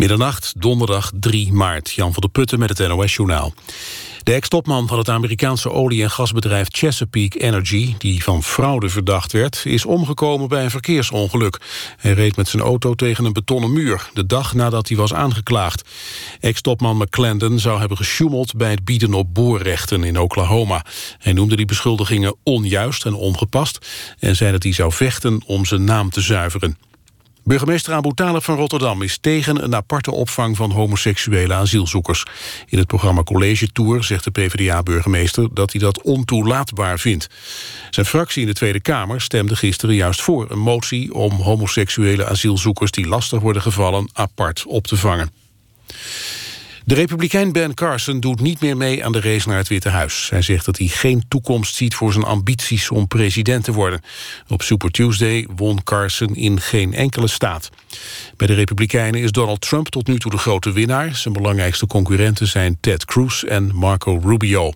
Middernacht, donderdag 3 maart. Jan van der Putten met het NOS-journaal. De ex-topman van het Amerikaanse olie- en gasbedrijf Chesapeake Energy... die van fraude verdacht werd, is omgekomen bij een verkeersongeluk. Hij reed met zijn auto tegen een betonnen muur... de dag nadat hij was aangeklaagd. Ex-topman McClendon zou hebben gesjoemeld... bij het bieden op boorrechten in Oklahoma. Hij noemde die beschuldigingen onjuist en ongepast... en zei dat hij zou vechten om zijn naam te zuiveren. Burgemeester Abu van Rotterdam is tegen een aparte opvang van homoseksuele asielzoekers. In het programma College Tour zegt de PvdA-burgemeester dat hij dat ontoelaatbaar vindt. Zijn fractie in de Tweede Kamer stemde gisteren juist voor een motie om homoseksuele asielzoekers die lastig worden gevallen apart op te vangen. De republikein Ben Carson doet niet meer mee aan de race naar het Witte Huis. Hij zegt dat hij geen toekomst ziet voor zijn ambities om president te worden. Op Super Tuesday won Carson in geen enkele staat. Bij de republikeinen is Donald Trump tot nu toe de grote winnaar. Zijn belangrijkste concurrenten zijn Ted Cruz en Marco Rubio.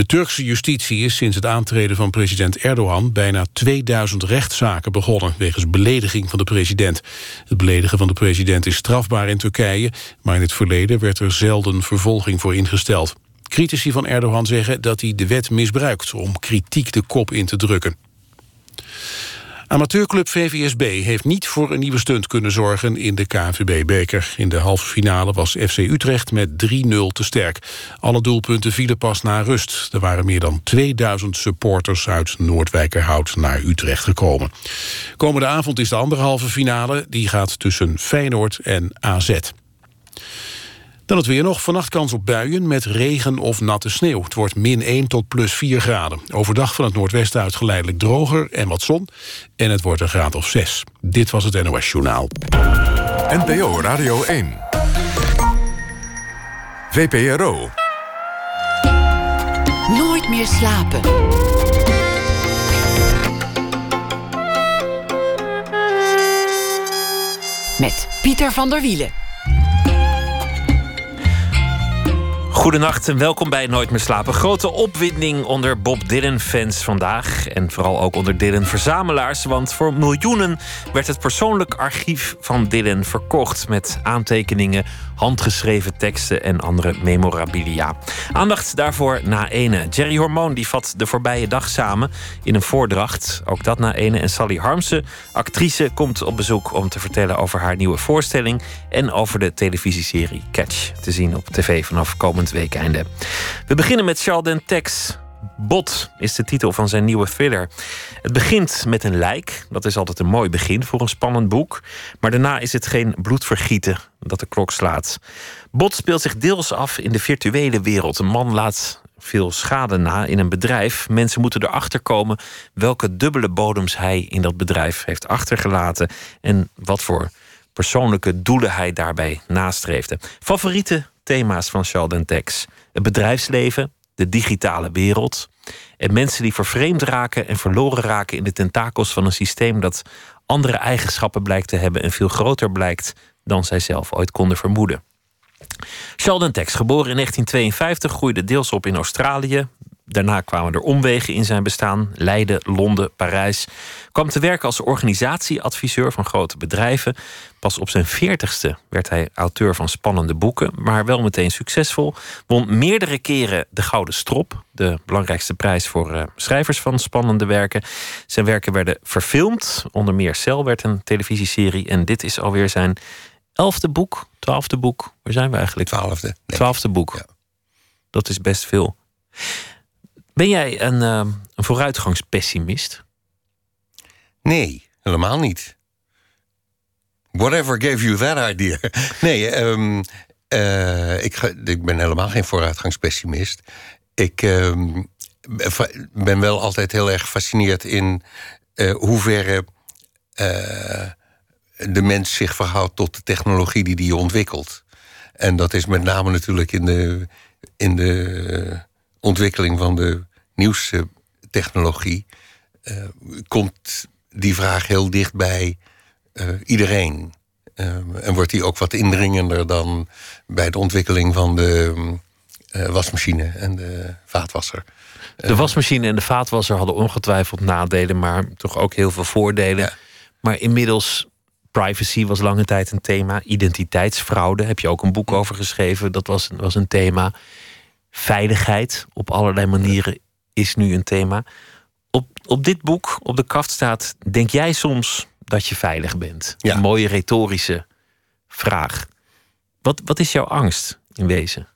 De Turkse justitie is sinds het aantreden van president Erdogan... bijna 2000 rechtszaken begonnen wegens belediging van de president. Het beledigen van de president is strafbaar in Turkije... maar in het verleden werd er zelden vervolging voor ingesteld. Critici van Erdogan zeggen dat hij de wet misbruikt... om kritiek de kop in te drukken. Amateurclub VVSB heeft niet voor een nieuwe stunt kunnen zorgen in de KNVB-beker. In de halve finale was FC Utrecht met 3-0 te sterk. Alle doelpunten vielen pas na rust. Er waren meer dan 2000 supporters uit Noordwijkerhout naar Utrecht gekomen. Komende avond is de andere halve finale. Die gaat tussen Feyenoord en AZ. Dan het weer nog. Vannacht kans op buien met regen of natte sneeuw. Het wordt min 1 tot plus 4 graden. Overdag van het noordwesten uit geleidelijk droger en wat zon. En het wordt een graad of 6. Dit was het NOS Journaal. NPO Radio 1. VPRO. Nooit meer slapen. Met Pieter van der Wielen. Goedenacht en welkom bij Nooit meer slapen. Grote opwinding onder Bob Dylan-fans vandaag. En vooral ook onder Dylan-verzamelaars. Want voor miljoenen werd het persoonlijk archief van Dylan verkocht. Met aantekeningen, handgeschreven teksten en andere memorabilia. Aandacht daarvoor na ene. Jerry Hormoon die vat de voorbije dag samen in een voordracht. Ook dat na ene. En Sally Harmsen, actrice, komt op bezoek om te vertellen over haar nieuwe voorstelling. En over de televisieserie Catch. Te zien op tv vanaf komend weekende. We beginnen met Sheldon Tex. Bot is de titel van zijn nieuwe thriller. Het begint met een lijk. Dat is altijd een mooi begin voor een spannend boek. Maar daarna is het geen bloedvergieten dat de klok slaat. Bot speelt zich deels af in de virtuele wereld. Een man laat veel schade na in een bedrijf. Mensen moeten erachter komen welke dubbele bodems hij in dat bedrijf heeft achtergelaten. En wat voor persoonlijke doelen hij daarbij nastreefde. Favoriete thema's van Sheldon Tex. Het bedrijfsleven, de digitale wereld. En mensen die vervreemd raken en verloren raken in de tentakels van een systeem dat andere eigenschappen blijkt te hebben en veel groter blijkt dan zij zelf ooit konden vermoeden. Sheldon Tex, geboren in 1952, groeide deels op in Australië, Daarna kwamen er omwegen in zijn bestaan. Leiden, Londen, Parijs. Kwam te werken als organisatieadviseur van grote bedrijven. Pas op zijn veertigste werd hij auteur van spannende boeken, maar wel meteen succesvol. Won meerdere keren de Gouden Strop, de belangrijkste prijs voor uh, schrijvers van spannende werken. Zijn werken werden verfilmd. Onder meer Cel werd een televisieserie. En dit is alweer zijn elfde boek, twaalfde boek. Waar zijn we eigenlijk? Twaalfde. Twaalfde boek. Ja. Dat is best veel. Ben jij een, uh, een vooruitgangspessimist? Nee, helemaal niet. Whatever gave you that idea? Nee, um, uh, ik, ik, ben helemaal geen vooruitgangspessimist. Ik um, ben wel altijd heel erg gefascineerd in uh, hoeverre de mens zich verhoudt tot de technologie die die ontwikkelt. En dat is met name natuurlijk in de, in de ontwikkeling van de nieuwste technologie. Uh, komt die vraag heel dicht bij uh, iedereen. Uh, en wordt die ook wat indringender dan bij de ontwikkeling van de wasmachine en de vaatwasser. De wasmachine en de vaatwasser hadden ongetwijfeld nadelen, maar toch ook heel veel voordelen. Ja. Maar inmiddels Privacy was lange tijd een thema. Identiteitsfraude heb je ook een boek over geschreven. Dat was, was een thema. Veiligheid op allerlei manieren is nu een thema. Op, op dit boek, op de kaft staat: Denk jij soms dat je veilig bent? Ja. Een mooie retorische vraag. Wat, wat is jouw angst in wezen?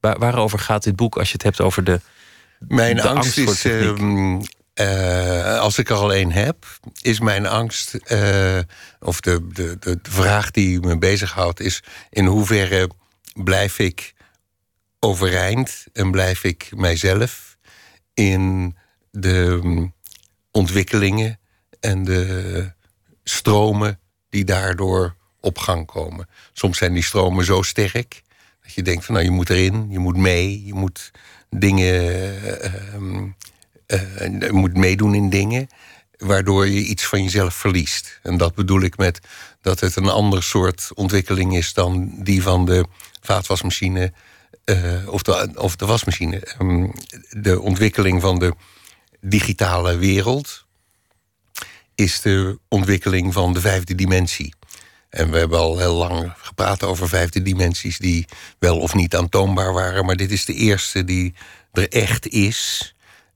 Waar, waarover gaat dit boek als je het hebt over de. Mijn de angst, is, ehm, eh, als ik er al één heb, is mijn angst, eh, of de, de, de, de vraag die me bezighoudt, is in hoeverre blijf ik overeind en blijf ik mijzelf in de mm, ontwikkelingen en de stromen die daardoor op gang komen. Soms zijn die stromen zo sterk dat je denkt van nou je moet erin, je moet mee, je moet dingen, ehm, eh, je moet meedoen in dingen, waardoor je iets van jezelf verliest. En dat bedoel ik met dat het een ander soort ontwikkeling is dan die van de vaatwasmachine eh, of, de, of de wasmachine. Ehm, de ontwikkeling van de digitale wereld is de ontwikkeling van de vijfde dimensie. En we hebben al heel lang gepraat over vijfde dimensies die wel of niet aantoonbaar waren, maar dit is de eerste die er echt is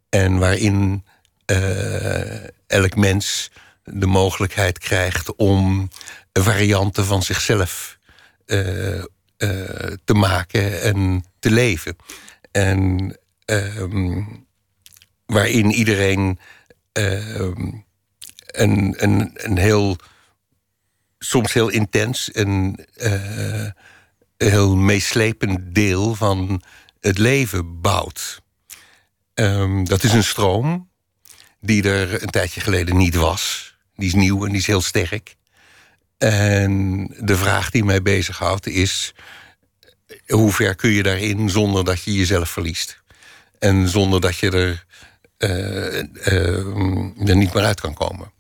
en waarin eh, elk mens de mogelijkheid krijgt om varianten van zichzelf eh, te maken en te leven. En ehm, waarin iedereen ehm, een, een, een heel, soms heel intens en eh, heel meeslepend deel van het leven bouwt. Ehm, dat is een stroom die er een tijdje geleden niet was. Die is nieuw en die is heel sterk. En de vraag die mij bezighoudt is... hoe ver kun je daarin zonder dat je jezelf verliest? En zonder dat je er, eh, eh, er niet meer uit kan komen.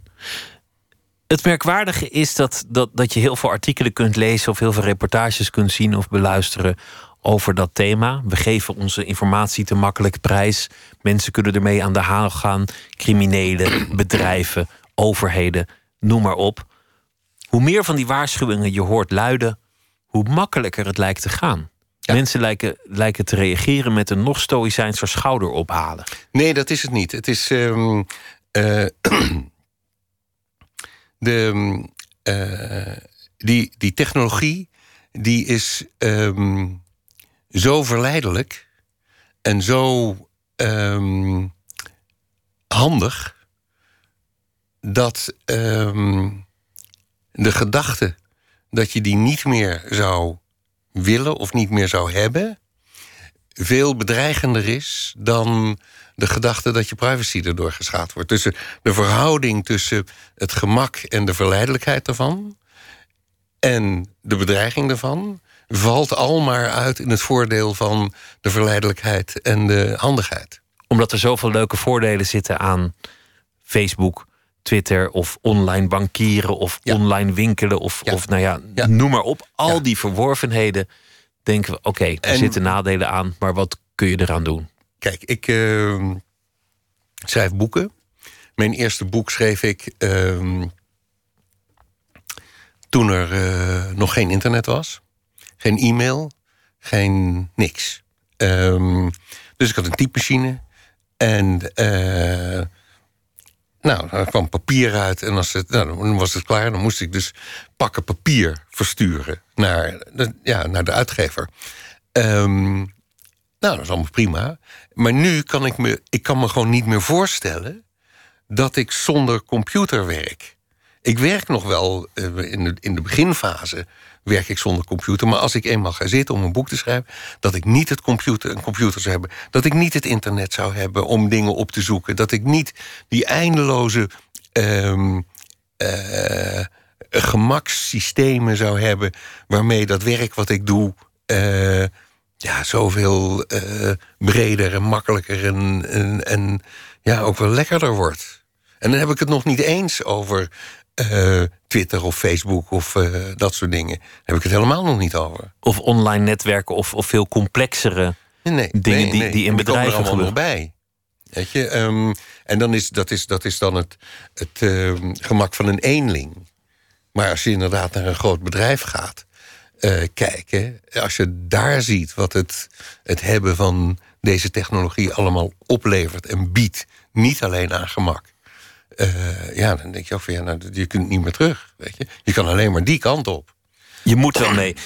Het merkwaardige is dat, dat, dat je heel veel artikelen kunt lezen of heel veel reportages kunt zien of beluisteren over dat thema. We geven onze informatie te makkelijk prijs. Mensen kunnen ermee aan de haal gaan. Criminelen, bedrijven, overheden, noem maar op. Hoe meer van die waarschuwingen je hoort luiden, hoe makkelijker het lijkt te gaan. Ja. Mensen lijken, lijken te reageren met een nog stoïcijnser schouder ophalen. Nee, dat is het niet. Het is. ehm, eh, de, ehm, eh, die, die technologie die is ehm, zo verleidelijk en zo handig dat de gedachte dat je die niet meer zou willen of niet meer zou hebben, veel bedreigender is dan de gedachte dat je privacy erdoor geschaad wordt. Dus de verhouding tussen het gemak en de verleidelijkheid ervan en de bedreiging ervan valt al maar uit in het voordeel van de verleidelijkheid en de handigheid. Omdat er zoveel leuke voordelen zitten aan Facebook, Twitter of online bankieren of Ja. online winkelen of, Ja. of nou ja, Ja. noem maar op. Al die verworvenheden denken we, oké, er En- zitten nadelen aan, maar wat kun je eraan doen? Kijk, ik ehm, schrijf boeken. Mijn eerste boek schreef ik ehm, toen er eh, nog geen internet was. Geen e-mail, geen niks. Ehm, dus ik had een typemachine. En eh, nou, er kwam papier uit. En als het, nou, dan was het klaar. Dan moest ik dus pakken papier versturen naar de, ja, naar de uitgever. Ehm, nou, dat is allemaal prima. Maar nu kan ik me, ik kan me gewoon niet meer voorstellen dat ik zonder computer werk. Ik werk nog wel eh, in, de, in de beginfase werk ik zonder computer. Maar als ik eenmaal ga zitten om een boek te schrijven, dat ik niet het computer, een computer zou hebben, dat ik niet het internet zou hebben om dingen op te zoeken, dat ik niet die eindeloze eh, gemakssystemen zou hebben waarmee dat werk wat ik doe. eh, ja, zoveel eh, breder en makkelijker en, en, en ja, ook wel lekkerder wordt. En dan heb ik het nog niet eens over eh, Twitter of Facebook of eh, dat soort dingen. Daar heb ik het helemaal nog niet over. Of online netwerken of, of veel complexere. Nee, Dingen nee, die- nee. die in bedrijven er allemaal nog bij. Weet je, ehm, en dan is dat, is dat is dan het, het ehm, gemak van een eenling. Maar als je inderdaad naar een groot bedrijf gaat uh, kijken, als je daar ziet wat het, het hebben van deze technologie allemaal oplevert en biedt, niet alleen aan gemak. Uh, ja, dan denk je ook van ja, nou, je kunt niet meer terug. Weet je? je kan alleen maar die kant op. Je moet wel mee.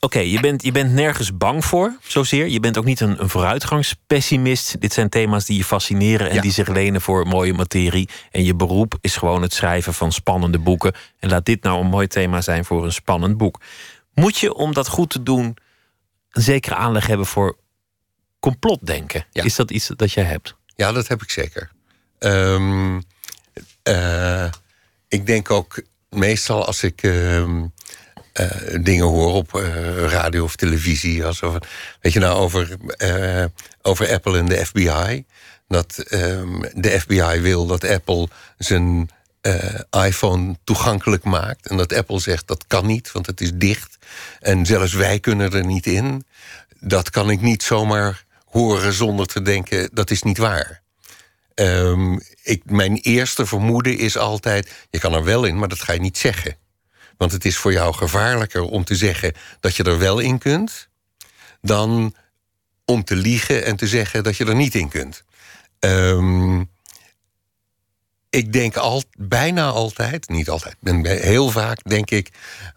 Oké, je, bent, je bent nergens bang voor, zozeer. Je bent ook niet een, een vooruitgangspessimist. Dit zijn thema's die je fascineren en die zich lenen voor mooie materie. En je beroep is gewoon het schrijven van spannende boeken. En laat dit nou een mooi thema zijn voor een spannend boek. Moet je, om dat goed te doen, een zekere aanleg hebben voor complotdenken? Ja. Is dat iets dat jij hebt? Ja, dat heb ik zeker. Um, uh, ik denk ook meestal als ik um, uh, dingen hoor op uh, radio of televisie. Alsof, weet je nou, over, over Apple en de FBI. Dat um, de FBI wil dat Apple zijn iPhone toegankelijk maakt. En dat Apple zegt dat kan niet, want het is dicht. En zelfs wij kunnen er niet in. Dat kan ik niet zomaar horen zonder te denken dat is niet waar. Um, ik, mijn eerste vermoeden is altijd: je kan er wel in, maar dat ga je niet zeggen. Want het is voor jou gevaarlijker om te zeggen dat je er wel in kunt, dan om te liegen en te zeggen dat je er niet in kunt. Um, ik denk al, bijna altijd, niet altijd, heel vaak denk ik: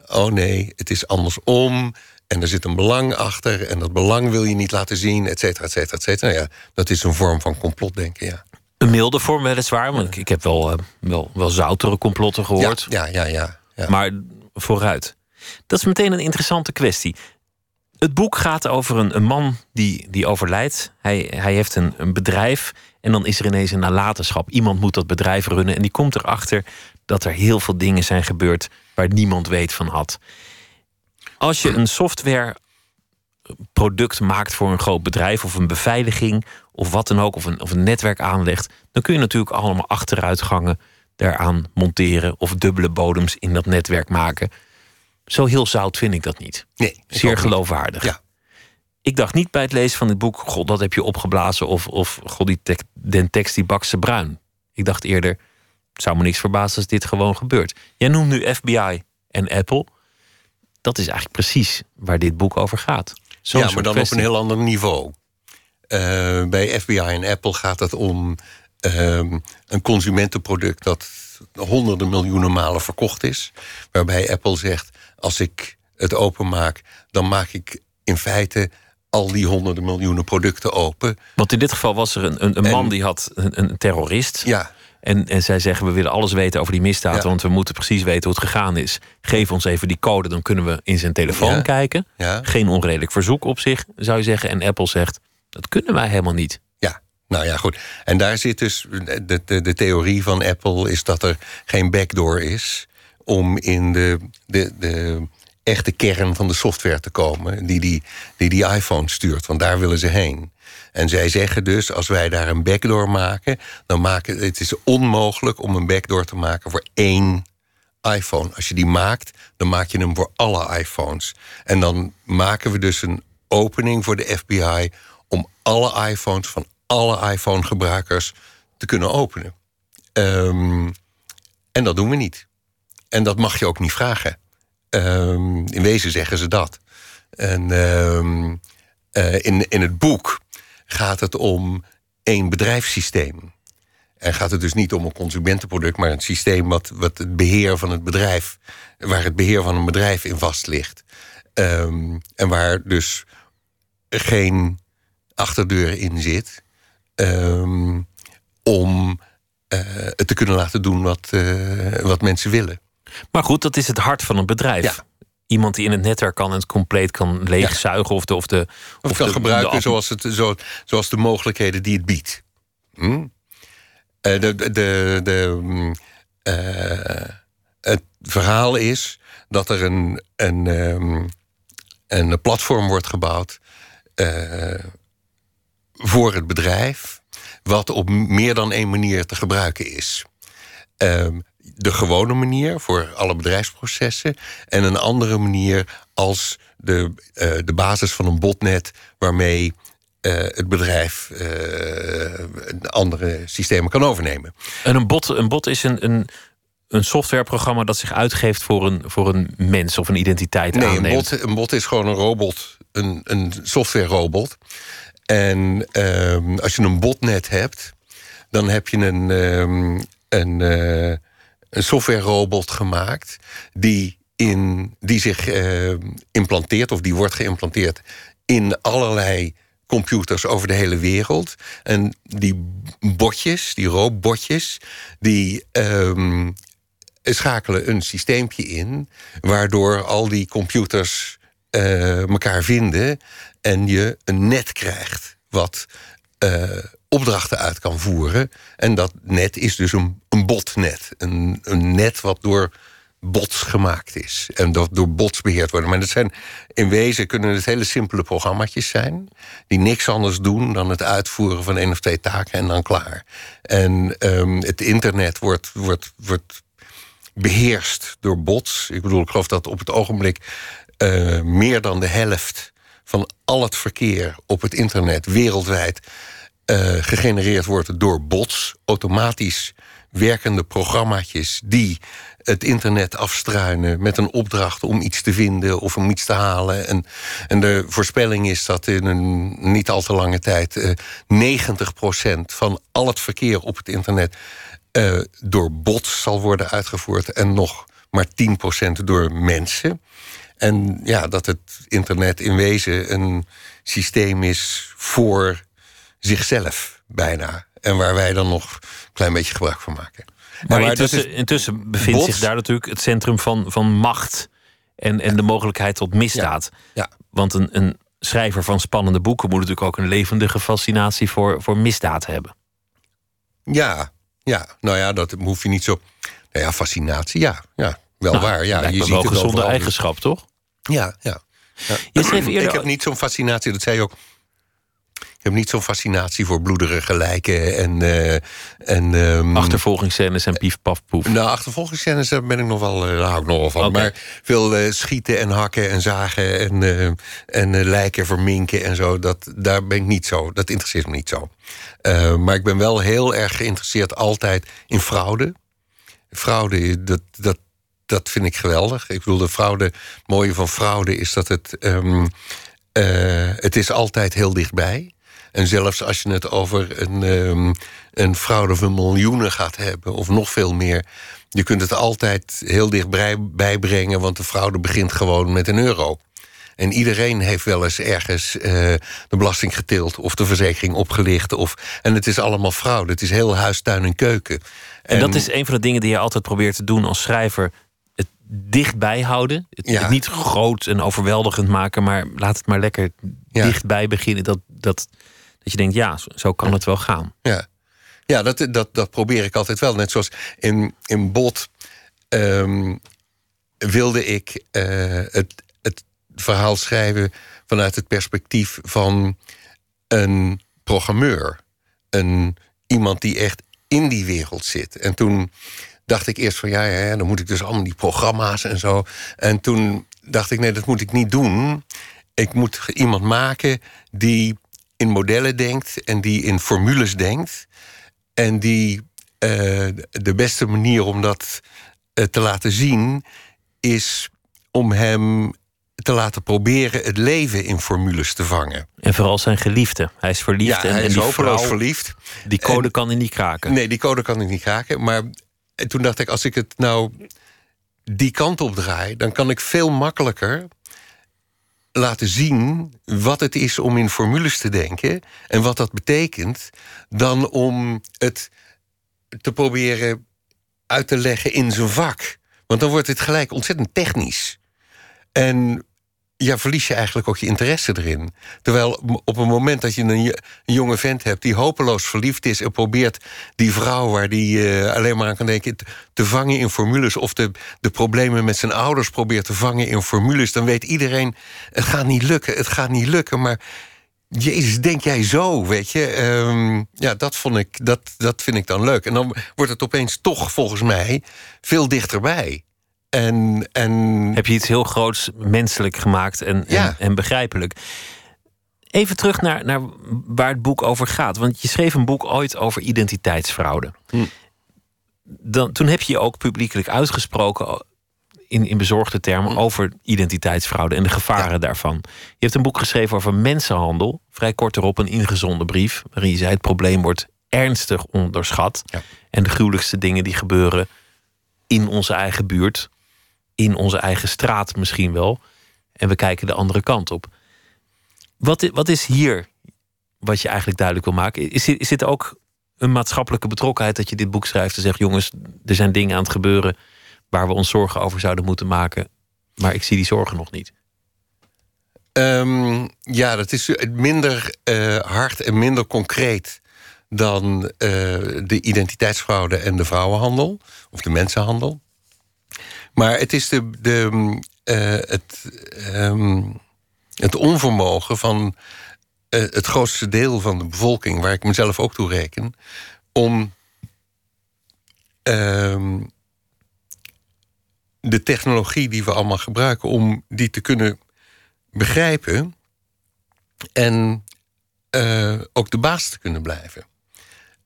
oh nee, het is andersom. En er zit een belang achter. En dat belang wil je niet laten zien, et cetera, et cetera, et cetera. Nou ja, dat is een vorm van complotdenken, ja. Een milde vorm weliswaar, want ik, ik heb wel, uh, wel, wel zoutere complotten gehoord. Ja, ja, ja, ja, Maar vooruit. Dat is meteen een interessante kwestie. Het boek gaat over een, een man die, die overlijdt. Hij, hij heeft een, een bedrijf en dan is er ineens een nalatenschap. Iemand moet dat bedrijf runnen en die komt erachter dat er heel veel dingen zijn gebeurd waar niemand weet van had. Als je een softwareproduct maakt voor een groot bedrijf of een beveiliging of wat dan ook, of een, of een netwerk aanlegt, dan kun je natuurlijk allemaal achteruitgangen daaraan monteren of dubbele bodems in dat netwerk maken. Zo heel zout vind ik dat niet. Nee, Zeer geloofwaardig. Ja. Ik dacht niet bij het lezen van dit boek, god, dat heb je opgeblazen. Of, of god, die tek, den tekst die bakse bruin. Ik dacht eerder, het zou me niks verbazen als dit gewoon gebeurt. Jij noemt nu FBI en Apple. Dat is eigenlijk precies waar dit boek over gaat. Ja, maar dan op een heel ander niveau. Uh, bij FBI en Apple gaat het om uh, een consumentenproduct dat honderden miljoenen malen verkocht is. Waarbij Apple zegt: als ik het openmaak, dan maak ik in feite al die honderden miljoenen producten open. Want in dit geval was er een, een, een man die had een, een terrorist. Ja. En, en zij zeggen: We willen alles weten over die misdaad, want we moeten precies weten hoe het gegaan is. Geef ons even die code, dan kunnen we in zijn telefoon kijken. Ja. Geen onredelijk verzoek op zich, zou je zeggen. En Apple zegt: Dat kunnen wij helemaal niet. Ja, nou ja, goed. En daar zit dus de, de, de theorie van Apple is dat er geen backdoor is om in de, de, de echte kern van de software te komen die die, die die iPhone stuurt. Want daar willen ze heen. En zij zeggen dus, als wij daar een backdoor maken, dan maken het is onmogelijk om een backdoor te maken voor één iPhone. Als je die maakt, dan maak je hem voor alle iPhones. En dan maken we dus een opening voor de FBI om alle iPhones van alle iPhone-gebruikers te kunnen openen. Um, en dat doen we niet. En dat mag je ook niet vragen. Um, in wezen zeggen ze dat. En um, uh, in, in het boek gaat het om één bedrijfssysteem. En gaat het dus niet om een consumentenproduct, maar een systeem wat, wat het beheer van het bedrijf, waar het beheer van een bedrijf in vast ligt. Um, en waar dus geen achterdeur in zit. Um, om uh, het te kunnen laten doen wat, uh, wat mensen willen. Maar goed, dat is het hart van een bedrijf. Ja iemand die in het netwerk kan en het compleet kan leegzuigen. Of, de, of, de, of, of kan de, gebruiken zoals, het, zo, zoals de mogelijkheden die het biedt. Hm? Uh, de, de, de, uh, het verhaal is dat er een, een, um, een platform wordt gebouwd uh, voor het bedrijf, wat op meer dan één manier te gebruiken is. Um, de gewone manier voor alle bedrijfsprocessen. En een andere manier als de, uh, de basis van een botnet waarmee uh, het bedrijf uh, andere systemen kan overnemen. En een bot, een bot is een, een, een softwareprogramma dat zich uitgeeft voor een, voor een mens of een identiteit Nee, aanneemt. een bot, een bot is gewoon een robot, een, een software-robot. En ehm, als je een botnet hebt, dan heb je een, ehm, een, eh, een software-robot gemaakt die, in, die zich eh, implanteert, of die wordt geïmplanteerd in allerlei computers over de hele wereld. En die botjes, die robotjes, die ehm, schakelen een systeempje in, waardoor al die computers eh, elkaar vinden en je een net krijgt wat eh, opdrachten uit kan voeren. En dat net is dus een, een botnet. Een, een net wat door bots gemaakt is. En dat door bots beheerd worden. Maar dat zijn, in wezen kunnen het hele simpele programma's zijn... die niks anders doen dan het uitvoeren van één of twee taken en dan klaar. En ehm, het internet wordt, wordt, wordt beheerst door bots. Ik bedoel, ik geloof dat op het ogenblik eh, meer dan de helft van al het verkeer op het internet wereldwijd eh, gegenereerd wordt door bots, automatisch werkende programmaatjes die het internet afstruinen met een opdracht om iets te vinden of om iets te halen. En, en de voorspelling is dat in een niet al te lange tijd eh, 90% van al het verkeer op het internet eh, door bots zal worden uitgevoerd en nog maar 10% door mensen. En ja, dat het internet in wezen een systeem is voor zichzelf bijna. En waar wij dan nog een klein beetje gebruik van maken. Maar, intussen, bevindt bots- zich daar natuurlijk het centrum van, van macht en, en de mogelijkheid tot misdaad. Ja. Want een, een schrijver van spannende boeken moet natuurlijk ook een levendige fascinatie voor, voor misdaad hebben. Ja, ja, nou ja, dat hoef je niet zo. Nou ja, fascinatie, ja, ja wel Nou, waar. Ja, je ziet wel het gezonde eigenschap, toch? Ja, ja. ja. Je schreef eerder- Ik heb niet zo'n fascinatie, dat zei je ook. Ik heb niet zo'n fascinatie voor bloederige lijken en. eh en ehm, Achtervolgingsscènes en pief, paf, poef. Nou, achtervolgingsscènes, daar ben ik nog wel, eh, daar hou ik nog wel van. Maar veel eh, schieten en hakken en zagen en, en lijken verminken en zo, dat, daar ben ik niet zo. Dat interesseert me niet zo. Maar ik ben wel heel erg geïnteresseerd altijd in fraude. Fraude, dat, dat, dat vind ik geweldig. Ik bedoel, de fraude, het mooie van fraude is dat het, ehm, eh, het is altijd heel dichtbij. En zelfs als je het over een, ehm, een fraude van miljoenen gaat hebben, of nog veel meer, je kunt het altijd heel dichtbij bijbrengen, want de fraude begint gewoon met een euro. En iedereen heeft wel eens ergens eh, de belasting geteeld of de verzekering opgelicht. Of, en het is allemaal fraude. Het is heel huis, tuin en keuken. En dat is een van de dingen die je altijd probeert te doen als schrijver. Het dichtbij houden. Het, Ja. het niet groot en overweldigend maken, maar laat het maar lekker Ja. dichtbij beginnen. Dat, dat, dat je denkt, ja, zo- kan het wel gaan. Ja, ja dat, dat, dat probeer ik altijd wel. Net zoals in, in Bot ehm, wilde ik eh, het, het verhaal schrijven vanuit het perspectief van een programmeur. Een, iemand die echt in die wereld zit. En toen dacht ik eerst van ja, ja, dan moet ik dus allemaal die programma's en zo. En toen dacht ik, nee, dat moet ik niet doen. Ik moet iemand maken die in modellen denkt en die in formules denkt. En die eh, de beste manier om dat eh, te laten zien is om hem te laten proberen het leven in formules te vangen. En vooral zijn geliefde. Hij is verliefd ja, en, hij en is hopeloos verliefd. die code En- kan hij niet kraken. Nee, die code kan ik niet kraken. Maar en toen dacht ik, als ik het nou die kant op draai, dan kan ik veel makkelijker laten zien wat het is om in formules te denken en wat dat betekent, dan om het te proberen uit te leggen in zijn vak. Want dan wordt het gelijk ontzettend technisch. En ja, verlies je eigenlijk ook je interesse erin. Terwijl op het moment dat je een, jo- een jonge vent hebt die hopeloos verliefd is en probeert die vrouw waar die eh, alleen maar aan kan denken te, te vangen in formules of de, de problemen met zijn ouders probeert te vangen in formules, dan weet iedereen: het gaat niet lukken, het gaat niet lukken. Maar Jezus, denk jij zo, weet je? Ehm, ja, dat, vond ik, dat, dat vind ik dan leuk. En dan wordt het opeens toch, volgens mij, veel dichterbij. En, en Heb je iets heel groots menselijk gemaakt en, Ja. en, en begrijpelijk. Even terug naar, naar waar het boek over gaat. Want je schreef een boek ooit over identiteitsfraude. Hm. dan, toen heb je je ook publiekelijk uitgesproken in, in bezorgde termen Mm. over identiteitsfraude en de gevaren daarvan. Je hebt een boek geschreven over mensenhandel. Vrij kort erop een ingezonden brief. Waarin je zei: het probleem wordt ernstig onderschat. Ja. En de gruwelijkste dingen die gebeuren in onze eigen buurt, in onze eigen straat misschien wel. En we kijken de andere kant op. Wat, wat is hier wat je eigenlijk duidelijk wil maken? Is, dit- ook een maatschappelijke betrokkenheid dat je dit boek schrijft en zegt: jongens, er zijn dingen aan het gebeuren waar we ons zorgen over zouden moeten maken, maar ik zie die zorgen nog niet. Ehm, ja, dat is minder eh, hard en minder concreet dan eh, de identiteitsfraude en de vrouwenhandel of de mensenhandel. Maar het is de, de, eh, het, ehm, het onvermogen van eh, het grootste deel van de bevolking, waar ik mezelf ook toe reken, om ehm, de technologie die we allemaal gebruiken, om die te kunnen begrijpen en eh, ook de baas te kunnen blijven.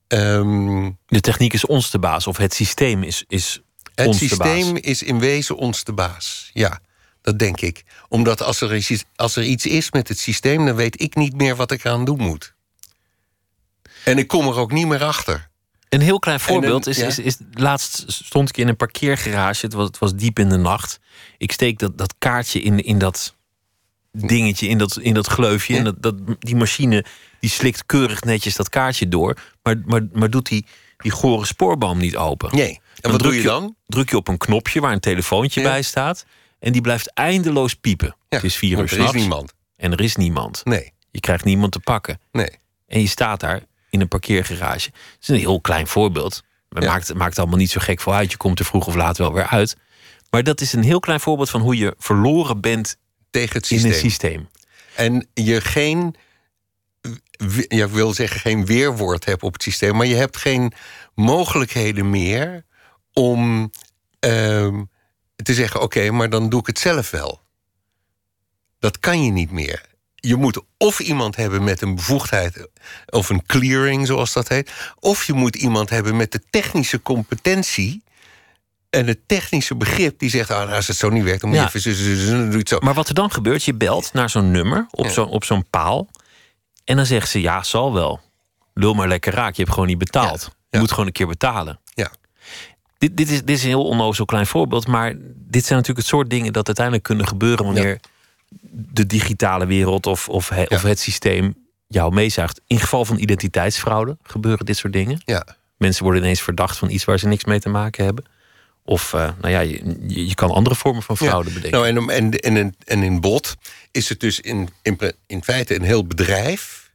Ehm, De techniek is ons de baas, of het systeem is, is het systeem is in wezen ons de baas. Ja, dat denk ik. Omdat als er, iets, als er iets is met het systeem, dan weet ik niet meer wat ik aan doen moet. En ik kom er ook niet meer achter. Een heel klein voorbeeld is, is, is, laatst stond ik in een parkeergarage. Het was, het was diep in de nacht. Ik steek dat, dat kaartje in, in dat dingetje, in dat, in dat gleufje. En dat, dat, die machine die slikt keurig netjes dat kaartje door. Maar, maar, maar doet die, die gore spoorboom niet open. Nee. En wat doe druk je dan? Druk je op een knopje waar een telefoontje Ja. bij staat. En die blijft eindeloos piepen. Ja, het is vier uur er is niemand. en er is niemand. Nee, Je krijgt niemand te pakken. nee. En je staat daar in een parkeergarage. Het is een heel klein voorbeeld. Het Ja. maakt, het maakt allemaal niet zo gek voor uit. Je komt er vroeg of laat wel weer uit. Maar dat is een heel klein voorbeeld van hoe je verloren bent Tegen het in systeem. een systeem. En je geen, ik wil zeggen geen weerwoord hebt op het systeem, maar je hebt geen mogelijkheden meer om ehm, te zeggen: oké, maar dan doe ik het zelf wel. Dat kan je niet meer. Je moet of iemand hebben met een bevoegdheid, of een clearing, zoals dat heet, of je moet iemand hebben met de technische competentie. En het technische begrip die zegt: ah, nou, als het zo niet werkt, dan moet je Ja. even zo, doe het. Maar wat er dan gebeurt, je belt naar zo'n nummer op Ja. zo'n op zo'n paal. En dan zegt ze, ja, zal wel. Lul maar lekker raak, je hebt gewoon niet betaald. Ja. Je moet gewoon een keer betalen. Ja. Dit, dit, is, dit is een heel onnozel klein voorbeeld. Maar dit zijn natuurlijk het soort dingen dat uiteindelijk kunnen gebeuren... wanneer de digitale wereld of, of, he- Ja. of het systeem jou meezuigt. In geval van identiteitsfraude gebeuren dit soort dingen. Ja. Mensen worden ineens verdacht van iets waar ze niks mee te maken hebben. Of eh, nou ja, je, je- kan andere vormen van fraude bedenken. Nou, en, en, en, en, in bot is het dus in, in feite een heel bedrijf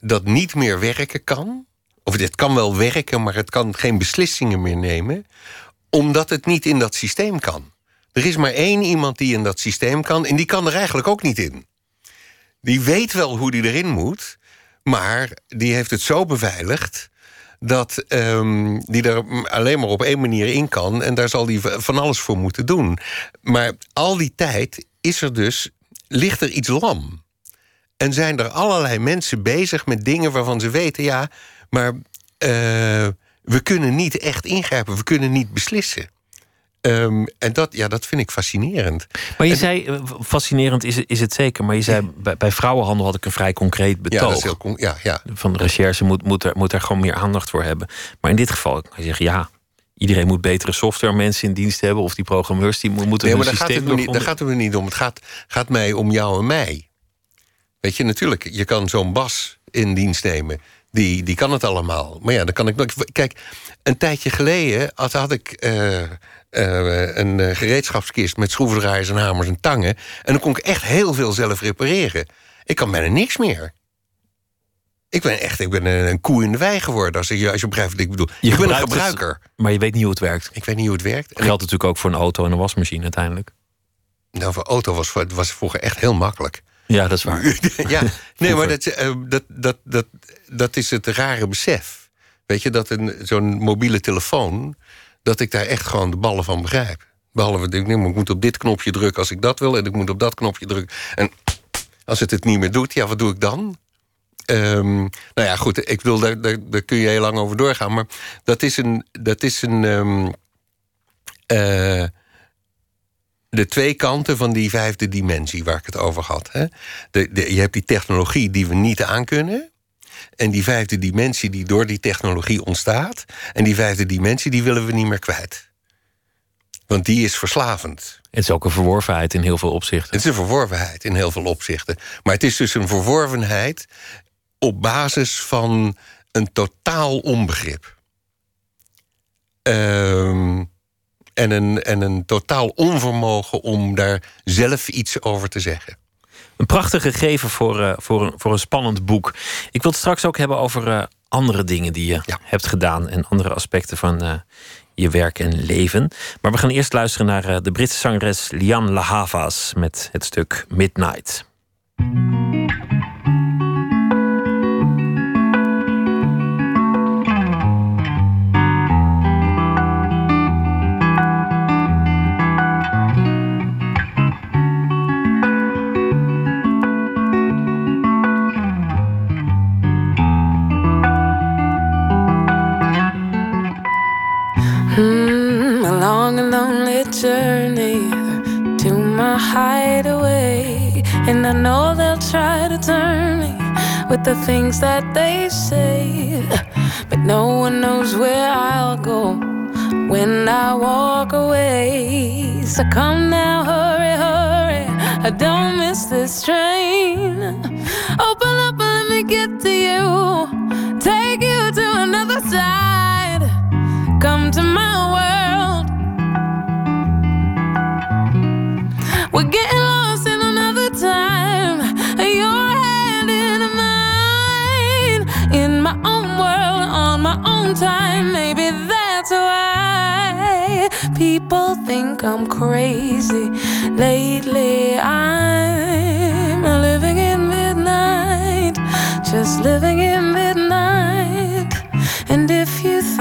dat niet meer werken kan. Of het kan wel werken, maar het kan geen beslissingen meer nemen, omdat het niet in dat systeem kan. Er is maar één iemand die in dat systeem kan, en die kan er eigenlijk ook niet in. Die weet wel hoe die erin moet, maar die heeft het zo beveiligd dat ehm, die er alleen maar op één manier in kan. En daar zal die van alles voor moeten doen. Maar al die tijd is er dus, ligt er iets lam. En zijn er allerlei mensen bezig met dingen waarvan ze weten, ja, maar eh, we kunnen niet echt ingrijpen, we kunnen niet beslissen. Ehm, en dat, ja, dat vind ik fascinerend. Maar je zei, eh, fascinerend is, het- is het zeker, maar je zei bij, bij vrouwenhandel had ik een vrij concreet Ja, betoog. dat is heel con- ja, ja. Van de recherche moet, moet, er, moet er gewoon meer aandacht voor hebben. Maar in dit geval kan je zeggen, ja, iedereen moet betere software mensen in dienst hebben. Of die programmeurs die mo- moeten Nee, maar daar gaat, systeem het me niet, daar gaat het me niet om. Het gaat, gaat mij om jou en mij. Weet je, natuurlijk, je kan zo'n Bas in dienst nemen. Die, die kan het allemaal. Maar ja, dan kan ik. Kijk, een tijdje geleden had, had ik eh, eh, een eh, gereedschapskist met schroevendraaiers en hamers en tangen. En dan kon ik echt heel veel zelf repareren. Ik kan bijna niks meer. Ik ben echt ik ben een, een koe in de wei geworden. Als je, als je begrijpt wat ik bedoel. Je ik ben een het- gebruiker. Maar je weet niet hoe het werkt. Ik weet niet hoe het werkt. En Dat geldt natuurlijk ook voor een auto en een wasmachine uiteindelijk. nou, voor auto was, was vroeger echt heel makkelijk. Ja, dat is waar. ja, nee, maar dat, eh, dat, dat, dat, dat is het rare besef. Weet je, dat een, zo'n mobiele telefoon... dat ik daar echt gewoon de ballen van begrijp. Behalve, ik, nee, ik moet op dit knopje drukken als ik dat wil... en ik moet op dat knopje drukken. En als het het niet meer doet, ja, wat doe ik dan? Ehm, nou ja, goed, ik wil, daar, daar, daar, kun je heel lang over doorgaan. Maar dat is een. Dat is een um, uh, de twee kanten van die vijfde dimensie waar ik het over had. Hè? De, de, je hebt die technologie die we niet aankunnen. En die vijfde dimensie die door die technologie ontstaat. En die vijfde dimensie die willen we niet meer kwijt. Want die is verslavend. Het is ook een verworvenheid in heel veel opzichten. Het is een verworvenheid in heel veel opzichten. Maar het is dus een verworvenheid op basis van een totaal onbegrip. Um, en, een, en een totaal onvermogen om daar zelf iets over te zeggen. Een prachtige gegeven voor, uh, voor, een, voor een spannend boek. Ik wil het straks ook hebben over uh, andere dingen die je ja. hebt gedaan en andere aspecten van uh, je werk en leven. Maar we gaan eerst luisteren naar de Britse zangeres Lian Lahavas met het stuk Midnight. To my hideaway. And I know they'll try to turn me with the things that they say. But no one knows where I'll go when I walk away. So come now, hurry, hurry. I don't miss this train. Open up and let me get to you. Take you to another side. Come to my world.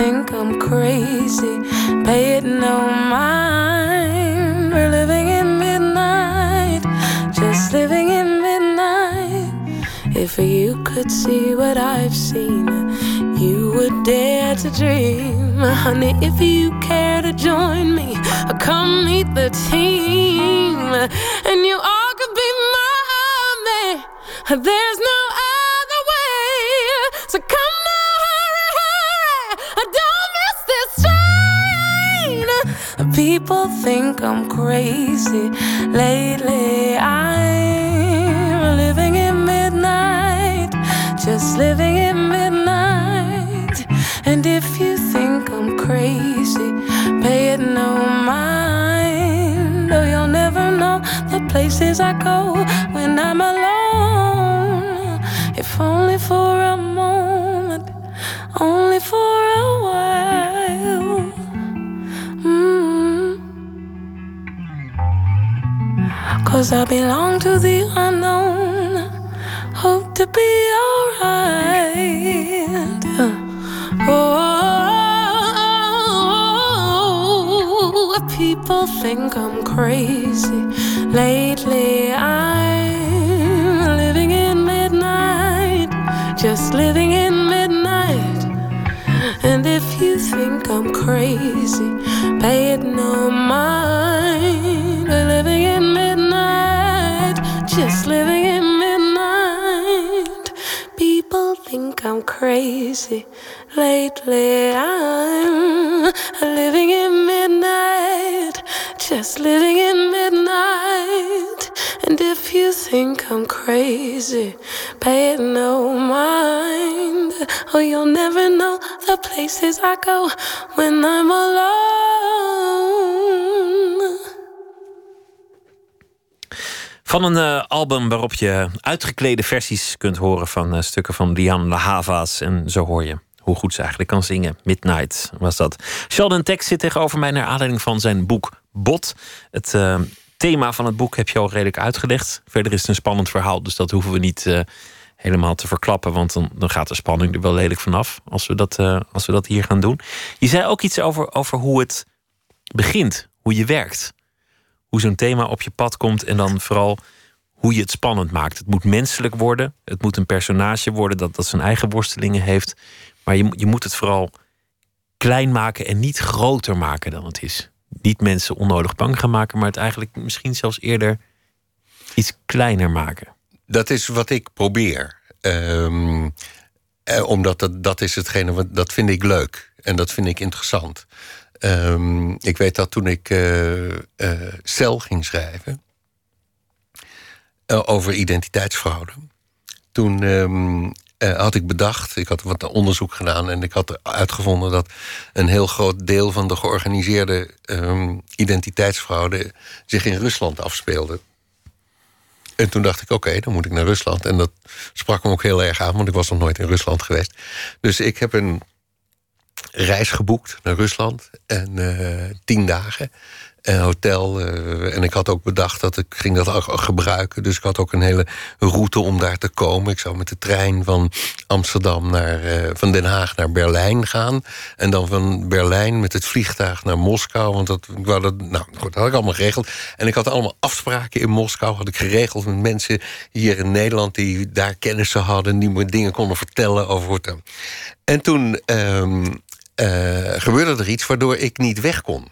Think I'm crazy, pay it no mind. If you could see what I've seen, you would dare to dream. Honey, if you care to join me, come meet the team. And you all could be my army. There's no other way. So come now, hurry, hurry. Don't miss this train. People think I'm crazy. Lately, I'm living living in midnight. And if you think I'm crazy, pay it no mind. Oh, you'll never know the places I go when I'm alone. If only for a moment, only for a while. Mm. Cause I belong to the unknown. To be alright. Uh, oh, people think I'm crazy. Lately, I'm living in midnight. Just living in midnight. And if you think I'm crazy, pay it no mind. Crazy. Lately, I'm living in midnight, just living in midnight. And if you think I'm crazy, pay it no mind. Oh, you'll never know the places I go when I'm alone. Van een uh, album waarop je uitgeklede versies kunt horen van uh, stukken van Lian Lahava's. En zo hoor je hoe goed ze eigenlijk kan zingen. Midnight was dat. Sheldon Tex zit tegenover mij naar aanleiding van zijn boek Bot. Het uh, thema van het boek heb je al redelijk uitgelegd. Verder is het een spannend verhaal, dus dat hoeven we niet helemaal te verklappen. Want dan, dan gaat de spanning er wel lelijk vanaf als we dat, als we dat hier gaan doen. Je zei ook iets over, over hoe het begint, hoe je werkt. Hoe zo'n thema op je pad komt en dan vooral hoe je het spannend maakt. Het moet menselijk worden. Het moet een personage worden dat, dat zijn eigen worstelingen heeft. Maar je, je moet het vooral klein maken en niet groter maken dan het is. Niet mensen onnodig bang gaan maken, maar het eigenlijk misschien zelfs eerder iets kleiner maken. Dat is wat ik probeer. Ehm, eh, omdat dat, dat is hetgene wat dat vind ik leuk en dat vind ik interessant. Ehm, ik weet dat toen ik uh, Cel ging schrijven over identiteitsfraude, toen ehm, had ik bedacht, ik had wat onderzoek gedaan en ik had uitgevonden dat een heel groot deel van de georganiseerde identiteitsfraude zich in Rusland afspeelde. En toen dacht ik, oké, dan moet ik naar Rusland. En dat sprak me ook heel erg aan, want ik was nog nooit in Rusland geweest. Dus ik heb een reis geboekt naar Rusland. En uh, tien dagen een hotel. Uh, en ik had ook bedacht dat ik ging dat gebruiken. Dus ik had ook een hele route om daar te komen. Ik zou met de trein van Amsterdam naar uh, van Den Haag naar Berlijn gaan. En dan van Berlijn met het vliegtuig naar Moskou. Want dat, wou dat, nou, goed, dat had ik allemaal geregeld. En ik had allemaal afspraken in Moskou. Had ik geregeld met mensen hier in Nederland die daar kennissen hadden. Die me dingen konden vertellen over hoe En toen uh, gebeurde er iets waardoor ik niet weg kon.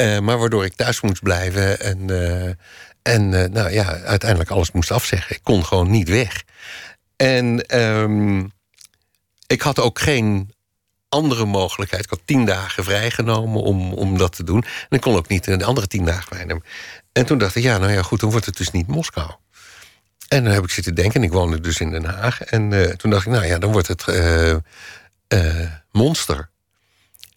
Uh, maar waardoor ik thuis moest blijven en, uh, en nou ja, uiteindelijk alles moest afzeggen. Ik kon gewoon niet weg. En um, ik had ook geen andere mogelijkheid. Ik had tien dagen vrijgenomen om, om dat te doen. En ik kon ook niet een andere tien dagen vrijnemen. En toen dacht ik, ja, nou ja, goed, dan wordt het dus niet Moskou. En dan heb ik zitten denken, en ik woonde dus in Den Haag. En toen dacht ik, nou ja, dan wordt het Monster.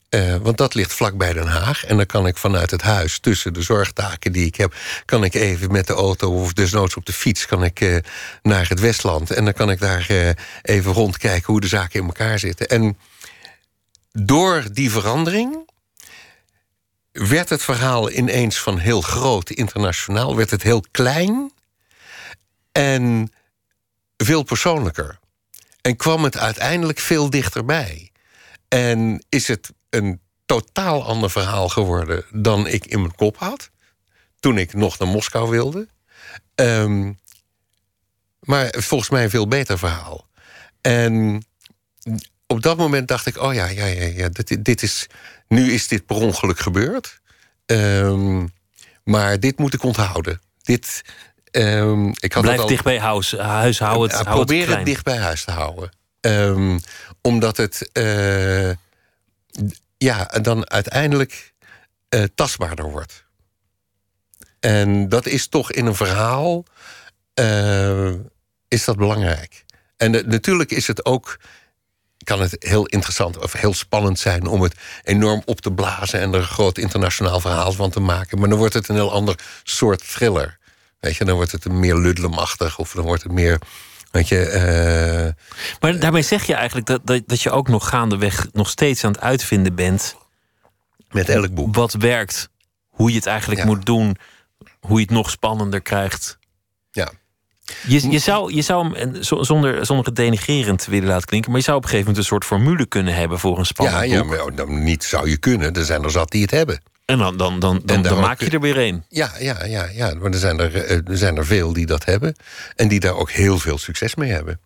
Uh, want dat ligt vlakbij Den Haag. En dan kan ik vanuit het huis, tussen de zorgtaken die ik heb... kan ik even met de auto of desnoods op de fiets... kan ik uh, naar het Westland. En dan kan ik daar uh, even rondkijken hoe de zaken in elkaar zitten. En door die verandering werd het verhaal ineens van heel groot internationaal... werd het heel klein en veel persoonlijker. En kwam het uiteindelijk veel dichterbij. En is het een totaal ander verhaal geworden dan ik in mijn kop had. Toen ik nog naar Moskou wilde. Um, maar volgens mij een veel beter verhaal. En op dat moment dacht ik: oh ja, ja, ja, ja dit, dit is, nu is dit per ongeluk gebeurd. Um, maar dit moet ik onthouden. Dit, um, ik had Blijf al, dicht bij huis, huis hou het, uh, hou probeer het, het, dicht bij huis te houden. Um, omdat het uh, ja, dan uiteindelijk uh, tastbaarder wordt. En dat is toch in een verhaal uh, is dat belangrijk. En natuurlijk is het ook kan het heel interessant of heel spannend zijn om het enorm op te blazen en er een groot internationaal verhaal van te maken. Maar dan wordt het een heel ander soort thriller. Weet je, dan wordt het meer ludlemachtig of dan wordt het meer. Je, uh, maar daarmee zeg je eigenlijk dat, dat, dat je ook nog gaandeweg nog steeds aan het uitvinden bent. Met elk boek. Wat werkt, hoe je het eigenlijk ja. moet doen, hoe je het nog spannender krijgt. Ja. Je, je, zou, je zou hem, zonder, zonder het denigrerend willen laten klinken, maar je zou op een gegeven moment een soort formule kunnen hebben voor een spannend ja, boek. Ja, maar dan niet zou je kunnen. Er zijn er zat die het hebben. En dan, dan, dan, dan, dan maak je er weer een. Ja, ja, ja, ja. maar er zijn er, er zijn er veel die dat hebben. En die daar ook heel veel succes mee hebben.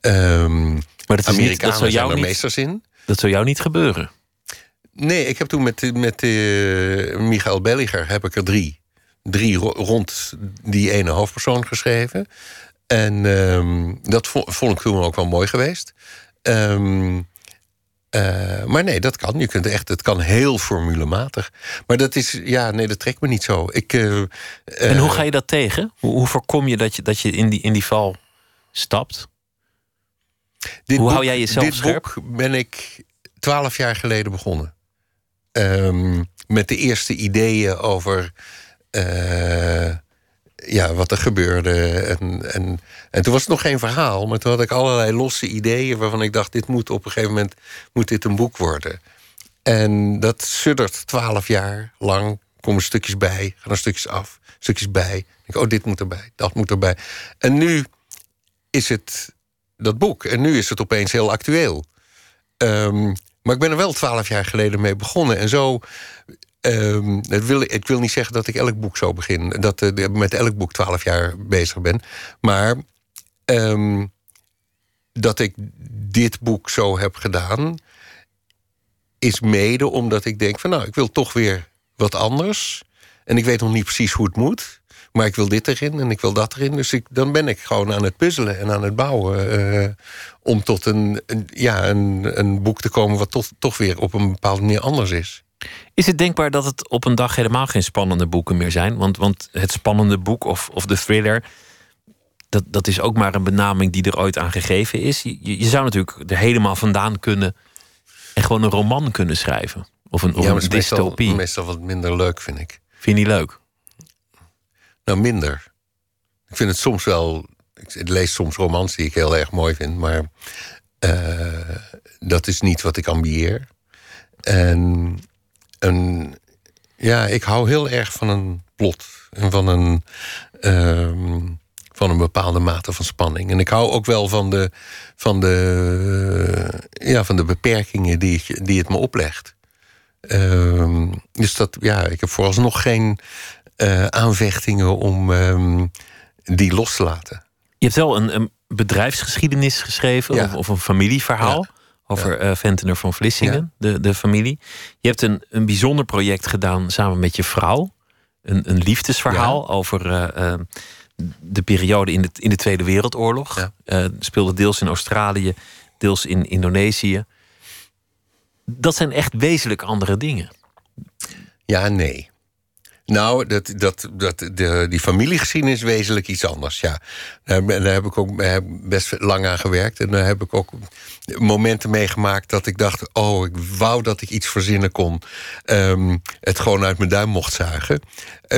Um, maar dat is Amerikanen niet, dat zou jou zijn er niet, meesters in. Dat zou jou niet gebeuren. Nee, ik heb toen met, met uh, Michael Belliger heb ik er drie. Drie ro rond die ene hoofdpersoon geschreven. En um, dat vond, vond, ik toen ook wel mooi geweest. Um, uh, maar nee, dat kan. Je kunt echt, het kan heel formulematig. Maar dat is, ja, nee, dat trekt me niet zo. Ik, uh, en hoe ga je dat tegen? Hoe, hoe voorkom je dat je, dat je in, die, in die val stapt? Dit hoe boek, hou jij jezelf dit scherp? boek ben ik twaalf jaar geleden begonnen. Um, met de eerste ideeën over uh, ja, wat er gebeurde. En, en, en toen was het nog geen verhaal, maar toen had ik allerlei losse ideeën waarvan ik dacht: dit moet op een gegeven moment moet dit een boek worden. En dat suddert twaalf jaar lang. Komen stukjes bij, gaan er stukjes af, stukjes bij. Ik, oh, dit moet erbij, dat moet erbij. En nu is het dat boek. En nu is het opeens heel actueel. Um, maar ik ben er wel twaalf jaar geleden mee begonnen. En zo ehm, dat wil, ik wil niet zeggen dat ik elk boek zo begin. Dat uh, met elk boek twaalf jaar bezig ben. Maar ehm, dat ik dit boek zo heb gedaan... is mede omdat ik denk van... nou, ik wil toch weer wat anders. En ik weet nog niet precies hoe het moet. Maar ik wil dit erin en ik wil dat erin. Dus ik, dan ben ik gewoon aan het puzzelen en aan het bouwen. Uh, om tot een, ja, een, een boek te komen wat toch weer op een bepaalde manier anders is. Is het denkbaar dat het op een dag helemaal geen spannende boeken meer zijn? Want, want het spannende boek of, of de thriller, dat, dat is ook maar een benaming die er ooit aan gegeven is. Je, je zou natuurlijk er helemaal vandaan kunnen en gewoon een roman kunnen schrijven. Of een, of ja, een dystopie. Meestal, meestal wat minder leuk, vind ik. Vind je niet leuk? Nou, minder. Ik vind het soms wel. Ik lees soms romans die ik heel erg mooi vind, maar uh, dat is niet wat ik ambieer. En, ja, ik hou heel erg van een plot en van een, uh, van een bepaalde mate van spanning. En ik hou ook wel van de, van de, ja, van de beperkingen die, die het me oplegt. Uh, dus dat, ja, ik heb vooralsnog geen uh, aanvechtingen om um, die los te laten. Je hebt wel een, een bedrijfsgeschiedenis geschreven Ja. of, of een familieverhaal. Ja. Over eh Ventener van Vlissingen, de, de familie. Je hebt een, een bijzonder project gedaan samen met je vrouw. Een, een liefdesverhaal over eh, eh, de periode in de, in de Tweede Wereldoorlog. Ja. Eh, speelde deels in Australië, deels in Indonesië. Dat zijn echt wezenlijk andere dingen. Ja nee. Nou, dat, dat, dat, de, die familiegeschiedenis is wezenlijk iets anders. Ja. Daar, ben- daar heb ik ook heb best lang aan gewerkt. En daar heb ik ook momenten meegemaakt dat ik dacht: oh, ik wou dat ik iets verzinnen kon. Ehm, het gewoon uit mijn duim mocht zuigen.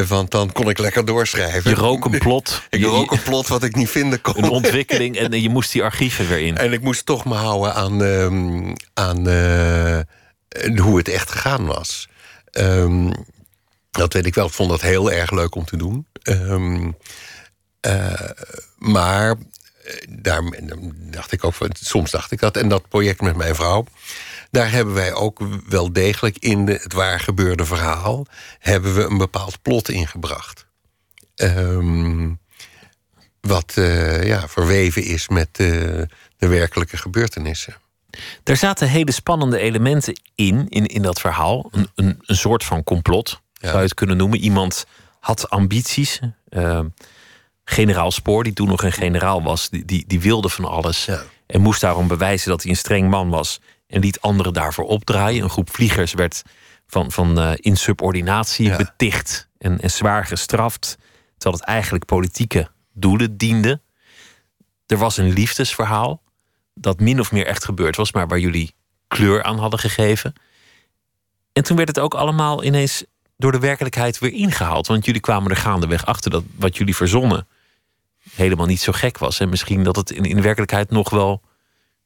Want dan kon ik lekker doorschrijven. Je rook een plot, Ik je- rook een plot wat ik niet vinden kon. een ontwikkeling en je moest die archieven weer in. En ik moest toch me houden aan, ehm, aan eh, hoe het echt gegaan was. Ehm, dat weet ik wel. Ik vond dat heel erg leuk om te doen. Ehm, eh, maar eh, daar dacht ik ook soms dacht ik dat. En dat project met mijn vrouw, daar hebben wij ook wel degelijk in het waar gebeurde verhaal, hebben we een bepaald plot ingebracht. Ehm, wat eh, ja, verweven is met de werkelijke gebeurtenissen. Er zaten hele spannende elementen in, in, in dat verhaal. Een, een soort van complot, zou je het kunnen noemen. Iemand had ambities. Eh, generaal Spoor, die toen nog een generaal was, die, die, die wilde van alles. Ja. En moest daarom bewijzen dat hij een streng man was. En liet anderen daarvoor opdraaien. Een groep vliegers werd van, van eh, insubordinatie Ja. beticht en, en zwaar gestraft. Terwijl het eigenlijk politieke doelen diende. Er was een liefdesverhaal dat min of meer echt gebeurd was, maar waar jullie kleur aan hadden gegeven. En toen werd het ook allemaal ineens door de werkelijkheid weer ingehaald. Want jullie kwamen er gaandeweg achter dat wat jullie verzonnen helemaal niet zo gek was. En misschien dat het in, in de werkelijkheid nog wel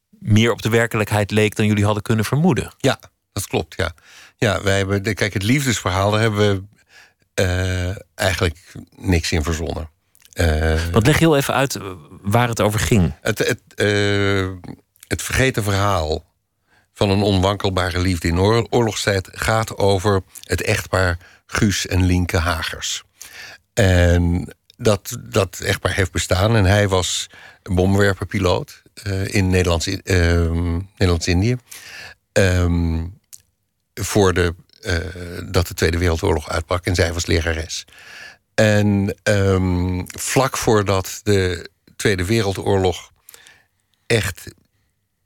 meer op de werkelijkheid leek dan jullie hadden kunnen vermoeden. Ja, dat klopt, ja. Ja, wij hebben, de- kijk, het liefdesverhaal, daar hebben we eh, eigenlijk niks in verzonnen. Eh, Want leg heel even uit eh, waar het over ging. het, het, het vergeten verhaal van een onwankelbare liefde in oor- oorlogstijd gaat over het echtpaar Guus en Lienke Hagers. En dat, dat echtpaar heeft bestaan en hij was een bommenwerperpiloot eh, in Nederlands, ehm, Nederlands-Indië. Ehm, voor de, eh, dat de Tweede Wereldoorlog uitbrak en zij was lerares. En ehm, vlak voordat de Tweede Wereldoorlog echt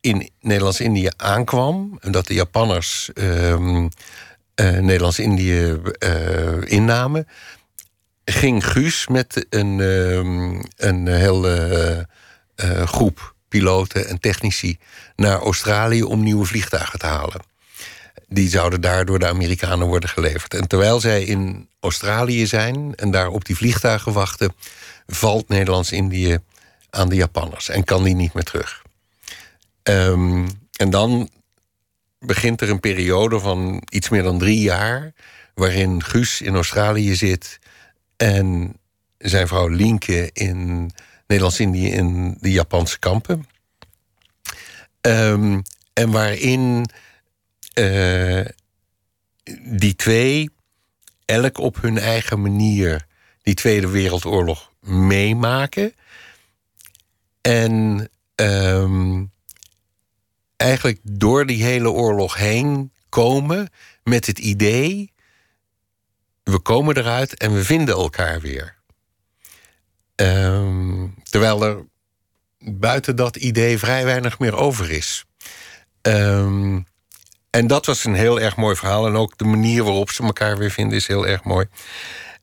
in Nederlands-Indië aankwam, en dat de Japanners ehm, eh, Nederlands-Indië eh, innamen, ging Guus met een, ehm, een hele eh, groep piloten en technici naar Australië om nieuwe vliegtuigen te halen. Die zouden daar door de Amerikanen worden geleverd. En terwijl zij in Australië zijn en daar op die vliegtuigen wachten, valt Nederlands-Indië aan de Japanners en kan die niet meer terug. Ehm, en dan begint er een periode van iets meer dan drie jaar, waarin Guus in Australië zit en zijn vrouw Lienke in Nederlands-Indië in de Japanse kampen. Ehm, en waarin eh, die twee elk op hun eigen manier die Tweede Wereldoorlog meemaken. En ehm, eigenlijk door die hele oorlog heen komen met het idee: we komen eruit en we vinden elkaar weer. Ehm, terwijl er buiten dat idee vrij weinig meer over is. Ehm, en dat was een heel erg mooi verhaal. En ook de manier waarop ze elkaar weer vinden is heel erg mooi.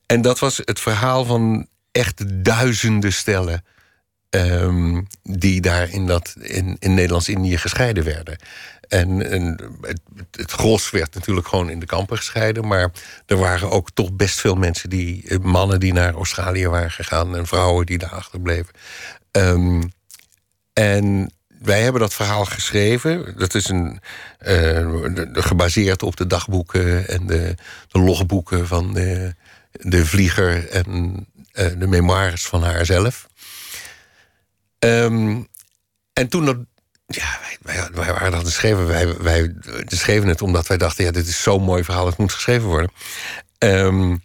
En dat was het verhaal van echt duizenden stellen. Ehm, die daar in, dat, in, in Nederlands-Indië gescheiden werden. En, en het, het gros werd natuurlijk gewoon in de kampen gescheiden. Maar er waren ook toch best veel mensen die. eh, mannen die naar Australië waren gegaan. en vrouwen die daar achterbleven. Ehm, en wij hebben dat verhaal geschreven. Dat is een, eh, gebaseerd op de dagboeken en de, de logboeken van de, de vlieger en eh, de memoires van haarzelf. Ehm, en toen dat. Ja, wij, wij, waren dat schrijven. Wij, wij schreven het omdat wij dachten: ja, dit is zo'n mooi verhaal, het moet geschreven worden. Ehm,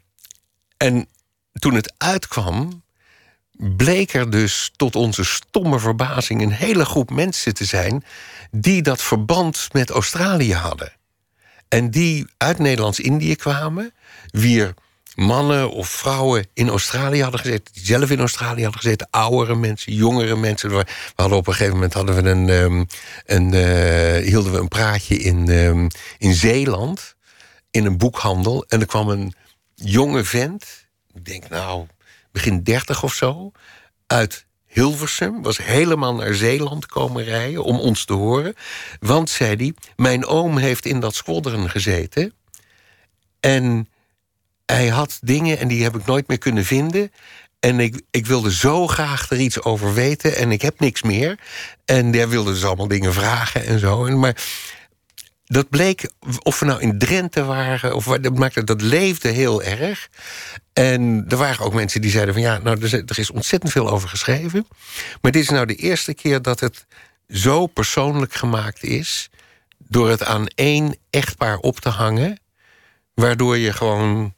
en toen het uitkwam, bleek er dus tot onze stomme verbazing een hele groep mensen te zijn die dat verband met Australië hadden. En die uit Nederlands-Indië kwamen, wier mannen of vrouwen in Australië hadden gezeten, die zelf in Australië hadden gezeten, oudere mensen, jongere mensen. We hadden op een gegeven moment hadden we een, ehm, een, eh, hielden we een praatje in, ehm, in Zeeland, in een boekhandel. En er kwam een jonge vent, ik denk nou begin dertig of zo, uit Hilversum, was helemaal naar Zeeland komen rijden om ons te horen. Want, zei hij, mijn oom heeft in dat squadron gezeten. En hij had dingen en die heb ik nooit meer kunnen vinden. En ik, ik wilde zo graag er iets over weten en ik heb niks meer. En hij wilde dus allemaal dingen vragen en zo. En, maar dat bleek, of we nou in Drenthe waren, of dat, maakte, dat leefde heel erg. En er waren ook mensen die zeiden van ja, nou, er is ontzettend veel over geschreven. Maar dit is nou de eerste keer dat het zo persoonlijk gemaakt is. Door het aan één echtpaar op te hangen. Waardoor je gewoon,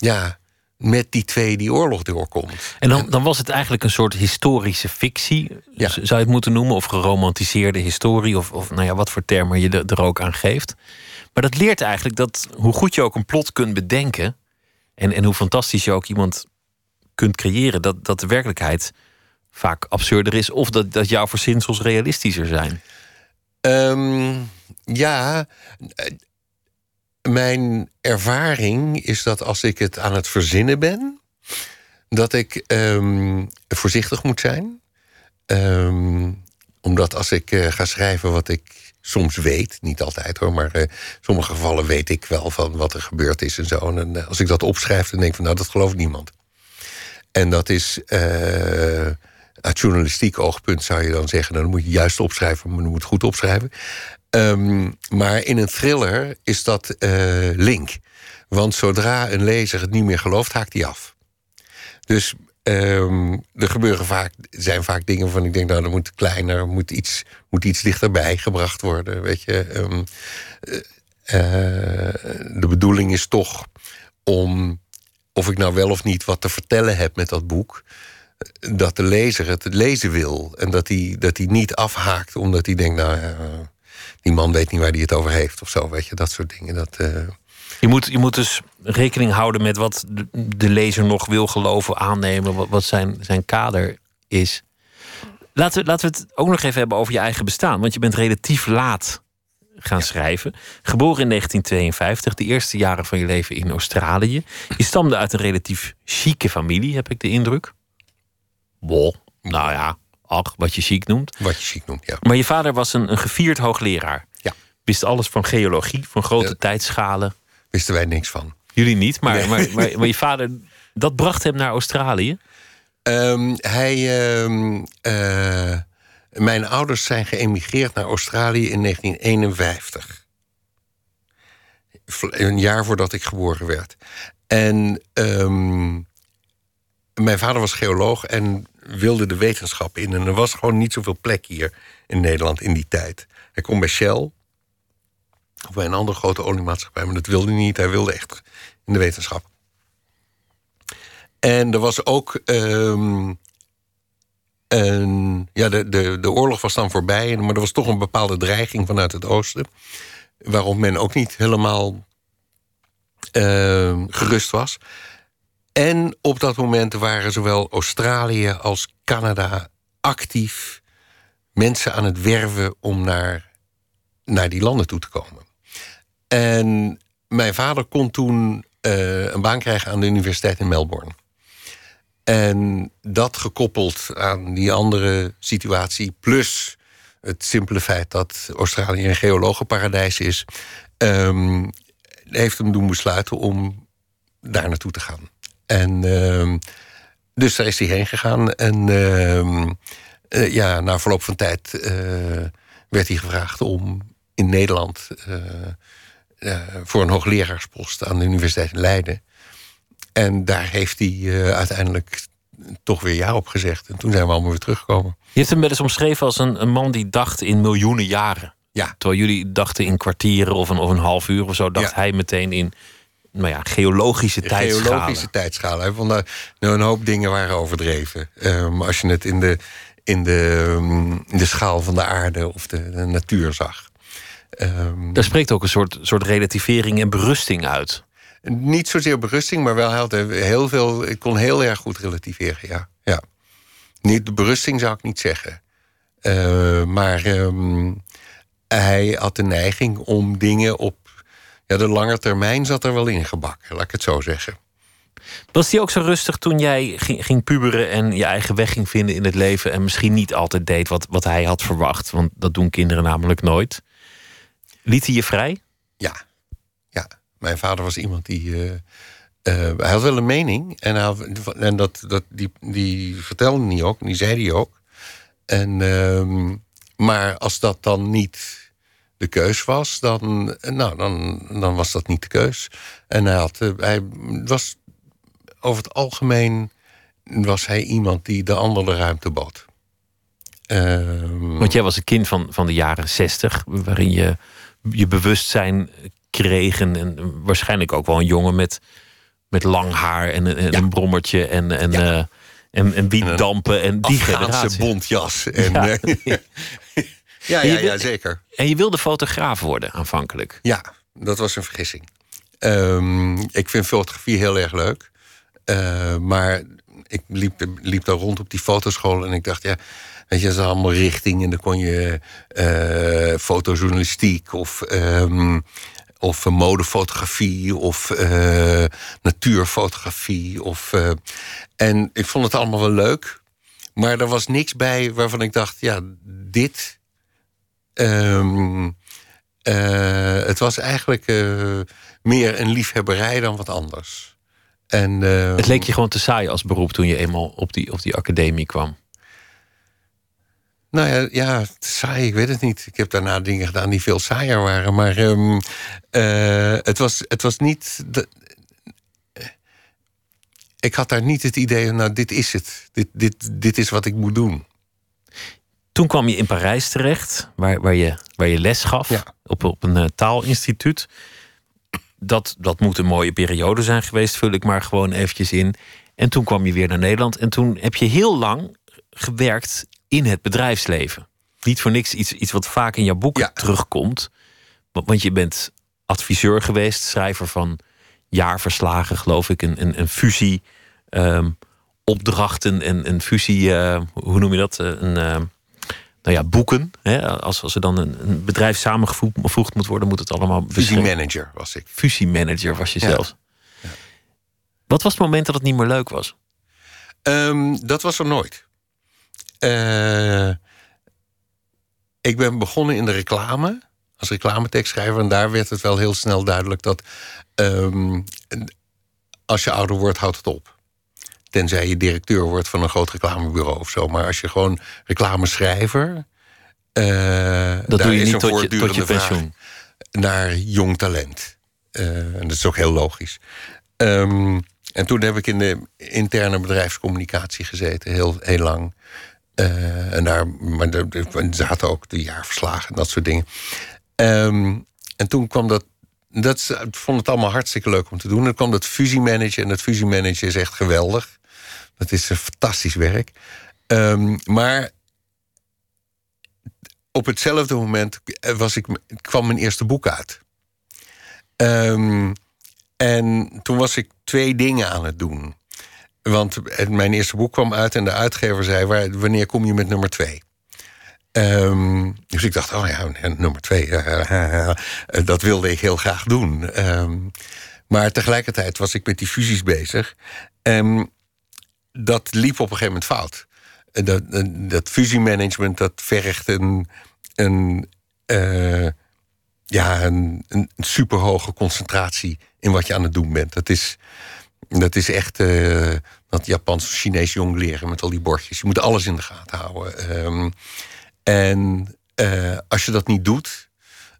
ja, met die twee die oorlog doorkomt. En dan, dan was het eigenlijk een soort historische fictie, Ja. zou je het moeten noemen, of geromantiseerde historie, of, of nou ja, wat voor termen je er, ook aan geeft. Maar dat leert eigenlijk dat hoe goed je ook een plot kunt bedenken, en, en hoe fantastisch je ook iemand kunt creëren, dat, dat de werkelijkheid vaak absurder is, of dat, dat jouw verzinsels realistischer zijn. Ehm, ja, mijn ervaring is dat als ik het aan het verzinnen ben, dat ik ehm, voorzichtig moet zijn. Ehm, omdat als ik eh, ga schrijven wat ik soms weet, niet altijd hoor, maar eh, in sommige gevallen weet ik wel van wat er gebeurd is en zo. En eh, als ik dat opschrijf, dan denk ik van nou, dat gelooft niemand. En dat is eh, uit journalistiek oogpunt zou je dan zeggen, nou, dan moet je juist opschrijven, maar je moet goed opschrijven. Ehm, maar in een thriller is dat eh, link. Want zodra een lezer het niet meer gelooft, haakt hij af. Dus ehm, er gebeuren vaak, zijn vaak dingen waarvan ik denk, nou, er moet kleiner, moet iets, moet iets dichterbij gebracht worden. Weet je, Ehm, eh, eh, de bedoeling is toch om, of ik nou wel of niet wat te vertellen heb met dat boek, dat de lezer het lezen wil. En dat hij, dat hij niet afhaakt omdat hij denkt, nou, die man weet niet waar hij het over heeft of zo. Weet je, dat soort dingen. Dat, eh, Je moet, je moet dus rekening houden met wat de, de lezer nog wil geloven, aannemen, wat, wat zijn, zijn kader is. Laten we, laten we het ook nog even hebben over je eigen bestaan. Want je bent relatief laat gaan schrijven. Geboren in 1952, de eerste jaren van je leven in Australië. Je stamde uit een relatief chique familie, heb ik de indruk. Bol, nou ja, ach, wat je chic noemt. wat je chic noemt, ja. Maar je vader was een, een gevierd hoogleraar. Ja. Wist alles van geologie, van grote Ja. tijdschalen. Wisten wij niks van. Jullie niet, maar, Nee. maar, maar, maar je vader, dat bracht hem naar Australië. Ehm, hij, ehm, eh, mijn ouders zijn geëmigreerd naar Australië in 1951. Vl- Een jaar voordat ik geboren werd. En ehm, mijn vader was geoloog en wilde de wetenschap in. En er was gewoon niet zoveel plek hier in Nederland in die tijd. Hij kon bij Shell, of bij een andere grote oliemaatschappij, maar dat wilde hij niet. Hij wilde echt in de wetenschap. En er was ook. ehm, ja, de, de, de oorlog was dan voorbij, maar er was toch een bepaalde dreiging vanuit het oosten. Waarop men ook niet helemaal ehm, gerust was. En op dat moment waren zowel Australië als Canada actief mensen aan het werven om naar, naar die landen toe te komen. En mijn vader kon toen eh, een baan krijgen aan de universiteit in Melbourne. En dat gekoppeld aan die andere situatie, plus het simpele feit dat Australië een geologenparadijs is, ehm, heeft hem doen besluiten om daar naartoe te gaan. En ehm, dus daar is hij heen gegaan. En ehm, eh, ja, na verloop van tijd eh, werd hij gevraagd om in Nederland eh, voor een hoogleraaarspost aan de Universiteit in Leiden. En daar heeft hij uiteindelijk toch weer ja op gezegd. En toen zijn we allemaal weer teruggekomen. Je hebt hem wel eens omschreven als een, een man die dacht in miljoenen jaren. Ja, Terwijl jullie dachten in kwartieren of een, of een half uur of zo, dacht Ja. hij meteen in nou ja, geologische tijdschalen. geologische tijdschalen. Hij vond nou, een hoop dingen waren overdreven. Eh, maar als je het in de, in, de, ehm, in de schaal van de aarde of de, de natuur zag. Ehm, Daar spreekt ook een soort, soort relativering en berusting uit. Niet zozeer berusting, maar wel had heel veel. Ik kon heel erg goed relativeren, ja. ja. Niet de berusting zou ik niet zeggen. Eh, maar hij had de neiging om dingen op. Ja, de lange termijn zat er wel in gebakken, laat ik het zo zeggen. Was hij ook zo rustig toen jij ging, ging puberen en je eigen weg ging vinden in het leven en misschien niet altijd deed wat, wat hij had verwacht? Want dat doen kinderen namelijk nooit. Liet hij je vrij? Ja, ja. Mijn vader was iemand die. eh, eh, hij had wel een mening en, had- en dat, dat, die, die vertelde hij ook, en die zei hij ook. En, ehm, maar als dat dan niet de keus was, dan, nou, dan, dan was dat niet de keus. En hij, had, eh, hij was over het algemeen was hij iemand die de ander de ruimte bood. Ehm, Want jij was een kind van, van de jaren zestig, waarin je je bewustzijn kreeg. En, en waarschijnlijk ook wel een jongen met, met lang haar en, een- en Ja. een brommertje en, en, Ja. eh, en, en wietdampen en die Afghaanse generatie. bontjas. En, Ja. ja, ja, ja, zeker. En je wilde fotograaf worden aanvankelijk. Ja, dat was een vergissing. Ehm, ik vind fotografie heel erg leuk. Eh, maar ik liep, liep daar rond op die fotoschool en ik dacht, ja, weet je, dat is allemaal richting. En dan kon je eh, fotojournalistiek of, ehm, of eh, modefotografie of natuurfotografie. Of, en ik vond het allemaal wel leuk. Maar er was niks bij waarvan ik dacht, ja, dit. Ehm, eh, het was eigenlijk eh, meer een liefhebberij dan wat anders. En, eh, Het leek je gewoon te saai als beroep toen je eenmaal op die, op die academie kwam. Nou ja, ja, saai, ik weet het niet. Ik heb daarna dingen gedaan die veel saaier waren. Maar ehm, eh, het, was, het was niet. de- ik had daar niet het idee van, nou, dit is het. Dit, dit, dit is wat ik moet doen. Toen kwam je in Parijs terecht, waar, waar, je, waar je les gaf Ja. op, op een eh, taalinstituut. Dat, dat moet een mooie periode zijn geweest, vul ik maar gewoon eventjes in. En toen kwam je weer naar Nederland en toen heb je heel lang gewerkt in het bedrijfsleven. Niet voor niks iets, iets wat vaak in jouw boek Ja. terugkomt. Want, want je bent adviseur geweest, schrijver van jaarverslagen, geloof ik, een, een, een fusie. ehm, opdrachten en een fusie, eh, hoe noem je dat? Eh, Een, nou ja, boeken. Hè? Als, als er dan een, een bedrijf samengevoegd moet worden, moet het allemaal Visie beschreven. manager was ik. Fusiemanager was je Ja. zelfs. Wat was het moment dat het niet meer leuk was? Ehm, dat was er nooit. Eh, ik ben begonnen in de reclame als reclametekstschrijver. En daar werd het wel heel snel duidelijk dat ehm, als je ouder wordt, houdt het op. Tenzij je directeur wordt van een groot reclamebureau of zo. Maar als je gewoon reclameschrijver. eh Dat doe je niet tot je, tot pensioen. naar jong talent. Eh, en dat is ook heel logisch. Ehm, en toen heb ik in de interne bedrijfscommunicatie gezeten, heel, heel lang. Eh, en daar maar er, er zaten ook de jaarverslagen en dat soort dingen. Ehm, en toen kwam dat dat ik vond het allemaal hartstikke leuk om te doen. En dan kwam dat fusiemanagen. En dat fusiemanagen is echt geweldig. Dat is een fantastisch werk. Ehm, maar op hetzelfde moment was ik, kwam mijn eerste boek uit. Ehm, en toen was ik twee dingen aan het doen. Want het- mijn eerste boek kwam uit en de uitgever zei: "Waar- Wanneer kom je met nummer twee? Ehm, dus ik dacht: Oh ja, nummer twee. eh, dat wilde ik heel graag doen. Maar tegelijkertijd was ik met die fusies bezig. En dat liep op een gegeven moment fout. Dat, dat fusiemanagement dat vergt een, een, eh, ja, een, een superhoge concentratie in wat je aan het doen bent. Dat is, dat is echt eh, dat Japans of Chinees jong leren met al die bordjes. Je moet alles in de gaten houden. Ehm, en eh, als je dat niet doet,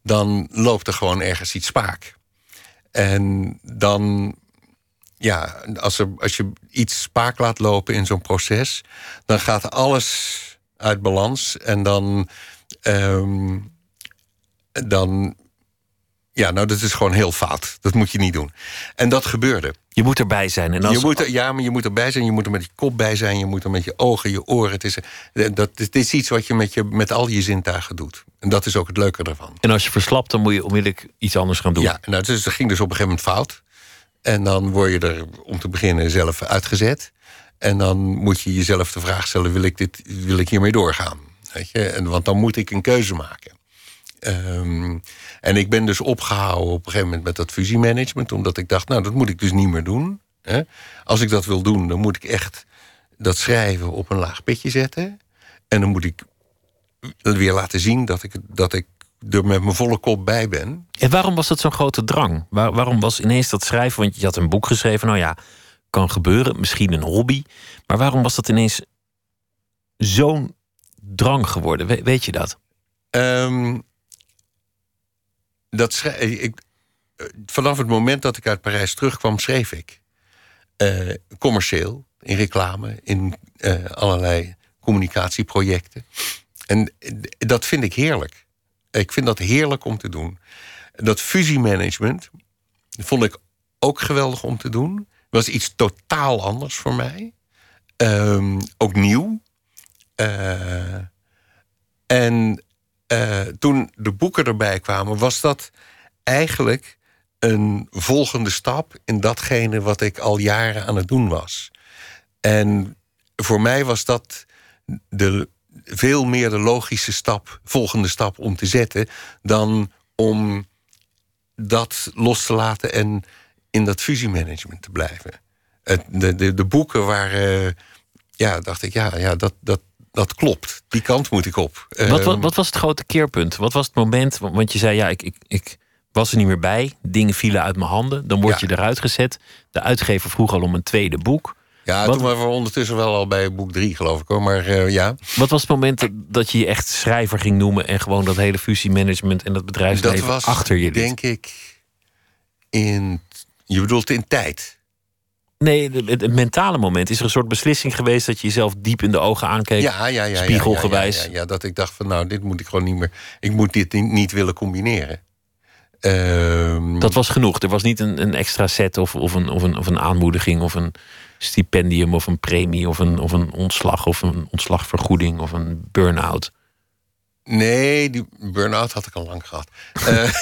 dan loopt er gewoon ergens iets spaak. En dan, ja, als, er, als je iets spaak laat lopen in zo'n proces, dan gaat alles uit balans. En dan, ehm, dan, ja, nou, dat is gewoon heel fout. Dat moet je niet doen. En dat gebeurde. Je moet erbij zijn. En als, Je moet er, ja, maar je moet erbij zijn. Je moet er met je kop bij zijn. Je moet er met je ogen, je oren. Het is, dat, het is iets wat je met, je met al je zintuigen doet. En dat is ook het leuke ervan. en als je verslapt, dan moet je onmiddellijk iets anders gaan doen. Ja, nou, dus, dat ging dus op een gegeven moment fout. En dan word je er om te beginnen zelf uitgezet. En dan moet je jezelf de vraag stellen: wil ik, dit, wil ik hiermee doorgaan? Weet je? En, want dan moet ik een keuze maken. Ehm, en ik ben dus opgehouden op een gegeven moment met dat fusiemanagement, omdat ik dacht: nou, dat moet ik dus niet meer doen. Hè? Als ik dat wil doen, dan moet ik echt dat schrijven op een laag pitje zetten. En dan moet ik weer laten zien dat ik, dat ik er met mijn volle kop bij ben. En waarom was dat zo'n grote drang? Waar- waarom was ineens dat schrijven? Want je had een boek geschreven, nou ja, kan gebeuren, misschien een hobby. Maar waarom was dat ineens zo'n drang geworden? We- weet je dat? Ehm, dat schrij- ik, eh, vanaf het moment dat ik uit Parijs terugkwam, schreef ik. Eh, commercieel, in reclame, in eh, allerlei communicatieprojecten. En eh, dat vind ik heerlijk. Ik vind dat heerlijk om te doen. Dat fusiemanagement vond ik ook geweldig om te doen. Was iets totaal anders voor mij. Ehm, ook nieuw. Eh, en eh, toen de boeken erbij kwamen, was dat eigenlijk een volgende stap in datgene wat ik al jaren aan het doen was. En voor mij was dat de, veel meer de logische stap, volgende stap om te zetten, dan om dat los te laten en in dat fusiemanagement te blijven. Het, de, de, de boeken waren, ja, dacht ik, ja, ja dat, dat, dat klopt. Die kant moet ik op. Wat, wat, Ehm, wat was het grote keerpunt? Wat was het moment? Want want je zei, ja, ik, ik, ik was er niet meer bij. Dingen vielen uit mijn handen. Dan word Ja. je eruit gezet. De uitgever vroeg al om een tweede boek. Ja, Wat- toen waren we ondertussen wel al bij boek drie, geloof ik hoor. Maar eh, ja, Wat was het moment dat- je je echt schrijver ging noemen... en gewoon dat hele fusiemanagement en dat dat bedrijfsleven was achter je liet? denk ik in. Je bedoelt in tijd. Nee, het, mentale moment. Is er een soort beslissing geweest dat je jezelf diep in de ogen aankeek? Ja, ja, ja, ja, ja. spiegelgewijs. Ja, ja, ja, dat ik dacht van nou, dit moet ik gewoon niet meer. Ik moet dit niet, niet willen combineren. Ehm, Dat was genoeg. Er was niet een, een extra set of, of, een, of, een, of een aanmoediging of een stipendium of een premie of een, of een ontslag of een ontslagvergoeding of een burn-out. Nee, die burn-out had ik al lang gehad. Eh,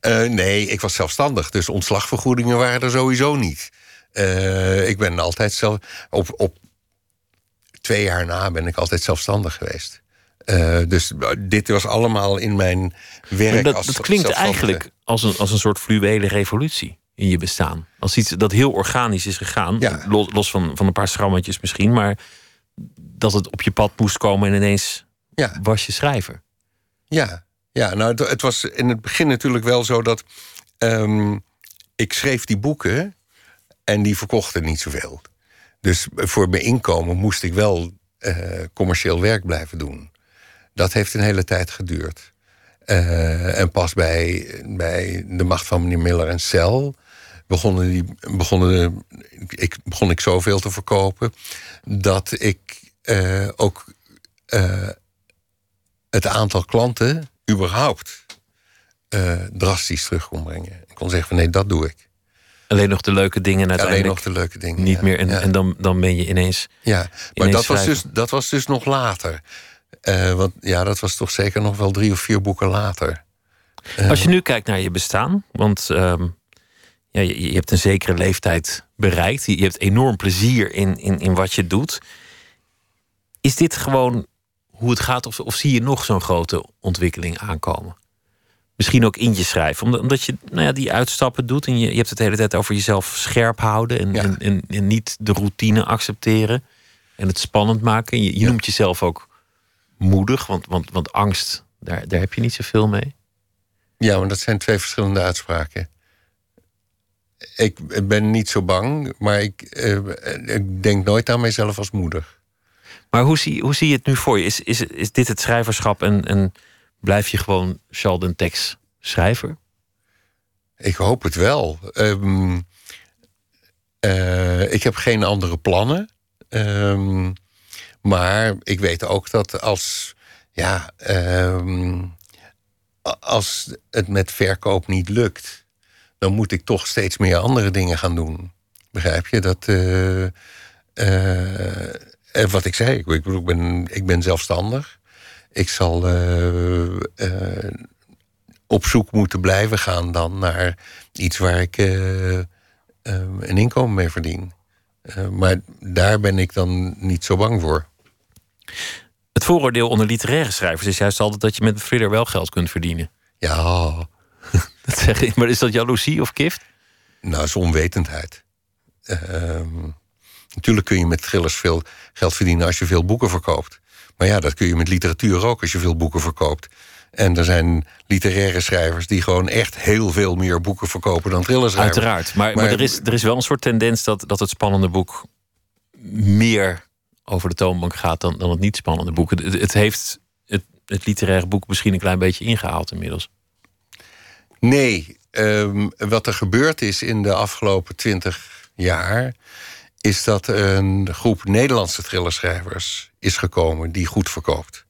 eh, nee, ik was zelfstandig, dus ontslagvergoedingen waren er sowieso niet. Eh, ik ben altijd zelf. Op, op twee jaar na ben ik altijd zelfstandig geweest. Dus dit was allemaal in mijn werk. Maar dat, als dat klinkt eigenlijk als een, als een soort fluwele revolutie in je bestaan. Als iets dat heel organisch is gegaan. Ja. Los, los van, van een paar schrammetjes misschien. Maar dat het op je pad moest komen en ineens Ja. was je schrijver. Ja, ja nou, het, het was in het begin natuurlijk wel zo dat. ehm, ik schreef die boeken en die verkochten niet zoveel. Dus voor mijn inkomen moest ik wel eh, commercieel werk blijven doen. Dat heeft een hele tijd geduurd. Eh, en pas bij, bij de macht van meneer Miller en Cel begonnen die, begonnen, ik, begon ik zoveel te verkopen dat ik eh, ook eh, het aantal klanten überhaupt eh, drastisch terug kon brengen. Ik kon zeggen van nee, dat doe ik. Alleen nog de leuke dingen en Alleen uiteindelijk nog de leuke dingen. niet ja. meer. En, ja. en dan, dan ben je ineens... Ja, maar ineens dat was, dus, dat was dus nog later. Want ja, dat was toch zeker nog wel drie of vier boeken later. Als je nu kijkt naar je bestaan, want ehm, ja, je, je hebt een zekere leeftijd bereikt. Je, je hebt enorm plezier in, in, in wat je doet. Is dit gewoon hoe het gaat? Of, of zie je nog zo'n grote ontwikkeling aankomen? Misschien ook in je schrijven. Omdat, omdat je nou ja, die uitstappen doet. En je, je hebt het de hele tijd over jezelf scherp houden. En, Ja. en, en, en niet de routine accepteren. En het spannend maken. Je, je Ja. noemt jezelf ook moedig. Want, want, want angst, daar, daar heb je niet zoveel mee. Ja, maar dat zijn twee verschillende uitspraken. Ik ben niet zo bang, maar ik, eh, ik denk nooit aan mijzelf als moeder. Maar hoe zie, hoe zie je het nu voor je? Is, is, is dit het schrijverschap en, en blijf je gewoon Sheldon Tex schrijver? Ik hoop het wel. Ehm, eh, ik heb geen andere plannen. Ehm, maar ik weet ook dat als, ja, ehm, als het met verkoop niet lukt, dan moet ik toch steeds meer andere dingen gaan doen. Begrijp je? Dat, en wat ik zei, ik, ik bedoel, ik ben, ik ben zelfstandig. Ik zal op zoek moeten blijven gaan dan naar iets waar ik een inkomen mee verdien. Maar daar ben ik dan niet zo bang voor. Het vooroordeel onder literaire schrijvers is juist altijd dat je met een thriller wel geld kunt verdienen. Ja, Dat zeg ik. Maar is dat jaloezie of kift? nou, is onwetendheid. Ehm, natuurlijk kun je met thrillers veel geld verdienen als je veel boeken verkoopt. Maar ja, dat kun je met literatuur ook als je veel boeken verkoopt. En er zijn literaire schrijvers die gewoon echt heel veel meer boeken verkopen dan thrillerschrijvers. Uiteraard. Maar, maar, Maar- er, is, er is wel een soort tendens dat, dat het spannende boek meer over de toonbank gaat dan, dan het niet spannende boek. Het, het heeft het, het literaire boek misschien een klein beetje ingehaald inmiddels. Nee, ehm, wat er gebeurd is in de afgelopen twintig jaar... is dat een groep Nederlandse thrillerschrijvers is gekomen die goed verkoopt.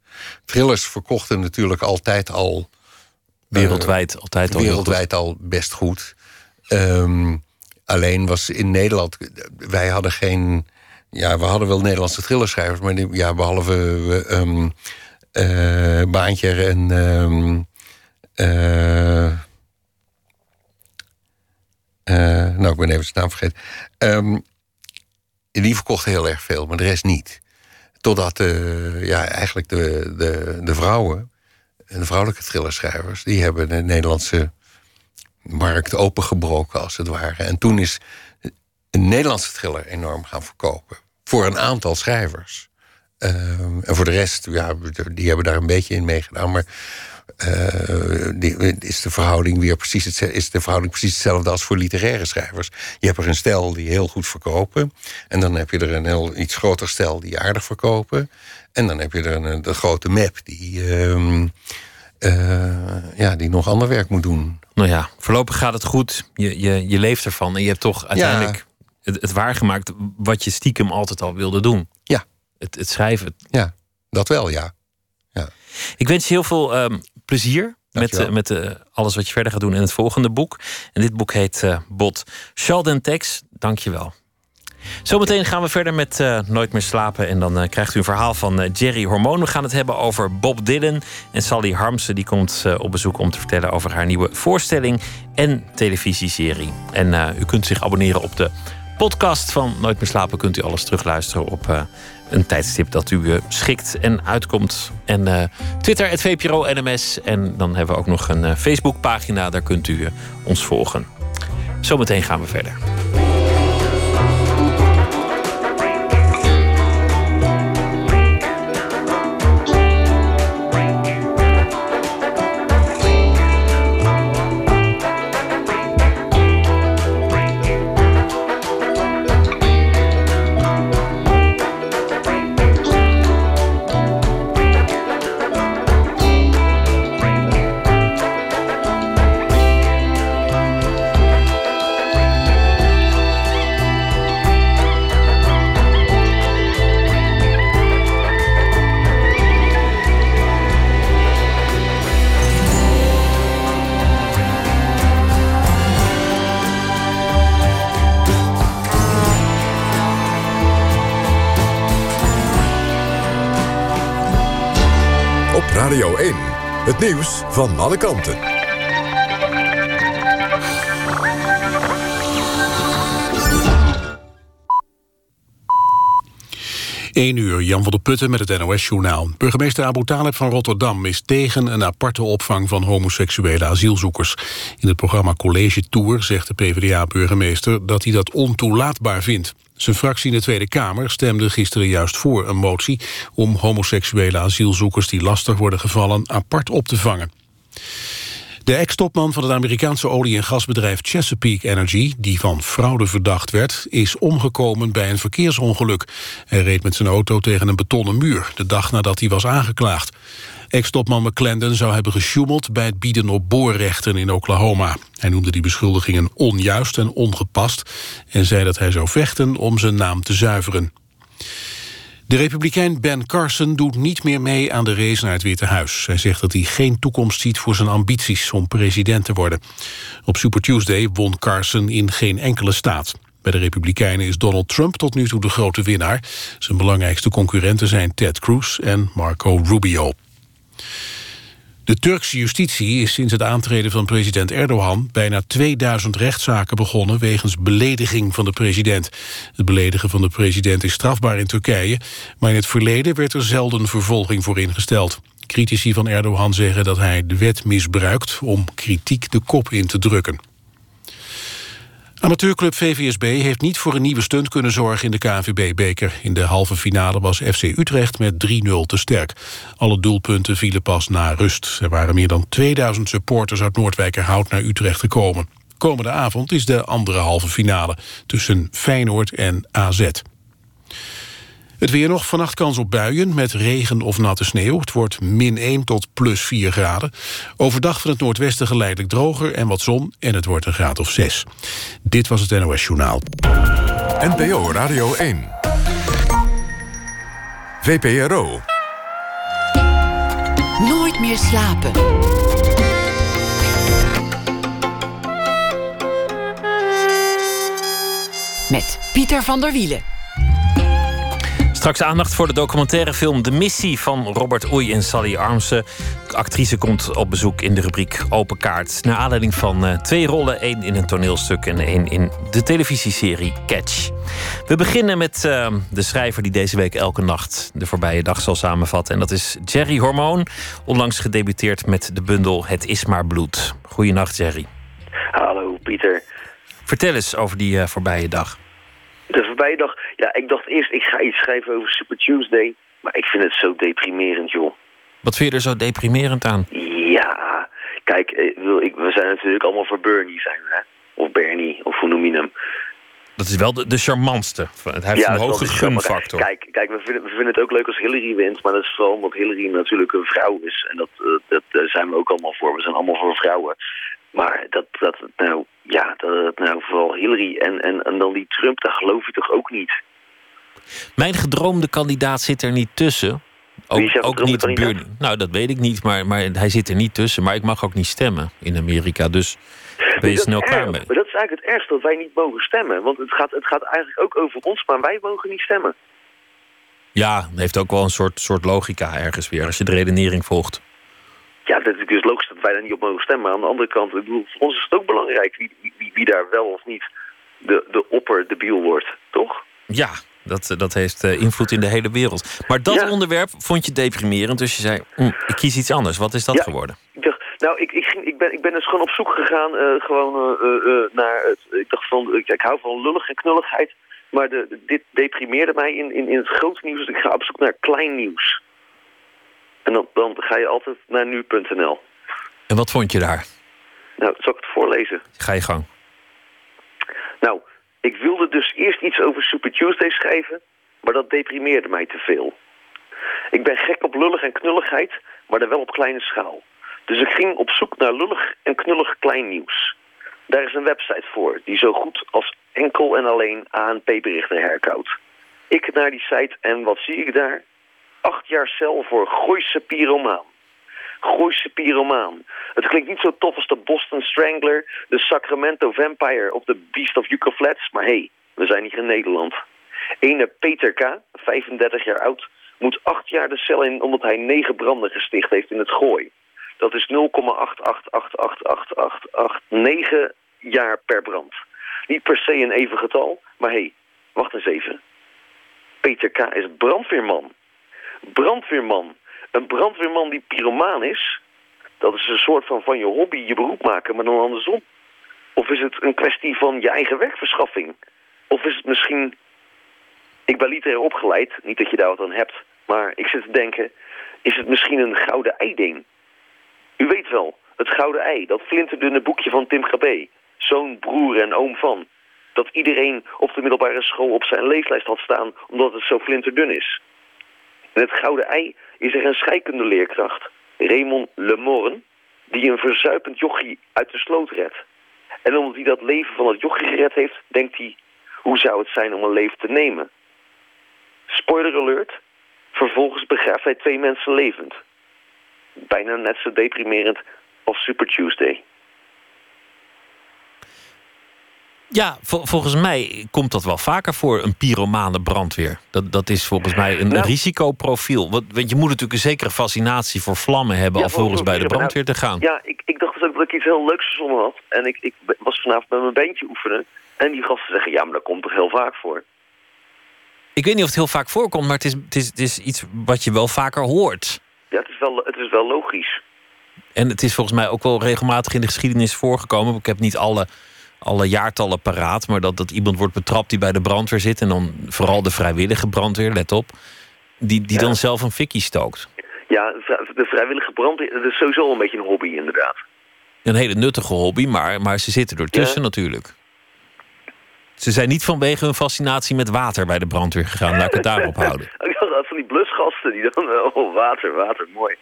Thrillers verkochten natuurlijk altijd al... Wereldwijd altijd al wereldwijd al best goed. Ehm, alleen was in Nederland... Wij hadden geen... Ja, we hadden wel Nederlandse thrillerschrijvers... maar die- ja, behalve ehm eh, Baantje en... eh, eh, nou, ik ben even zijn naam vergeten. Ehm, die verkochten heel erg veel, maar de rest niet. Totdat eh, ja, eigenlijk de, de, de vrouwen, de vrouwelijke thrillerschrijvers... die hebben de Nederlandse markt opengebroken, als het ware. En toen is een Nederlandse thriller enorm gaan verkopen. Voor een aantal schrijvers. Ehm, en voor de rest, ja, die hebben daar een beetje in meegedaan. Maar eh, die, is, de verhouding weer precies hetzelfde, is de verhouding precies hetzelfde als voor literaire schrijvers. Je hebt er een stel die heel goed verkopen. En dan heb je er een heel iets groter stel die aardig verkopen. En dan heb je er een, de grote map die, ehm, eh, ja, die nog ander werk moet doen. Nou ja, voorlopig gaat het goed. Je, je, je leeft ervan. En je hebt toch uiteindelijk het, het waargemaakt wat je stiekem altijd al wilde doen. Ja. Het, het schrijven. Ja, dat wel, ja. Ik wens je heel veel ehm, plezier met, eh, met eh, alles wat je verder gaat doen in het volgende boek. En dit boek heet eh, Bot. Sheldon Tex, dank je wel. Zometeen gaan we verder met Nooit meer slapen. En dan krijgt u een verhaal van Jerry Hormoon. We gaan het hebben over Bob Dylan. En Sally Harmsen die komt op bezoek om te vertellen over haar nieuwe voorstelling en televisieserie. En u kunt zich abonneren op de podcast van Nooit meer slapen. Kunt u alles terugluisteren op een tijdstip dat u eh, schikt en uitkomt. En eh, Twitter, het VPRO NMS. En dan hebben we ook nog een eh, Facebookpagina. Daar kunt u ons volgen. Zometeen gaan we verder. Het nieuws van alle kanten. 1 uur, Jan van der Putten met het NOS-journaal. Burgemeester Abu Taleb van Rotterdam is tegen een aparte opvang van homoseksuele asielzoekers. In het programma College Tour zegt de PvdA-burgemeester dat hij dat ontoelaatbaar vindt. Zijn fractie in de Tweede Kamer stemde gisteren juist voor een motie... om homoseksuele asielzoekers die lastig worden gevallen apart op te vangen. De ex-topman van het Amerikaanse olie- en gasbedrijf Chesapeake Energy... die van fraude verdacht werd, is omgekomen bij een verkeersongeluk. Hij reed met zijn auto tegen een betonnen muur... de dag nadat hij was aangeklaagd. Ex-topman McClendon zou hebben gesjoemeld... bij het bieden op boorrechten in Oklahoma. Hij noemde die beschuldigingen onjuist en ongepast... en zei dat hij zou vechten om zijn naam te zuiveren. De republikein Ben Carson doet niet meer mee aan de race naar het Witte Huis. Hij zegt dat hij geen toekomst ziet voor zijn ambities om president te worden. Op Super Tuesday won Carson in geen enkele staat. Bij de Republikeinen is Donald Trump tot nu toe de grote winnaar. Zijn belangrijkste concurrenten zijn Ted Cruz en Marco Rubio. De Turkse justitie is sinds het aantreden van president Erdogan... bijna 2000 rechtszaken begonnen wegens belediging van de president. Het beledigen van de president is strafbaar in Turkije... maar in het verleden werd er zelden vervolging voor ingesteld. Critici van Erdogan zeggen dat hij de wet misbruikt... om kritiek de kop in te drukken. Amateurclub VVSB heeft niet voor een nieuwe stunt kunnen zorgen in de KNVB-beker. In de halve finale was FC Utrecht met 3-0 te sterk. Alle doelpunten vielen pas na rust. Er waren meer dan 2000 supporters uit Noordwijkerhout naar Utrecht gekomen. Komende avond is de andere halve finale tussen Feyenoord en AZ. Het weer nog, vannacht kans op buien met regen of natte sneeuw. Het wordt min 1 tot plus 4 graden. Overdag van het noordwesten geleidelijk droger en wat zon... en het wordt een graad of 6. Dit was het NOS Journaal. NPO Radio 1. VPRO. Nooit meer slapen. Met Pieter van der Wielen. Straks aandacht voor de documentaire film De Missie van Robert Oei en Sally Armsen. De actrice komt op bezoek in de rubriek Open Kaart. Naar aanleiding van uh, twee rollen, één in een toneelstuk en één in de televisieserie Catch. We beginnen met uh, de schrijver die deze week elke nacht de voorbije dag zal samenvatten. En dat is Jerry Hormoon, onlangs gedebuteerd met de bundel Het is maar bloed. Goeienacht Jerry. Hallo Pieter. Vertel eens over die uh, voorbije dag. De voorbije dag, ja, ik dacht eerst ik ga iets schrijven over Super Tuesday. Maar ik vind het zo deprimerend, joh. Wat vind je er zo deprimerend aan? Ja, kijk, ik, we zijn natuurlijk allemaal voor Bernie, zijn we, hè? Of Bernie, of hoe noem je hem? Dat is wel de, de charmantste. Het heeft ja, een hoge gunfactor. Kijk, kijk we, vinden, we vinden het ook leuk als Hillary wint. Maar dat is vooral omdat Hillary natuurlijk een vrouw is. En dat, uh, dat daar zijn we ook allemaal voor. We zijn allemaal voor vrouwen. Maar dat, dat nou, ja, dat nou vooral Hillary en, en, en dan die Trump, daar geloof je toch ook niet? Mijn gedroomde kandidaat zit er niet tussen. Ook, ook niet Bernie. Nou, dat weet ik niet, maar, maar hij zit er niet tussen. Maar ik mag ook niet stemmen in Amerika, dus ben je snel klaar mee. Maar dat is eigenlijk het ergste, dat wij niet mogen stemmen. Want het gaat, het gaat eigenlijk ook over ons, maar wij mogen niet stemmen. Ja, heeft ook wel een soort, soort logica ergens weer, als je de redenering volgt. Ja, dat is dus logisch dat wij daar niet op mogen stemmen. Maar aan de andere kant, ik bedoel, voor ons is het ook belangrijk wie, wie, wie daar wel of niet de, de opper debiel wordt, toch? Ja, dat, dat heeft uh, invloed in de hele wereld. Maar dat Ja. onderwerp vond je deprimerend. Dus je zei, "Hm, ik kies iets anders. Wat is dat Ja. geworden? Ik dacht, nou, ik, ik, ging, ik, ben, ik ben dus gewoon op zoek gegaan eh, gewoon, eh, eh, eh, naar het. Ik dacht van, ik, ik hou van lullig en knulligheid. Maar de, de- dit deprimeerde mij in, in, in het grote nieuws. Dus ik ga op zoek naar klein nieuws. En dan, dan ga je altijd naar nu.nl. En wat vond je daar? Nou, zal ik het voorlezen? Ga je gang. Nou, ik wilde dus eerst iets over Super Tuesday schrijven, maar dat deprimeerde mij te veel. Ik ben gek op lullig en knulligheid, maar dan wel op kleine schaal. Dus ik ging op zoek naar lullig en knullig klein nieuws. Daar is een website voor, die zo goed als enkel en alleen ANP-berichten herkoudt. Ik naar die site en wat zie ik daar? Acht jaar cel voor Gooise pyromaan. Gooise pyromaan. Het klinkt niet zo tof als de Boston Strangler, de Sacramento Vampire of de Beast of Yucca Flats, maar hey, we zijn hier in Nederland. Ene Peter K., 35 jaar oud, moet acht jaar de cel in omdat hij negen branden gesticht heeft in het gooi. Dat is 0,88888889 jaar per brand. Niet per se een even getal, maar hé, hey, wacht eens even. Peter K. is brandweerman. Brandweerman. Een brandweerman die pyromaan is, dat is een soort van van je hobby je beroep maken, maar dan andersom. Of is het een kwestie van je eigen werkverschaffing? Of is het misschien... Ik ben literair opgeleid, niet dat je daar wat aan hebt. Maar ik zit te denken, is het misschien een gouden eideen? U weet wel, het gouden ei, dat flinterdunne boekje van Tim Gabé. Zoon, broer en oom van. Dat iedereen op de middelbare school op zijn leeslijst had staan... omdat het zo flinterdun is. In het gouden ei is er een scheikundeleerkracht, Raymond Lemorne... die een verzuipend jochie uit de sloot redt. En omdat hij dat leven van het jochie gered heeft, denkt hij... hoe zou het zijn om een leven te nemen? Spoiler alert, vervolgens begraaft hij twee mensen levend. Bijna net zo deprimerend als Super Tuesday. Ja, volgens mij komt dat wel vaker voor, een pyromane brandweer. Dat, dat is volgens mij een Nou. risicoprofiel. Want, want je moet natuurlijk een zekere fascinatie voor vlammen hebben... Ja, alvorens bij de brandweer te gaan. Ja, ik, ik dacht dus ook dat ik iets heel leuks verzonnen had. En ik, ik was vanavond met mijn beentje oefenen. En die gasten zeggen, ja, maar dat komt toch heel vaak voor. Ik weet niet of het heel vaak voorkomt, maar het is, het is, het is iets wat je wel vaker hoort. Ja, het is wel, het is wel logisch. En het is volgens mij ook wel regelmatig in de geschiedenis voorgekomen. Ik heb niet alle, alle jaartallen paraat, maar dat, dat iemand wordt betrapt die bij de brandweer zit. En dan vooral de vrijwillige brandweer, let op. Die, die Ja. dan zelf een fikkie stookt. Ja, de vrijwillige brandweer, dat is sowieso een beetje een hobby, inderdaad. Een hele nuttige hobby, maar, maar ze zitten ertussen Ja. natuurlijk. Ze zijn niet vanwege hun fascinatie met water bij de brandweer gegaan. Laat ik het daarop houden. Ik dacht van die blusgasten die dan, oh, water, water, mooi.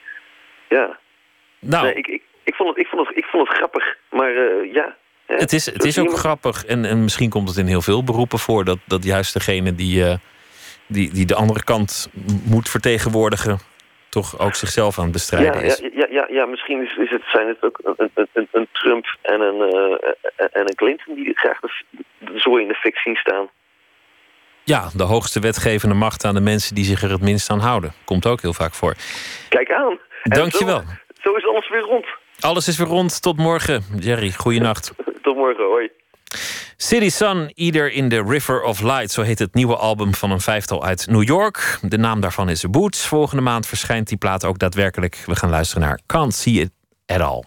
Ja, Nou, nee, ik, ik, ik, vond het, ik, vond het, ik vond het grappig, maar eh, ja. Het is, het is ook grappig. En, en misschien komt het in heel veel beroepen voor... dat, dat juist degene die, eh, die, die de andere kant moet vertegenwoordigen... toch ook zichzelf aan het bestrijden Ja, is. ja, ja, ja, ja, misschien is, is het, zijn het ook een, een, een, een Trump en een, eh, en een Clinton die graag de, de zooi in de fik zien staan. Ja, de hoogste wetgevende macht aan de mensen die zich er het minst aan houden. Komt ook heel vaak voor. Kijk aan. Dankjewel. Zo, zo is alles weer rond. Alles is weer rond. Tot morgen. Jerry, goeienacht. Tot morgen, hoi. City Sun, Either in the River of Light. Zo heet het nieuwe album van een vijftal uit New York. De naam daarvan is Boots. Volgende maand verschijnt die plaat ook daadwerkelijk. We gaan luisteren naar Can't See It At All.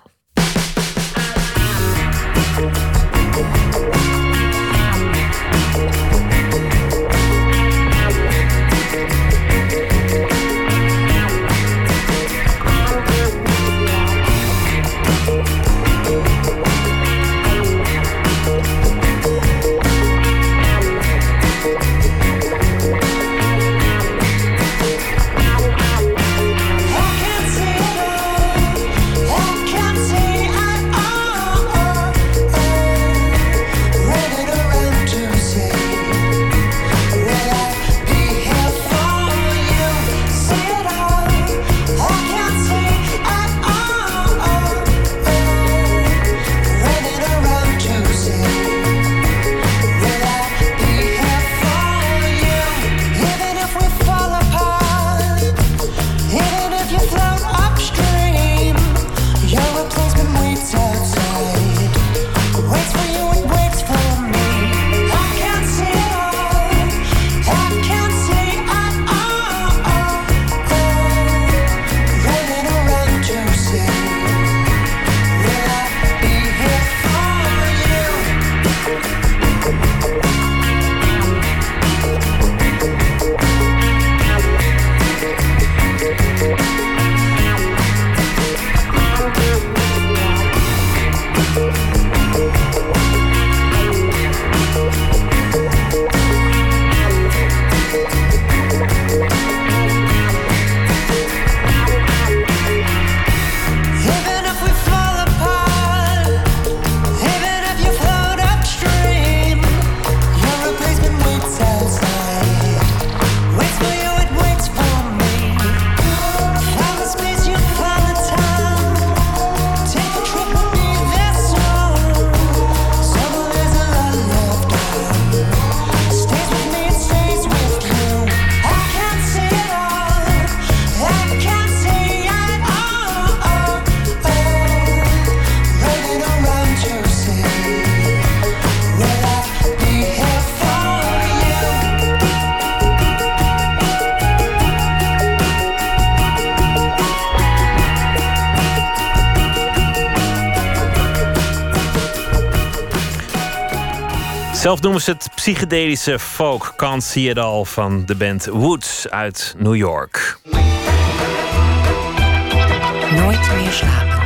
Zelf noemen ze het psychedelische folk Can't See It All van de band Woods uit New York. Nooit meer slapen.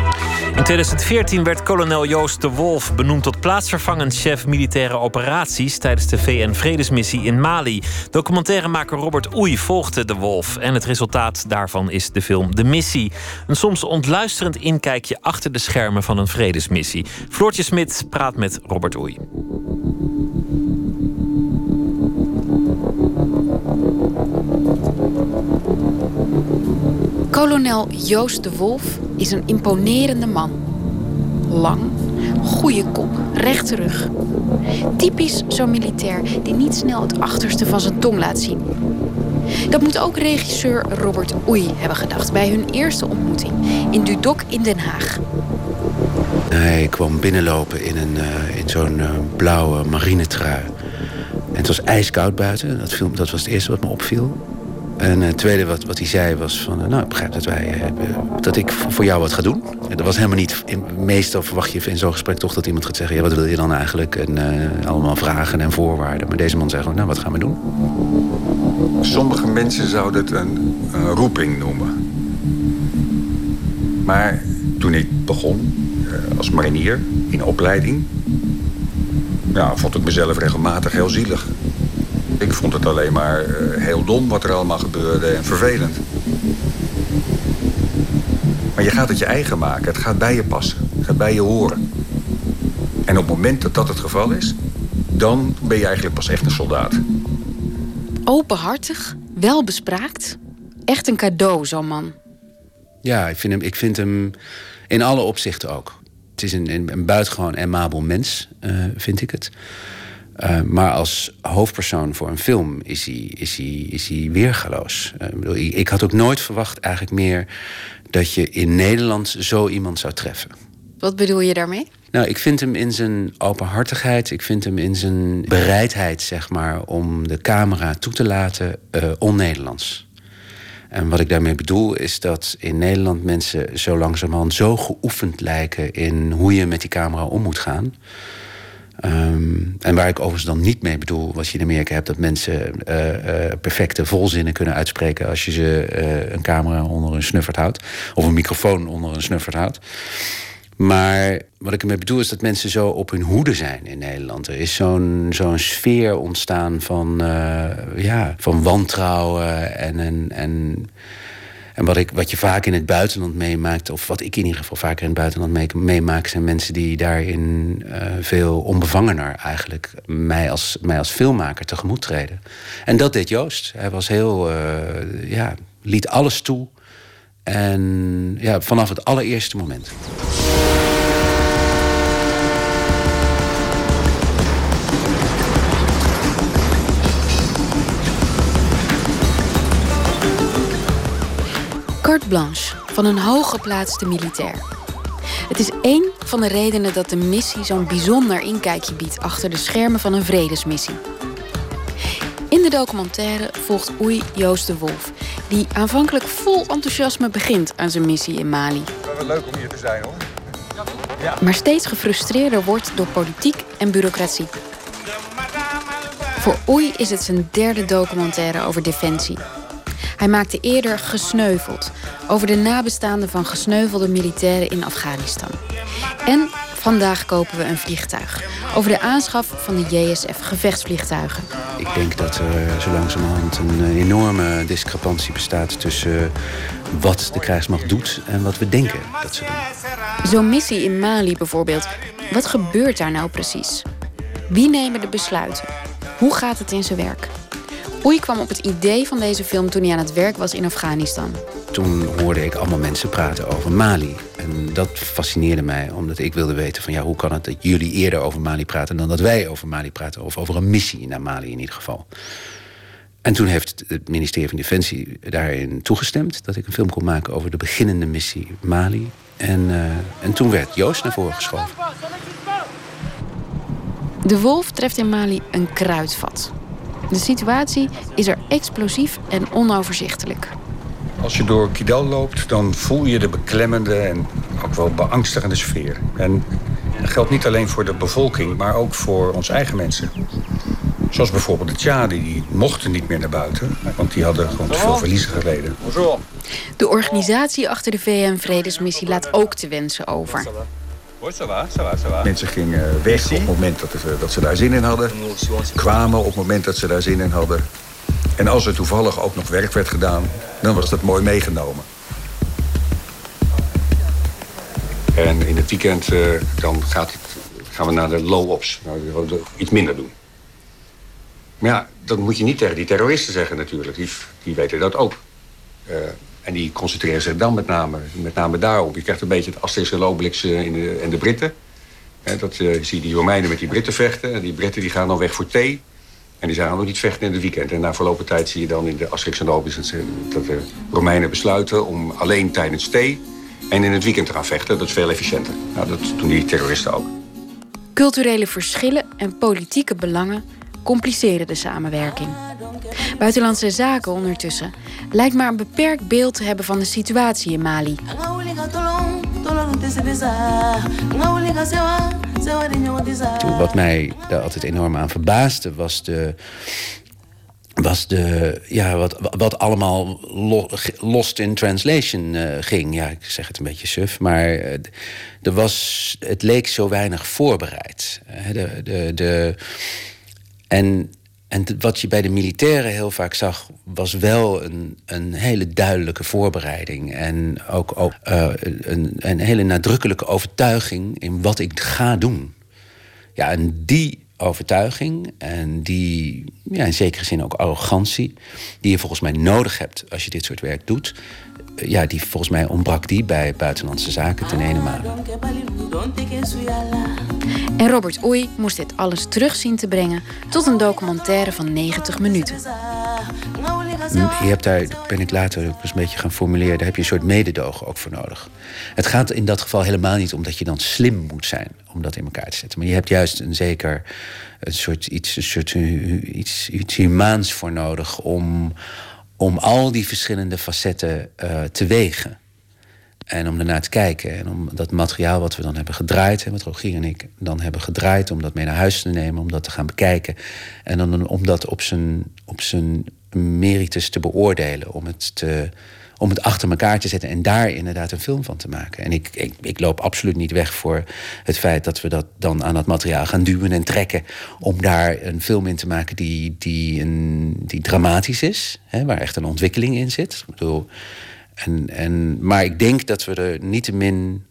In 2014 werd kolonel Joost de Wolf benoemd tot plaatsvervangend chef militaire operaties tijdens de VN-vredesmissie in Mali. Documentairemaker Robert Oei volgde de Wolf en het resultaat daarvan is de film De Missie. Een soms ontluisterend inkijkje achter de schermen van een vredesmissie. Floortje Smit praat met Robert Oei. Kolonel Joost de Wolf is een imponerende man. Lang, goede kop, rechte rug. Typisch zo'n militair die niet snel het achterste van zijn tong laat zien. Dat moet ook regisseur Robert Oei hebben gedacht bij hun eerste ontmoeting in Dudok in Den Haag. Hij kwam binnenlopen in, een, uh, in zo'n uh, blauwe marinetrui. En het was ijskoud buiten. Dat, viel, dat was het eerste wat me opviel. En het tweede wat, wat hij zei was van... nou, ik begrijp dat, wij, dat ik voor jou wat ga doen. Dat was helemaal niet... Meestal verwacht je in zo'n gesprek toch dat iemand gaat zeggen... ja, wat wil je dan eigenlijk? En allemaal vragen en voorwaarden. Maar deze man zei gewoon, nou, wat gaan we doen? Sommige mensen zouden het een, een roeping noemen. Maar toen ik begon als marinier in opleiding... Ja, vond ik mezelf regelmatig heel zielig. Ik vond het alleen maar uh, heel dom wat er allemaal gebeurde en vervelend. Maar je gaat het je eigen maken. Het gaat bij je passen. Het gaat bij je horen. En op het moment dat dat het geval is... dan ben je eigenlijk pas echt een soldaat. Openhartig, welbespraakt. Echt een cadeau, zo'n man. Ja, ik vind hem, ik vind hem in alle opzichten ook. Het is een, een, een buitengewoon aimabel mens, uh, vind ik het. Uh, maar als hoofdpersoon voor een film is hij, is hij, is hij weergaloos. Uh, bedoel, ik, ik, had ook nooit verwacht eigenlijk meer dat je in Nederland zo iemand zou treffen. Wat bedoel je daarmee? Nou, ik vind hem in zijn openhartigheid, ik vind hem in zijn bereidheid, zeg maar, om de camera toe te laten, uh, on-Nederlands. En wat ik daarmee bedoel is dat in Nederland mensen zo langzamerhand zo geoefend lijken in hoe je met die camera om moet gaan. Um, en waar ik overigens dan niet mee bedoel, wat je in Amerika hebt, dat mensen uh, uh, perfecte volzinnen kunnen uitspreken als je ze uh, een camera onder een snuffert houdt, of een microfoon onder een snuffert houdt. Maar wat ik ermee bedoel is dat mensen zo op hun hoede zijn in Nederland. Er is zo'n zo'n sfeer ontstaan van, ja, van wantrouwen en, en, en en wat, ik, wat je vaak in het buitenland meemaakt, of wat ik in ieder geval vaker in het buitenland mee, meemaak, zijn mensen die daarin uh, veel onbevangener eigenlijk mij als, mij als filmmaker tegemoet treden. En dat deed Joost. Hij was heel, uh, ja, liet alles toe. En ja, vanaf het allereerste moment. Blanche van een hooggeplaatste militair. Het is één van de redenen dat de missie zo'n bijzonder inkijkje biedt achter de schermen van een vredesmissie. In de documentaire volgt Oei Joost de Wolf, die aanvankelijk vol enthousiasme begint aan zijn missie in Mali. Wel leuk om hier te zijn hoor. Ja. Maar steeds gefrustreerder wordt door politiek en bureaucratie. Voor Oei is het zijn derde documentaire over defensie. Hij maakte eerder Gesneuveld, over de nabestaanden van gesneuvelde militairen in Afghanistan. En vandaag kopen we een vliegtuig, over de aanschaf van de JSF gevechtsvliegtuigen. Ik denk dat er zo langzamerhand een enorme discrepantie bestaat tussen wat de krijgsmacht doet en wat we denken dat ze doen. Zo'n missie in Mali bijvoorbeeld, wat gebeurt daar nou precies? Wie nemen de besluiten? Hoe gaat het in zijn werk? Oei kwam op het idee van deze film toen hij aan het werk was in Afghanistan. Toen hoorde ik allemaal mensen praten over Mali. En dat fascineerde mij, omdat ik wilde weten van ja, hoe kan het dat jullie eerder over Mali praten dan dat wij over Mali praten, of over een missie naar Mali in ieder geval. En toen heeft het ministerie van Defensie daarin toegestemd dat ik een film kon maken over de beginnende missie Mali. En, uh, en toen werd Joost naar voren geschoven. De wolf treft in Mali een kruidvat. De situatie is er explosief en onoverzichtelijk. Als je door Kidal loopt, dan voel je de beklemmende en ook wel beangstigende sfeer. En Dat geldt niet alleen voor de bevolking, maar ook voor onze eigen mensen. Zoals bijvoorbeeld de Tjaden, die mochten niet meer naar buiten. Want die hadden gewoon te veel verliezen geleden. De organisatie achter de VN-vredesmissie laat ook te wensen over. Mensen gingen weg op het moment dat, het, dat ze daar zin in hadden. Kwamen op het moment dat ze daar zin in hadden. En als er toevallig ook nog werk werd gedaan, dan was dat mooi meegenomen. En in het weekend uh, dan gaat het, gaan we naar de low-ops. Nou, we iets minder doen. Maar ja, dat moet je niet tegen die terroristen zeggen natuurlijk. Die, die weten dat ook. Uh, en die concentreren zich dan met name, met name daarop. Je krijgt een beetje het Asterix en Obelix de, en de Britten. He, dat zie je die Romeinen met die Britten vechten. En die Britten die gaan dan weg voor thee. En die gaan ook niet vechten in het weekend. En na verloop tijd zie je dan in de Asterix en dat de Romeinen besluiten om alleen tijdens thee... en in het weekend te gaan vechten. Dat is veel efficiënter. Nou, dat doen die terroristen ook. Culturele verschillen en politieke belangen compliceren de samenwerking. Buitenlandse Zaken ondertussen lijkt maar een beperkt beeld te hebben van de situatie in Mali. Wat mij daar altijd enorm aan verbaasde was de was de, ja, wat, wat allemaal lost in translation uh, ging. Ja, ik zeg het een beetje suf, maar uh, er was, het leek zo weinig voorbereid. De, de, de, en, en wat je bij de militairen heel vaak zag, was wel een, een hele duidelijke voorbereiding. En ook, ook uh, een, een hele nadrukkelijke overtuiging in wat ik ga doen. Ja, en die overtuiging en die, ja, in zekere zin ook arrogantie, die je volgens mij nodig hebt als je dit soort werk doet, ja, die, volgens mij ontbrak die bij Buitenlandse Zaken ten ene. En Robert Oei moest dit alles terug zien te brengen tot een documentaire van 90 minuten. Je hebt daar, ben ik later een beetje gaan formuleren, daar heb je een soort mededogen ook voor nodig. Het gaat in dat geval helemaal niet om dat je dan slim moet zijn om dat in elkaar te zetten. Maar je hebt juist een zeker een soort iets, een soort, iets, iets humaans voor nodig om, om al die verschillende facetten uh, te wegen. En om ernaar te kijken. En om dat materiaal wat we dan hebben gedraaid, wat Rogier en ik dan hebben gedraaid, om dat mee naar huis te nemen, om dat te gaan bekijken. En dan om dat op zijn, op zijn meritus te beoordelen. Om het, om het achter elkaar te zetten en daar inderdaad een film van te maken. En ik, ik, ik loop absoluut niet weg voor het feit dat we dat dan aan dat materiaal gaan duwen en trekken. Om daar een film in te maken die, die, een, die dramatisch is, hè, waar echt een ontwikkeling in zit. Ik bedoel, en, en, maar ik denk dat we er niettemin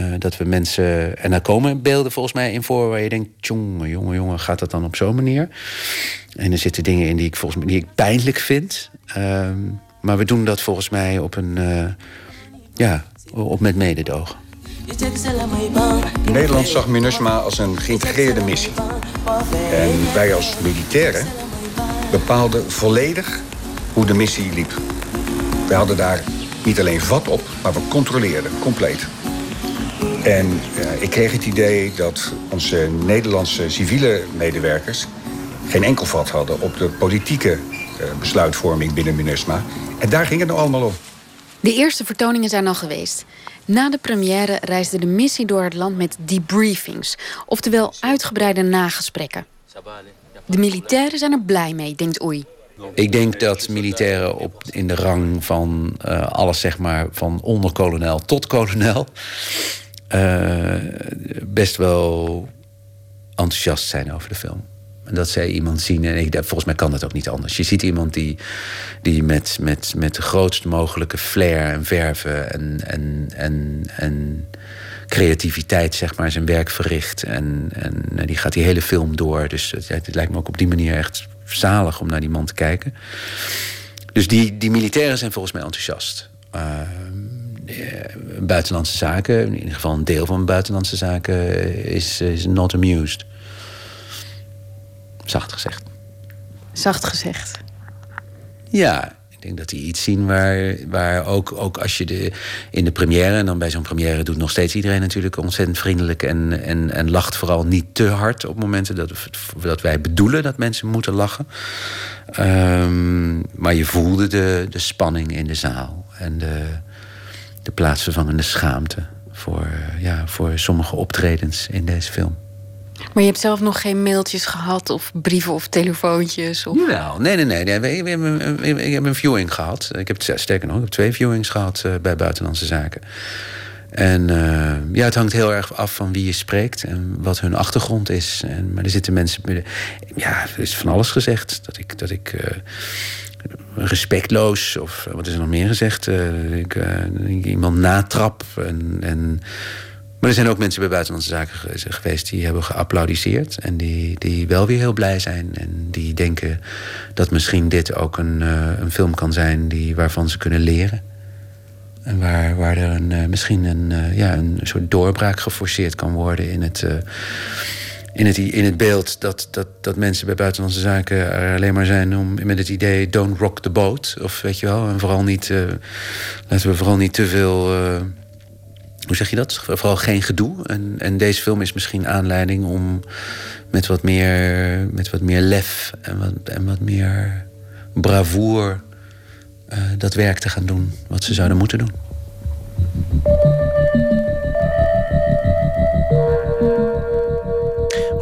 uh, dat we mensen. En daar komen beelden volgens mij in voor waar je denkt: jongen, jongen, jongen, gaat dat dan op zo'n manier? En er zitten dingen in die ik volgens mij die ik pijnlijk vind. Uh, maar we doen dat volgens mij op een. Uh, ja, op met mededogen. Nederland zag MINUSMA als een geïntegreerde missie. En wij als militairen bepaalden volledig hoe de missie liep. We hadden daar niet alleen vat op, maar we controleerden compleet. En uh, ik kreeg het idee dat onze Nederlandse civiele medewerkers geen enkel vat hadden op de politieke uh, besluitvorming binnen MINUSMA. En daar ging het nou allemaal om. De eerste vertoningen zijn al geweest. Na de première reisde de missie door het land met debriefings, oftewel uitgebreide nagesprekken. De militairen zijn er blij mee, denkt Oei. Ik denk dat militairen op, in de rang van uh, alles, zeg maar, van onderkolonel tot kolonel, uh, best wel enthousiast zijn over de film. En dat zij iemand zien, en ik, volgens mij kan dat ook niet anders. Je ziet iemand die, die met, met, met de grootst mogelijke flair en verven en, en, en, en creativiteit zeg maar, zijn werk verricht. En, en die gaat die hele film door. Dus het lijkt me ook op die manier echt zalig om naar die man te kijken. Dus die, die militairen zijn volgens mij enthousiast. Uh, buitenlandse zaken, in ieder geval een deel van buitenlandse zaken, is, is not amused. Zacht gezegd. Zacht gezegd. Ja, ik denk dat die iets zien waar, waar ook, ook als je de, in de première... en dan bij zo'n première doet nog steeds iedereen natuurlijk ontzettend vriendelijk... en, en, en lacht vooral niet te hard op momenten dat, dat wij bedoelen dat mensen moeten lachen. Um, maar je voelde de, de spanning in de zaal en de, de plaatsvervangende schaamte voor, ja, voor sommige optredens in deze film. Maar je hebt zelf nog geen mailtjes gehad of brieven of telefoontjes? Of... Nee, nee, nee. ik heb een viewing gehad. Ik heb, sterker nog, ik heb twee viewings gehad eh, bij Buitenlandse Zaken. En eh, ja, het hangt heel erg af van wie je spreekt en wat hun achtergrond is. En, maar er zitten mensen. Ja, er is van alles gezegd. Dat ik. Dat ik eh, respectloos, of wat is er nog meer gezegd? Eh, ik, iemand natrap. En, en, maar er zijn ook mensen bij Buitenlandse Zaken ge- geweest die hebben geapplaudiseerd. En die, die wel weer heel blij zijn. En die denken dat misschien dit ook een, eh, een film kan zijn die, waarvan ze kunnen leren. En waar, waar er een, eh, misschien een, eh, ja, een soort doorbraak geforceerd kan worden in het, in het, in het beeld dat, dat, dat mensen bij buitenlandse zaken er alleen maar zijn om met het idee don't rock the boat. Of weet je wel, en vooral niet, laten we vooral niet te veel. Hoe zeg je dat? Vooral geen gedoe. En, en deze film is misschien aanleiding om met wat meer, met wat meer lef en wat, en wat meer bravoer eh, dat werk te gaan doen wat ze zouden moeten doen.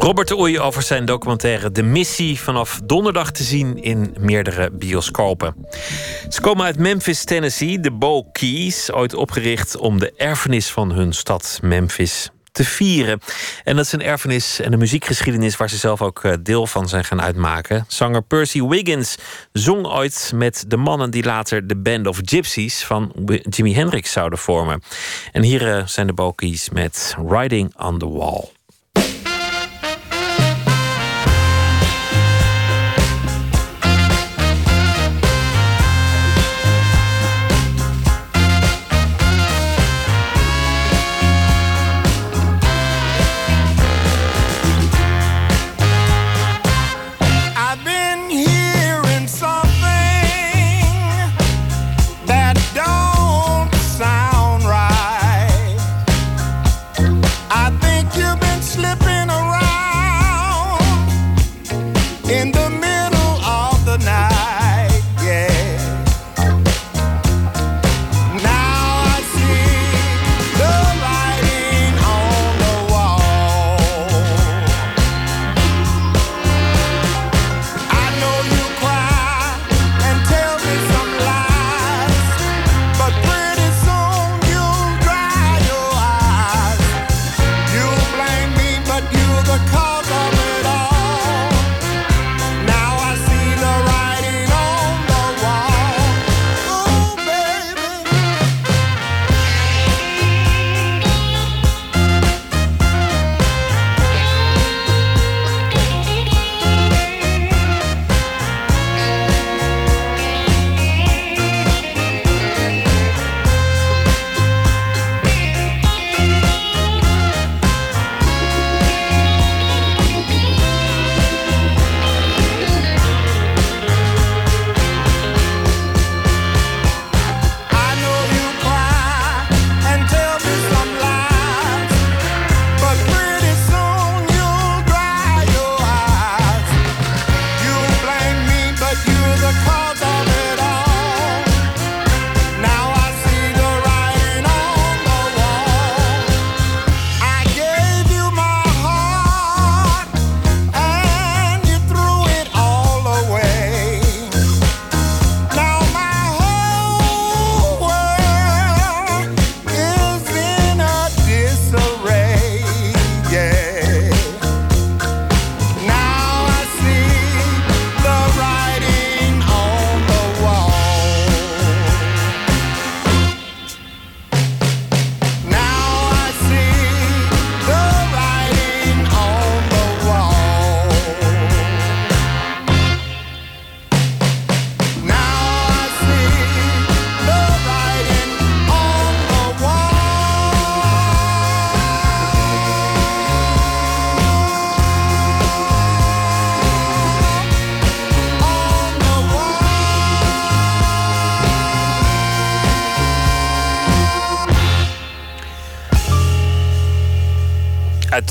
Robert de Oei over zijn documentaire De Missie vanaf donderdag te zien in meerdere bioscopen. Ze komen uit Memphis, Tennessee, de Bo Keys, ooit opgericht om de erfenis van hun stad Memphis te vieren. En dat is een erfenis en een muziekgeschiedenis waar ze zelf ook eh, deel van zijn gaan uitmaken. Zanger Percy Wiggins zong ooit met de mannen die later de Band of Gypsies van Jimi Hendrix zouden vormen. En hier eh, zijn de Bo Keys met Riding on the Wall.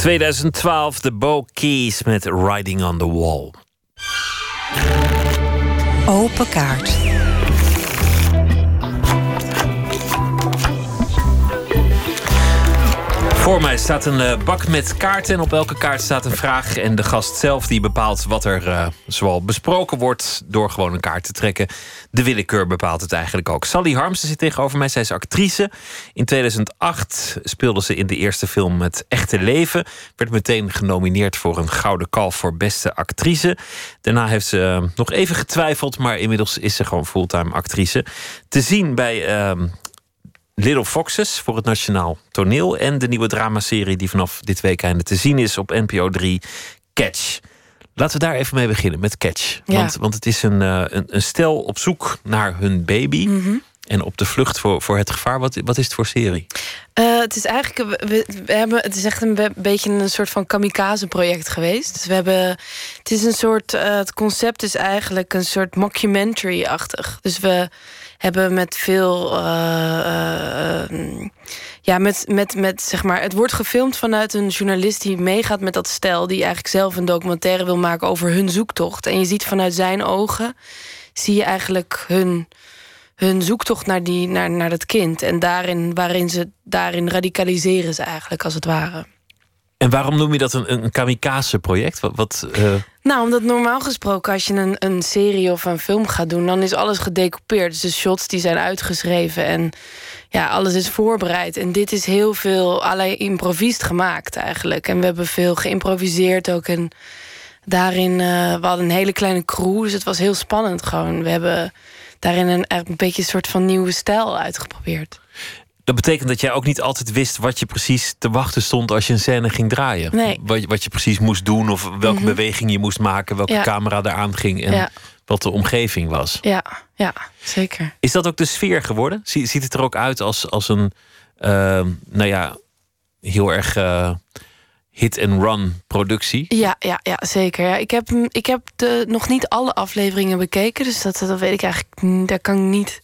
2012 de Bo Keys met Riding on the Wall. Open kaart. Voor mij staat een eh, bak met kaarten en op elke kaart staat een vraag. En de gast zelf die bepaalt wat er uh, zoal besproken wordt door gewoon een kaart te trekken. De willekeur bepaalt het eigenlijk ook. Sally Harmsen zit tegenover mij. Zij is actrice. In 2008 speelde ze in de eerste film Het Echte Leven. Werd meteen genomineerd voor een Gouden Kalf voor beste actrice. Daarna heeft ze uh, nog even getwijfeld, maar inmiddels is ze gewoon fulltime actrice. Te zien bij ehm, Little Foxes voor het Nationaal Toneel. En de nieuwe dramaserie die vanaf dit weekend te zien is op NPO 3, Catch. Laten we daar even mee beginnen, met Catch. Ja. Want, want het is een, uh, een, een, stel op zoek naar hun baby. Mm -hmm. En op de vlucht voor, voor het gevaar. Wat, wat is het voor serie? Uh, het is eigenlijk. We, we, hebben, het is echt een be beetje een soort van kamikaze-project geweest. Dus we hebben. Het is een soort. Uh, het concept is eigenlijk een soort mockumentary-achtig. Dus we hebben met veel. Uh, ja, met, met, met zeg maar. Het wordt gefilmd vanuit een journalist die meegaat met dat stel. Die eigenlijk zelf een documentaire wil maken over hun zoektocht. En je ziet vanuit zijn ogen. zie je eigenlijk hun. Hun zoektocht naar, die, naar, naar dat kind. En daarin, waarin ze, daarin radicaliseren ze eigenlijk, als het ware. En waarom noem je dat een, een kamikaze-project? Wat, uh... Nou, omdat normaal gesproken als je een, een serie of een film gaat doen... dan is alles gedecoupeerd. Dus de shots die zijn uitgeschreven en ja, alles is voorbereid. En dit is heel veel allerlei improvist gemaakt eigenlijk. En we hebben veel geïmproviseerd ook. En daarin, uh, we hadden een hele kleine crew, dus het was heel spannend gewoon. We hebben daarin een, een beetje een soort van nieuwe stijl uitgeprobeerd. Dat betekent dat jij ook niet altijd wist wat je precies te wachten stond als je een scène ging draaien. Nee. Wat, wat je precies moest doen of welke Mhm. beweging je moest maken, welke Ja. camera eraan ging en Ja. wat de omgeving was. Ja, ja, zeker. Is dat ook de sfeer geworden? Zie- Ziet het er ook uit als, als een, eh, nou ja, heel erg eh, hit-and-run productie? Ja, ja, ja zeker. Ja, ik heb, ik heb de, nog niet alle afleveringen bekeken. Dus dat, dat weet ik eigenlijk. Daar kan ik niet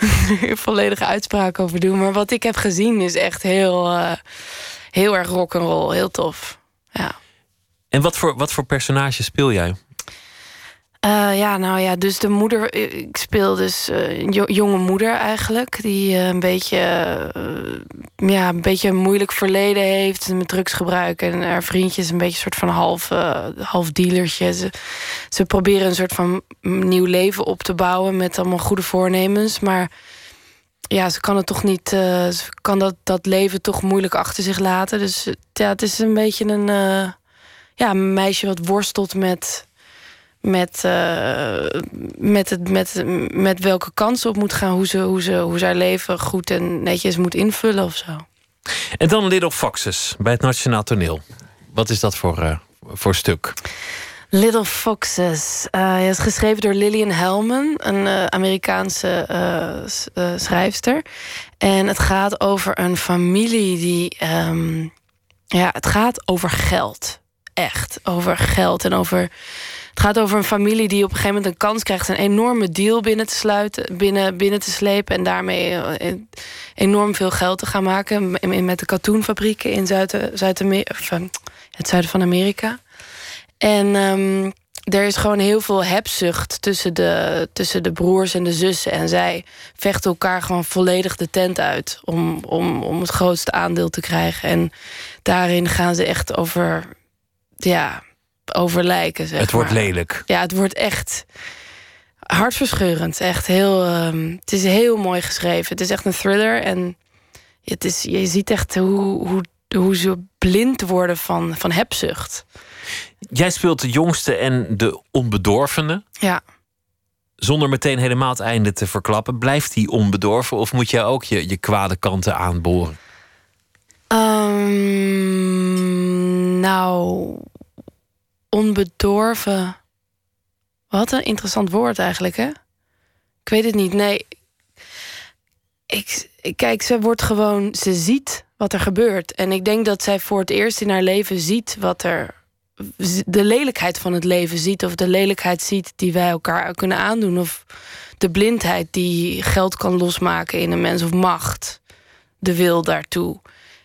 volledige uitspraak over doen. Maar wat ik heb gezien is echt heel, eh, heel erg rock'n'roll. Heel tof. Ja. En wat voor, wat voor personage speel jij? Eh, ja, nou ja, dus de moeder. Ik speel dus eh, een jo- jonge moeder eigenlijk. Die eh, een beetje. eh, ja, een beetje een moeilijk verleden heeft met drugsgebruik. En haar vriendje is een beetje een soort van half, eh, half dealertje. Ze, ze proberen een soort van nieuw leven op te bouwen met allemaal goede voornemens. Maar ja, ze kan het toch niet. eh, ze kan dat, dat leven toch moeilijk achter zich laten. Dus eh, ja, het is een beetje een. eh, ja, een meisje wat worstelt met met, eh, met, het, met, met welke kant ze op moet gaan, hoe ze, hoe, ze, hoe haar leven goed en netjes moet invullen of zo. En dan Little Foxes bij het Nationaal Toneel. Wat is dat voor, eh, voor stuk? Little Foxes. eh, het is geschreven door Lillian Hellman, een Amerikaanse schrijfster. En het gaat over een familie die. ehm, ja, het gaat over geld. Echt. Over geld en over. Het gaat over een familie die op een gegeven moment een kans krijgt een enorme deal binnen te sluiten, binnen, binnen te slepen en daarmee eh, enorm veel geld te gaan maken met de katoenfabrieken in Zuid- of, eh, het zuiden van Amerika. En ehm, er is gewoon heel veel hebzucht tussen de, tussen de broers en de zussen. En zij vechten elkaar gewoon volledig de tent uit om, om, om het grootste aandeel te krijgen. En daarin gaan ze echt over, ja, over lijken. Zeg Het wordt maar. lelijk. Ja, het wordt echt hartverscheurend. Echt heel, ehm, het is heel mooi geschreven. Het is echt een thriller. En het is, je ziet echt hoe, hoe, hoe ze blind worden van, van hebzucht. Jij speelt de jongste en de onbedorvene. Ja. Zonder meteen helemaal het einde te verklappen. Blijft die onbedorven of moet jij ook je, je kwade kanten aanboren? Ehm, nou, onbedorven. Wat een interessant woord eigenlijk, hè? Ik weet het niet. Nee. Ik, kijk, ze wordt gewoon. Ze ziet wat er gebeurt. En ik denk dat zij voor het eerst in haar leven ziet wat er. de lelijkheid van het leven ziet. Of de lelijkheid ziet die wij elkaar kunnen aandoen. Of de blindheid die geld kan losmaken in een mens. Of macht. De wil daartoe.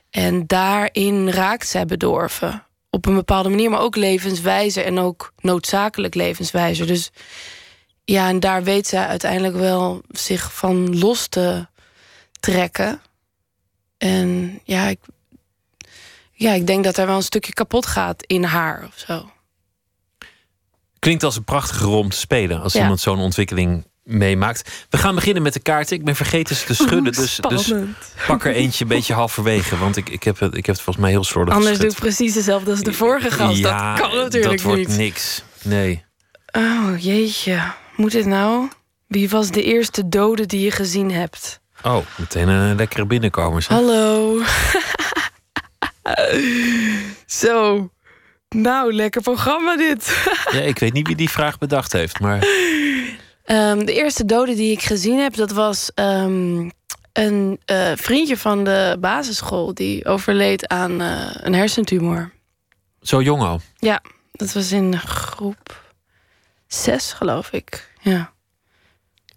En daarin raakt zij bedorven. Op een bepaalde manier, maar ook levenswijze en ook noodzakelijk levenswijze. Dus ja, en daar weet zij uiteindelijk wel zich van los te trekken. En ja, ik, ja, ik denk dat er wel een stukje kapot gaat in haar of zo. Klinkt als een prachtige rol om te spelen als Ja. iemand zo'n ontwikkeling meemaakt. We gaan beginnen met de kaarten. Ik ben vergeten ze te schudden, dus, dus Spannend. pak er eentje een beetje halverwege. Want ik, ik, heb, het, ik heb het volgens mij heel slordig Anders doe ik precies hetzelfde als de vorige gast. Ja, dat kan natuurlijk dat wordt niet. niks. Nee. Oh, jeetje. Moet dit nou? Wie was de eerste dode die je gezien hebt? Oh, meteen een lekkere binnenkomer. zeg. Hallo. Zo. Nou, lekker programma dit. Ja, ik weet niet wie die vraag bedacht heeft, maar Ehm, de eerste dode die ik gezien heb, dat was ehm, een eh, vriendje van de basisschool. Die overleed aan eh, een hersentumor. zo jong al. Ja, dat was in groep zes, geloof ik. Ja.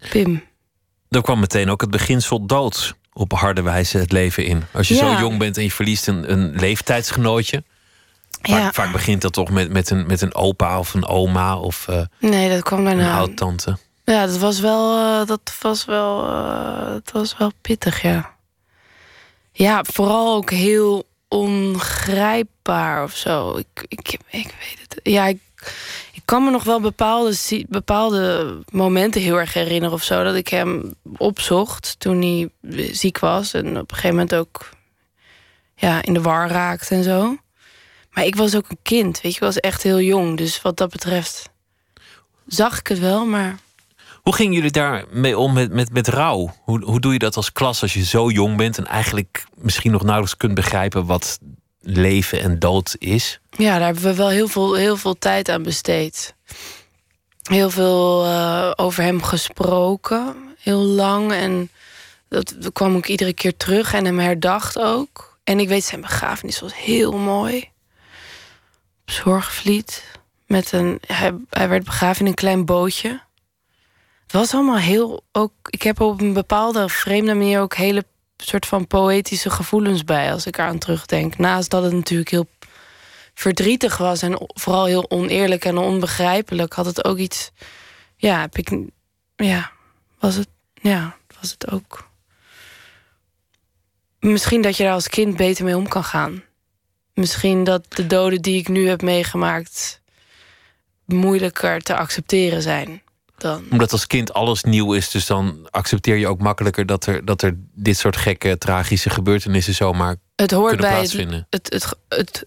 Pim. Er kwam meteen ook het beginsel dood op harde wijze het leven in. Als je Ja. zo jong bent en je verliest een, een leeftijdsgenootje. Vaak, Ja. vaak begint dat toch met, met, een, met een opa of een oma of eh, Nee, dat kwam een daarna. oud-tante. Ja, dat was wel, eh, dat was wel, eh, dat was wel pittig, ja. Ja, vooral ook heel ongrijpbaar of zo. Ik, ik, ik weet het. Ja, ik, ik kan me nog wel bepaalde, bepaalde momenten heel erg herinneren of zo. Dat ik hem opzocht toen hij ziek was. En op een gegeven moment ook ja, in de war raakte en zo. Maar ik was ook een kind, weet je. Ik was echt heel jong. Dus wat dat betreft zag ik het wel, maar... Hoe gingen jullie daarmee om met, met, met rouw? Hoe, hoe doe je dat als klas als je zo jong bent en eigenlijk misschien nog nauwelijks kunt begrijpen wat leven en dood is? Ja, daar hebben we wel heel veel, heel veel tijd aan besteed. Heel veel eh, over hem gesproken, heel lang. En dat, kwam ook iedere keer terug en hem herdacht ook. En ik weet, zijn begrafenis was heel mooi. Op Zorgvliet. Met een, hij, hij werd begraven in een klein bootje. Het was allemaal heel... Ook, ik heb op een bepaalde vreemde manier ook hele soort van poëtische gevoelens bij... als ik eraan terugdenk. Naast dat het natuurlijk heel verdrietig was en vooral heel oneerlijk en onbegrijpelijk, had het ook iets. Ja, heb ik. Ja, was het. Ja, was het ook. Misschien dat je daar als kind beter mee om kan gaan. Misschien dat de doden die ik nu heb meegemaakt moeilijker te accepteren zijn dan. Omdat als kind alles nieuw is, dus dan accepteer je ook makkelijker dat er, dat er dit soort gekke, tragische gebeurtenissen zomaar Het hoort kunnen bij het, plaatsvinden. het, het, het,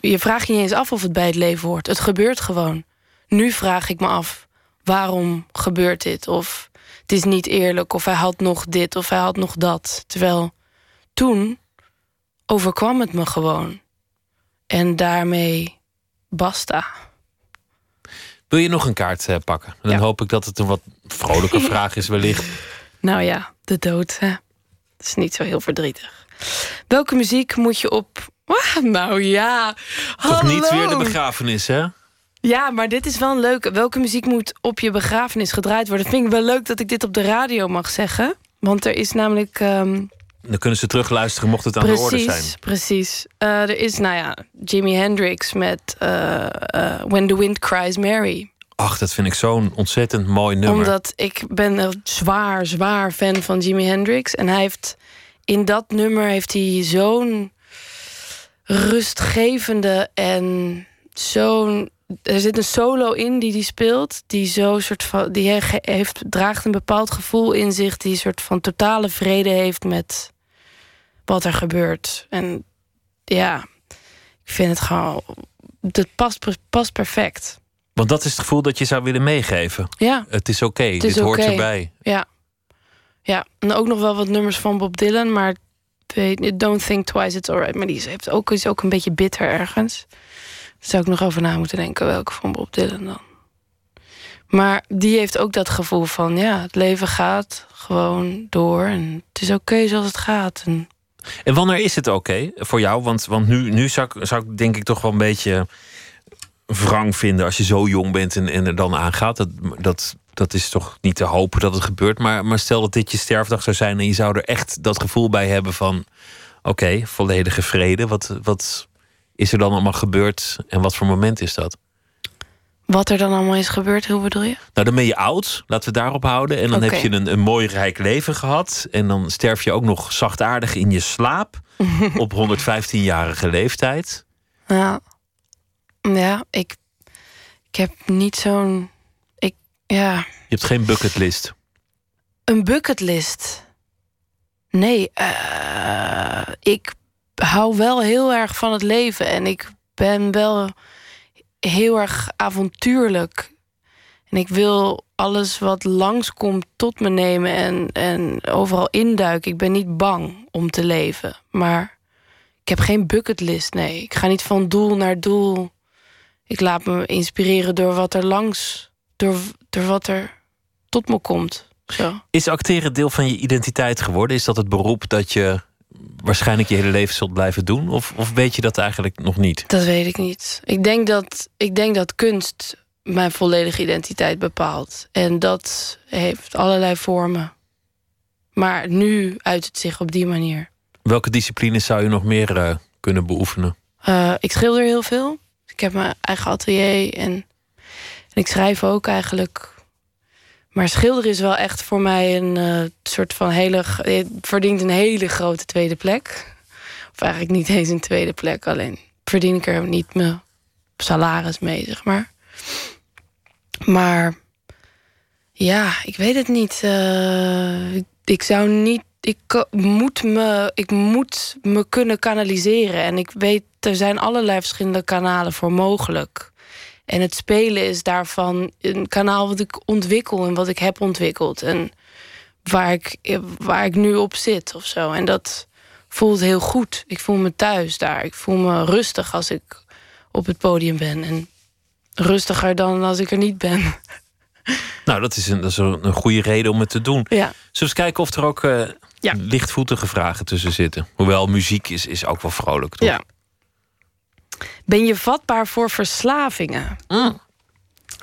Je vraagt je niet eens af of het bij het leven hoort. Het gebeurt gewoon. Nu vraag ik me af: waarom gebeurt dit? Of het is niet eerlijk, of hij had nog dit, of hij had nog dat. Terwijl toen overkwam het me gewoon. En daarmee basta. Wil je nog een kaart eh, pakken? Dan Ja. hoop ik dat het een wat vrolijke vraag is, wellicht. Nou ja, de dood. Hè. Het is niet zo heel verdrietig. Welke muziek moet je op. Ah, nou ja. Toch niet weer de begrafenis, hè? Ja, maar dit is wel een leuke. Welke muziek moet op je begrafenis gedraaid worden? Vind ik wel leuk dat ik dit op de radio mag zeggen. Want er is namelijk. ehm, Dan kunnen ze terugluisteren mocht het aan de orde zijn. precies, precies. Eh, er is, nou ja, Jimi Hendrix met eh, eh, When the Wind Cries Mary. Ach, dat vind ik zo'n ontzettend mooi nummer. Omdat ik ben een zwaar, zwaar fan van Jimi Hendrix. En hij heeft in dat nummer heeft hij zo'n rustgevende en zo'n. Er zit een solo in die hij speelt, die zo soort van. die he- heeft, draagt een bepaald gevoel in zich, die een soort van totale vrede heeft met wat er gebeurt. En ja, ik vind het gewoon. Het past, past perfect. Want dat is het gevoel dat je zou willen meegeven. Ja. Het is oké, dit hoort erbij. Ja. Ja, en ook nog wel wat nummers van Bob Dylan, maar Don't Think Twice, It's Alright. Maar die heeft ook, is ook een beetje bitter ergens. Daar zou ik nog over na moeten denken, welke van Bob Dylan dan. Maar die heeft ook dat gevoel van, ja, het leven gaat gewoon door en het is oké zoals het gaat. En En wanneer is het oké voor jou? Want, want nu, nu zou, ik, zou ik denk ik toch wel een beetje wrang vinden als je zo jong bent en, en er dan aangaat. Dat, dat, dat is toch niet te hopen dat het gebeurt. Maar, maar stel dat dit je sterfdag zou zijn en je zou er echt dat gevoel bij hebben van oké, volledige vrede. Wat, wat is er dan allemaal gebeurd en wat voor moment is dat? Wat er dan allemaal is gebeurd, hoe bedoel je? Nou, dan ben je oud, laten we daarop houden. En dan heb je een, een mooi rijk leven gehad. En dan sterf je ook nog zachtaardig in je slaap. op 115-jarige leeftijd. Ja, ja ik, ik heb niet zo'n. Ik, ja, Je hebt geen bucketlist. een bucketlist. Nee, eh, ik hou wel heel erg van het leven en ik ben wel heel erg avontuurlijk. En ik wil alles wat langskomt tot me nemen en, en overal induiken. Ik ben niet bang om te leven. Maar ik heb geen bucketlist, nee. Ik ga niet van doel naar doel. Ik laat me inspireren door wat er langs, door, door wat er tot me komt. Zo. Is acteren deel van je identiteit geworden? Is dat het beroep dat je waarschijnlijk je hele leven zult blijven doen? Of, of weet je dat eigenlijk nog niet? Dat weet ik niet. Ik denk dat, ik denk dat kunst mijn volledige identiteit bepaalt. En dat heeft allerlei vormen. Maar nu uit het zich op die manier. Welke disciplines zou je nog meer eh, kunnen beoefenen? Eh, ik schilder heel veel. Ik heb mijn eigen atelier en, en ik schrijf ook eigenlijk. Maar schilderen is wel echt voor mij een eh, soort van hele. Het verdient een hele grote tweede plek. Of eigenlijk niet eens een tweede plek, alleen verdien ik er niet mijn salaris mee, zeg maar. Maar ja, ik weet het niet. Eh, ik- zou niet. Ik moet, me, ik moet me kunnen kanaliseren. En ik weet, er zijn allerlei verschillende kanalen voor mogelijk. En het spelen is daarvan een kanaal wat ik ontwikkel en wat ik heb ontwikkeld. En waar ik, waar ik nu op zit of zo. En dat voelt heel goed. Ik voel me thuis daar. Ik voel me rustig als ik op het podium ben. En rustiger dan als ik er niet ben. Nou, dat is een, dat is een goede reden om het te doen. Ja. Zullen we eens kijken of er ook eh, lichtvoetige vragen tussen zitten? Hoewel muziek is, is ook wel vrolijk, toch? Ja. Ben je vatbaar voor verslavingen?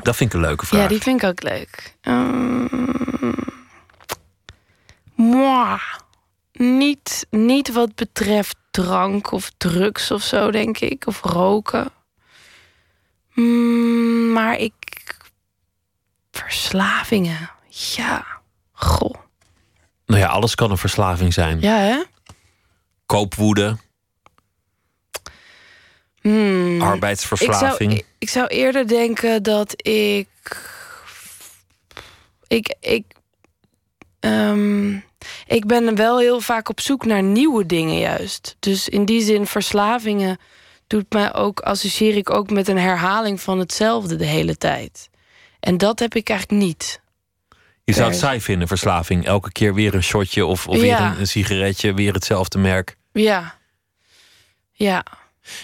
Dat vind ik een leuke vraag. Ja, die vind ik ook leuk. Moi. Niet, niet wat betreft drank of drugs of zo, denk ik. Of roken. Mm, maar ik. Verslavingen. Ja. Goh. Nou ja, alles kan een verslaving zijn. Ja, hè? Koopwoede, Hmm. arbeidsverslaving. Ik zou, ik zou eerder denken dat ik. Ik. Ik, ehm, ik ben wel heel vaak op zoek naar nieuwe dingen, juist. Dus in die zin, verslavingen doet mij ook, associeer ik ook met een herhaling van hetzelfde de hele tijd. En dat heb ik eigenlijk niet. Je zou het saai vinden, verslaving. Elke keer weer een shotje of, of weer een, een sigaretje, weer hetzelfde merk. Ja. Ja.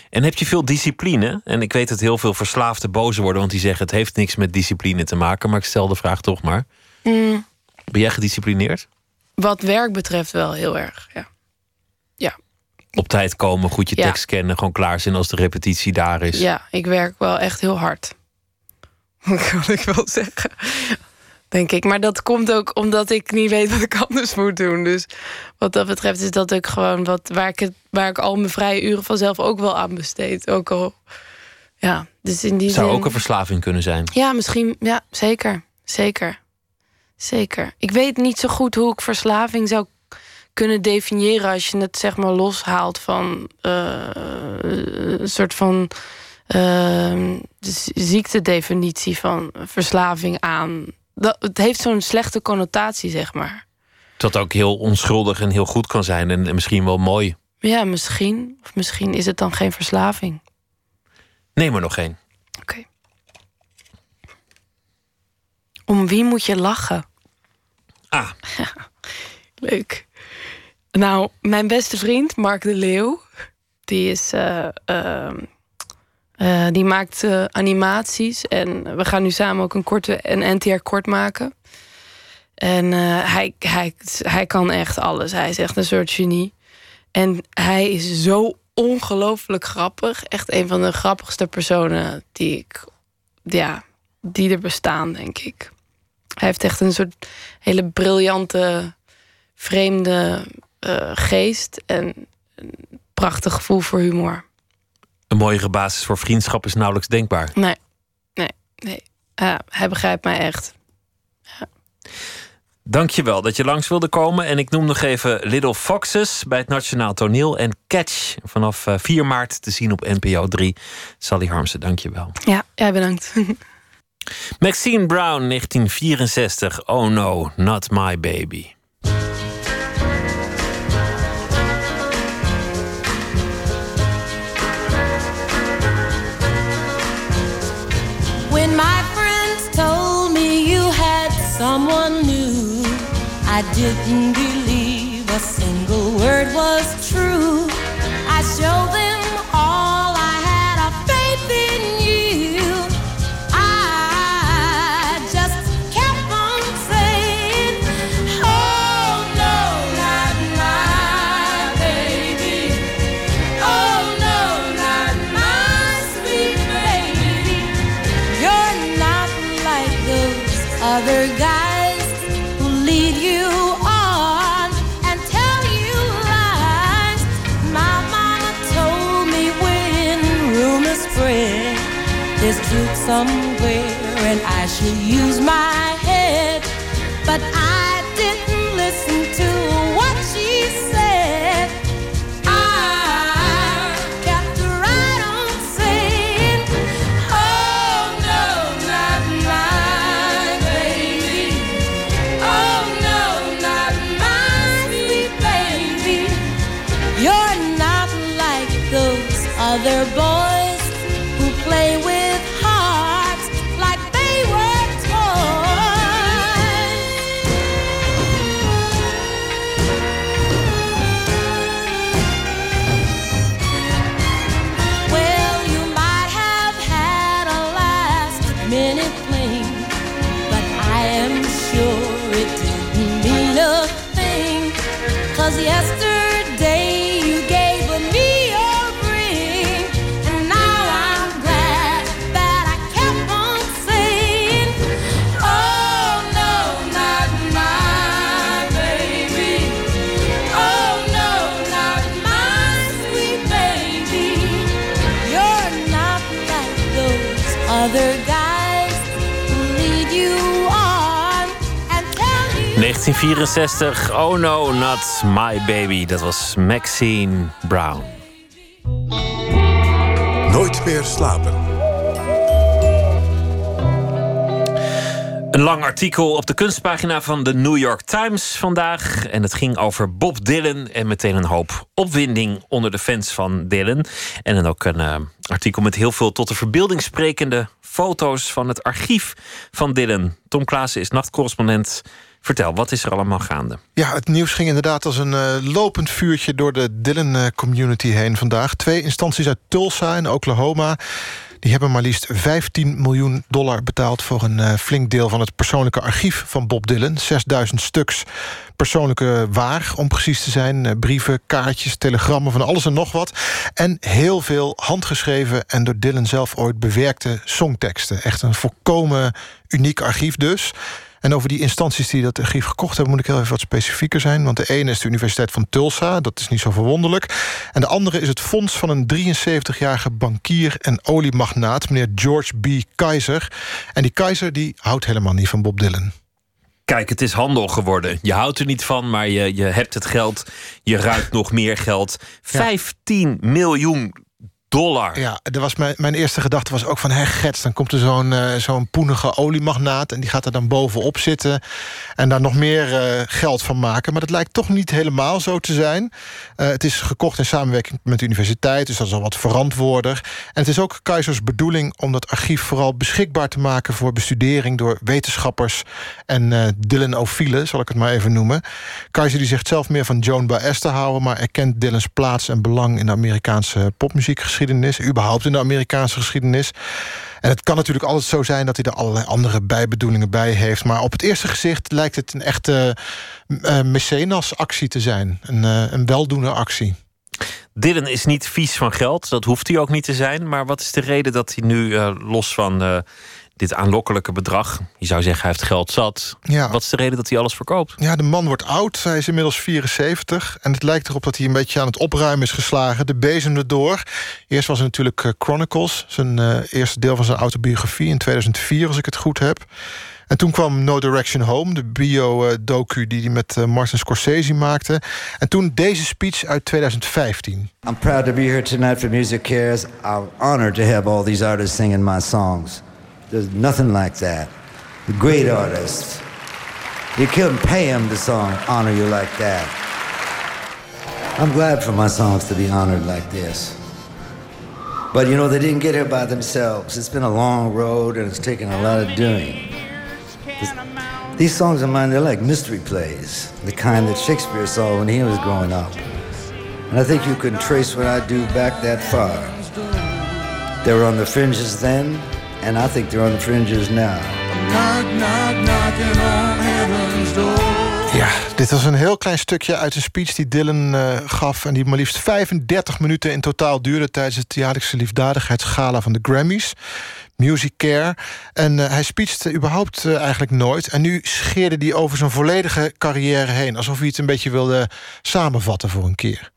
En heb je veel discipline? En ik weet dat heel veel verslaafden boos worden, want die zeggen het heeft niks met discipline te maken. Maar ik stel de vraag toch maar. Mm, Ben jij gedisciplineerd? wat werk betreft wel heel erg, ja. Ja. Op tijd komen, goed je Ja. tekst kennen, gewoon klaar zijn als de repetitie daar is. Ja, ik werk wel echt heel hard. kan ik wel zeggen. Denk ik. Maar dat komt ook omdat ik niet weet wat ik anders moet doen. Dus wat dat betreft is dat ook gewoon wat, waar, ik het, waar ik al mijn vrije uren vanzelf ook wel aan besteed. Ook al. Ja, dus in die Zou zin. ook een verslaving kunnen zijn. Ja, misschien. Ja, zeker. Zeker. Zeker. Ik weet niet zo goed hoe ik verslaving zou kunnen definiëren als je het zeg maar loshaalt van eh, een soort van eh, ziektedefinitie van verslaving aan. Dat, het heeft zo'n slechte connotatie, zeg maar. Dat ook heel onschuldig en heel goed kan zijn en, en misschien wel mooi. Ja, misschien. Of misschien is het dan geen verslaving. Neem er nog één. Om wie moet je lachen? Ah. Leuk. Nou, mijn beste vriend, Mark de Leeuw, die is. eh, ehm, eh, die maakt eh, animaties. En we gaan nu samen ook een korte een NTR-kort maken. En eh, hij, hij, hij kan echt alles. Hij is echt een soort genie. En hij is zo ongelooflijk grappig. Echt een van de grappigste personen die ik. Ja, die er bestaan, denk ik. Hij heeft echt een soort hele briljante, vreemde geest en een prachtig gevoel voor humor. Een mooiere basis voor vriendschap is nauwelijks denkbaar. Nee, nee. Nee, ja, hij begrijpt mij echt. Dankjewel dat je langs wilde komen. En ik noem nog even Little Foxes bij het Nationaal Toneel. En Catch vanaf eh, 4 maart te zien op NPO 3. Sally Harmsen, dankjewel. Ja, jij bedankt. Maxine Brown, 1964. Oh no, not my baby. I didn't believe a single word was true. I showed them all somewhere and I should use my 1964, Oh no, not my baby. Dat was Maxine Brown. Nooit meer slapen. Een lang artikel op de kunstpagina van de New York Times vandaag. En het ging over Bob Dylan. En meteen een hoop opwinding onder de fans van Dylan. En dan ook een eh, artikel met heel veel tot de verbeelding sprekende foto's van het archief van Dylan. Tom Klaassen is nachtcorrespondent. Vertel, wat is er allemaal gaande? Ja, het nieuws ging inderdaad als een eh, lopend vuurtje... door de Dylan-community heen vandaag. Twee instanties uit Tulsa in Oklahoma... die hebben maar liefst 15 miljoen dollar betaald... voor een eh, flink deel van het persoonlijke archief van Bob Dylan. 6000 stuks persoonlijke waar, om precies te zijn. Eh, brieven, kaartjes, telegrammen, van alles en nog wat. En heel veel handgeschreven en door Dylan zelf ooit bewerkte songteksten. Echt een volkomen uniek archief dus... En over die instanties die dat archief gekocht hebben... moet ik heel even wat specifieker zijn. Want de ene is de Universiteit van Tulsa. Dat is niet zo verwonderlijk. En de andere is het fonds van een 73-jarige bankier... en oliemagnaat, meneer George B. Kaiser. En die Kaiser die houdt helemaal niet van Bob Dylan. Kijk, het is handel geworden. Je houdt er niet van, maar je, je hebt het geld. Je ruikt nog meer geld. 15 miljoen dollar. Ja, er was mijn, mijn eerste gedachte was ook van... hé, gets, dan komt er zo'n eh, zo'n poenige oliemagnaat... en die gaat er dan bovenop zitten... en daar nog meer eh, geld van maken. Maar dat lijkt toch niet helemaal zo te zijn. Eh, het is gekocht in samenwerking met de universiteit... dus dat is al wat verantwoorder. En het is ook Keizers bedoeling om dat archief... vooral beschikbaar te maken voor bestudering... door wetenschappers en Dylan-ofielen, zal ik het maar even noemen. Keizer die zegt zelf meer van Joan Baez te houden... maar erkent Dylans plaats en belang in de Amerikaanse popmuziekgeschiedenis... überhaupt in de Amerikaanse geschiedenis. En het kan natuurlijk altijd zo zijn dat hij er allerlei andere bijbedoelingen bij heeft. Maar op het eerste gezicht lijkt het een echte uh, mecenas-actie te zijn. Een, uh, een weldoende actie. Dylan is niet vies van geld, dat hoeft hij ook niet te zijn. Maar wat is de reden dat hij nu, los van dit aanlokkelijke bedrag. Je zou zeggen, hij heeft geld zat. Ja. Wat is de reden dat hij alles verkoopt? Ja, de man wordt oud. Hij is inmiddels 74. En het lijkt erop dat hij een beetje aan het opruimen is geslagen. De bezem erdoor. Eerst was het natuurlijk eh, Chronicles. Zijn eh, eerste deel van zijn autobiografie in 2004, als ik het goed heb. En toen kwam No Direction Home, de bio-docu die hij met eh, Martin Scorsese maakte. En toen deze speech uit 2015. I'm proud to be here tonight for Music Cares. I'm honored to have all these artists singing my songs. There's nothing like that. The great artists. You couldn't pay them to song honor you like that. I'm glad for my songs to be honored like this. But you know, they didn't get here by themselves. It's been a long road and it's taken a lot of doing. These songs of mine, they're like mystery plays, the kind that Shakespeare saw when he was growing up. And I think you can trace what I do back that far. They were on the fringes then, and I think they're on the fringes now. Knock, knock, knocking on heaven's door. Ja, dit was een heel klein stukje uit een speech die Dylan eh, gaf... en die maar liefst 35 minuten in totaal duurde... tijdens het jaarlijkse liefdadigheidsgala van de Grammys. Music Care. En eh, hij speechte überhaupt eh, eigenlijk nooit. En nu scheerde hij over zijn volledige carrière heen. Alsof hij het een beetje wilde samenvatten voor een keer.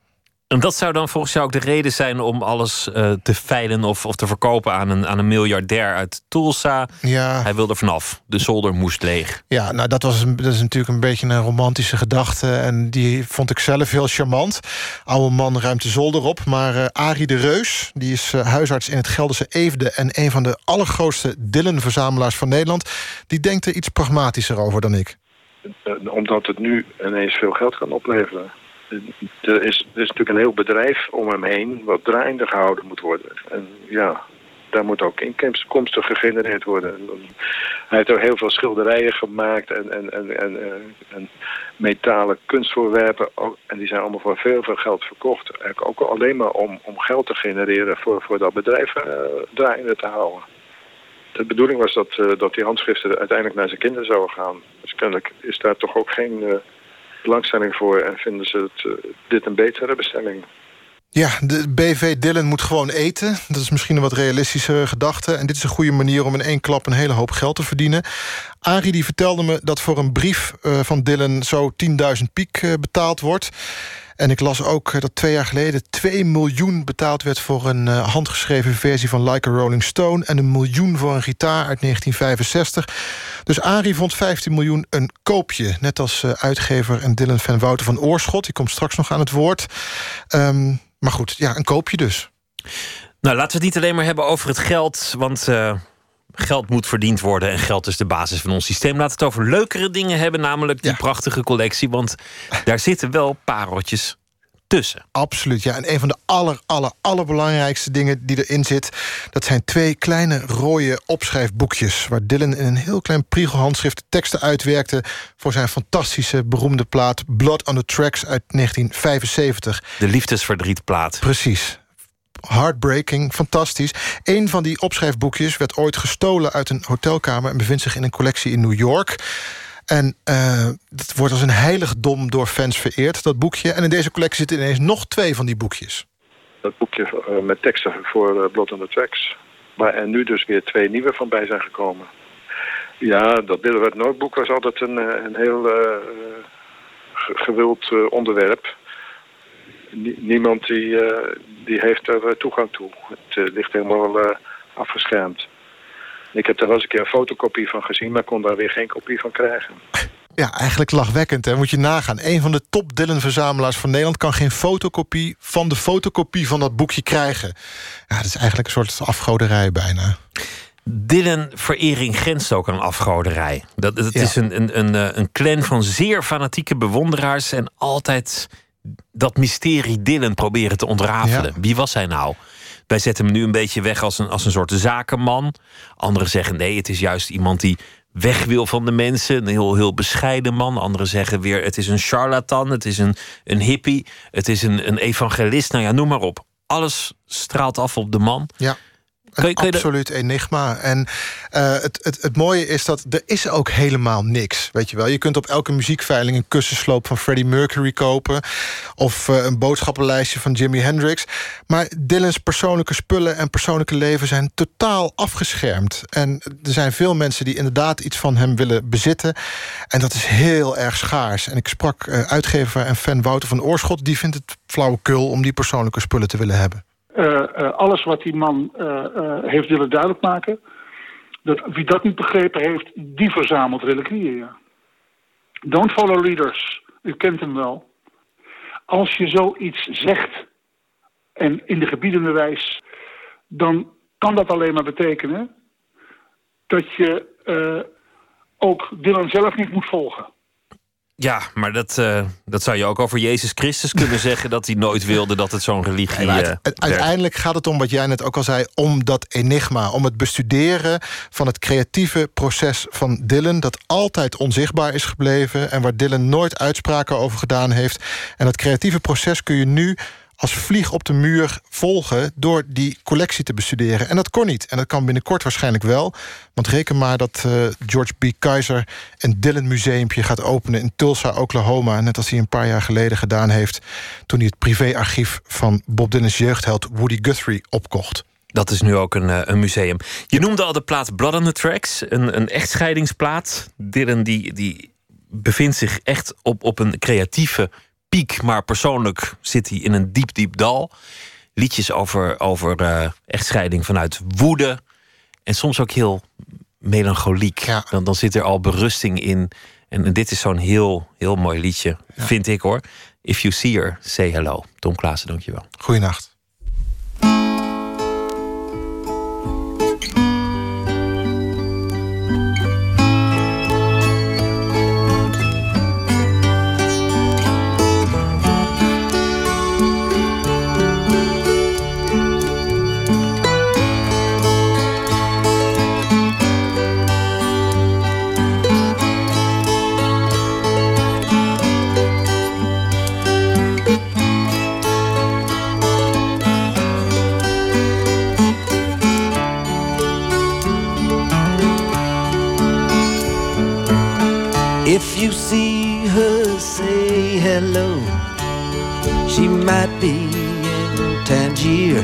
En dat zou dan volgens jou ook de reden zijn om alles eh, te veilen of, of te verkopen aan een, aan een miljardair uit Tulsa. Ja. Hij wilde er vanaf. De zolder moest leeg. Ja, nou dat, was een, dat is natuurlijk een beetje een romantische gedachte. En die vond ik zelf heel charmant. Oude man ruimt de zolder op. Maar eh Arie de Reus, die is eh, huisarts in het Gelderse Eefde... en een van de allergrootste Dylan-verzamelaars van Nederland... die denkt er iets pragmatischer over dan ik. Omdat het nu ineens veel geld kan opleveren. Er is, is natuurlijk een heel bedrijf om hem heen wat draaiende gehouden moet worden. En ja, daar moet ook inkomsten gegenereerd worden. Hij heeft ook heel veel schilderijen gemaakt en, en, en, en, eh, en metalen kunstvoorwerpen. En die zijn allemaal voor veel, veel geld verkocht. Eigenlijk ook alleen maar om, om geld te genereren voor, voor dat bedrijf eh, draaiende te houden. De bedoeling was dat, eh, dat die handschriften uiteindelijk naar zijn kinderen zouden gaan. Dus kennelijk is daar toch ook geen belangstelling voor en vinden ze het, eh, dit een betere bestemming. Ja, de BV Dylan moet gewoon eten. Dat is misschien een wat realistische gedachte. En dit is een goede manier om in één klap een hele hoop geld te verdienen. Arie die vertelde me dat voor een brief eh, van Dylan zo 10.000 piek eh, betaald wordt. En ik las ook eh, dat twee jaar geleden 2 miljoen betaald werd... voor een eh, handgeschreven versie van Like a Rolling Stone... en een miljoen voor een gitaar uit 1965. Dus Arie vond 15 miljoen een koopje. Net als eh, uitgever en Dylan-fan Wouter van Oorschot. Die komt straks nog aan het woord. Ehm, maar goed, ja, een koopje dus. Nou, laten we het niet alleen maar hebben over het geld. Want geld moet verdiend worden en geld is de basis van ons systeem. Laten we het over leukere dingen hebben, namelijk die prachtige collectie. Want daar zitten wel pareltjes tussen. Absoluut, ja. En een van de aller, aller, allerbelangrijkste dingen die erin zit... dat zijn twee kleine rode opschrijfboekjes... waar Dylan in een heel klein priegelhandschrift teksten uitwerkte... voor zijn fantastische, beroemde plaat Blood on the Tracks uit 1975. De liefdesverdrietplaat. Precies. Heartbreaking, fantastisch. Een van die opschrijfboekjes werd ooit gestolen uit een hotelkamer... en bevindt zich in een collectie in New York... En eh dat wordt als een heiligdom door fans vereerd, dat boekje. En in deze collectie zitten ineens nog twee van die boekjes. Dat boekje eh, met teksten voor eh, Blood on the Tracks. Maar er nu dus weer twee nieuwe van bij zijn gekomen. Ja, dat Bilderwet Notebook was altijd een, een heel ge- gewild onderwerp. Nie- niemand die, eh, die heeft er eh, toegang toe. Het eh, ligt helemaal eh, afgeschermd. Ik heb daar wel eens een keer een fotocopie van gezien, maar kon daar weer geen kopie van krijgen. Ja, eigenlijk lachwekkend, hè? moet je nagaan. Een van de top Dylan-verzamelaars van Nederland... kan geen fotocopie van de fotocopie van dat boekje krijgen. Ja, dat is eigenlijk een soort afgoderij bijna. Dylan-verering grenst ook aan afgoderij. Dat, Ja. is een, een, een, een clan van zeer fanatieke bewonderaars... en altijd dat mysterie Dylan proberen te ontrafelen. Wie was hij nou? Wij zetten hem nu een beetje weg als een, als een soort zakenman. Anderen zeggen nee, het is juist iemand die weg wil van de mensen. Een heel, heel bescheiden man. Anderen zeggen weer het is een charlatan, het is een, een hippie... het is een, een evangelist, nou ja, noem maar op. Alles straalt af op de man. Ja. Absoluut enigma. En eh, het, het, het mooie is dat er is ook helemaal niks. Weet je wel. Je kunt op elke muziekveiling een kussensloop van Freddie Mercury kopen. Of eh, een boodschappenlijstje van Jimi Hendrix. Maar Dylan's persoonlijke spullen en persoonlijke leven zijn totaal afgeschermd. En er zijn veel mensen die inderdaad iets van hem willen bezitten. En dat is heel erg schaars. En ik sprak eh, uitgever en fan Wouter van Oorschot. Die vindt het flauwekul om die persoonlijke spullen te willen hebben. Eh, eh, alles wat die man eh, heeft willen duidelijk maken. Dat, wie dat niet begrepen heeft, die verzamelt reliquieën. Ja. Don't follow leaders. U kent hem wel. Als je zoiets zegt en in de gebiedende wijs, dan kan dat alleen maar betekenen dat je ook Dylan zelf niet moet volgen. Ja, maar dat, eh, dat zou je ook over Jezus Christus kunnen zeggen... dat hij nooit wilde dat het zo'n religie maar eh, uiteindelijk gaat het om wat jij net ook al zei, om dat enigma, om het bestuderen van het creatieve proces van Dylan, dat altijd onzichtbaar is gebleven en waar Dylan nooit uitspraken over gedaan heeft. En dat creatieve proces kun je nu als vlieg op de muur volgen door die collectie te bestuderen. En dat kon niet. En dat kan binnenkort waarschijnlijk wel. Want reken maar dat eh, George B. Kaiser een Dylan museumpje gaat openen in Tulsa, Oklahoma. Net als hij een paar jaar geleden gedaan heeft toen hij het privéarchief van Bob Dylan's jeugdheld Woody Guthrie opkocht. Dat is nu ook een, eh, een museum. Je noemde al de plaat Blood on the Tracks, een, een echtscheidingsplaat. Dylan die, die bevindt zich echt op, op een creatieve piek, maar persoonlijk zit hij in een diep, diep dal. Liedjes over, over eh, echtscheiding vanuit woede en soms ook heel melancholiek. Dan, dan zit er al berusting in. En, dit is zo'n heel, heel mooi liedje, vind ik hoor. If you see her, say hello. Tom Klaassen, dankjewel. Goeienacht. If you see her, say hello. She might be in Tangier.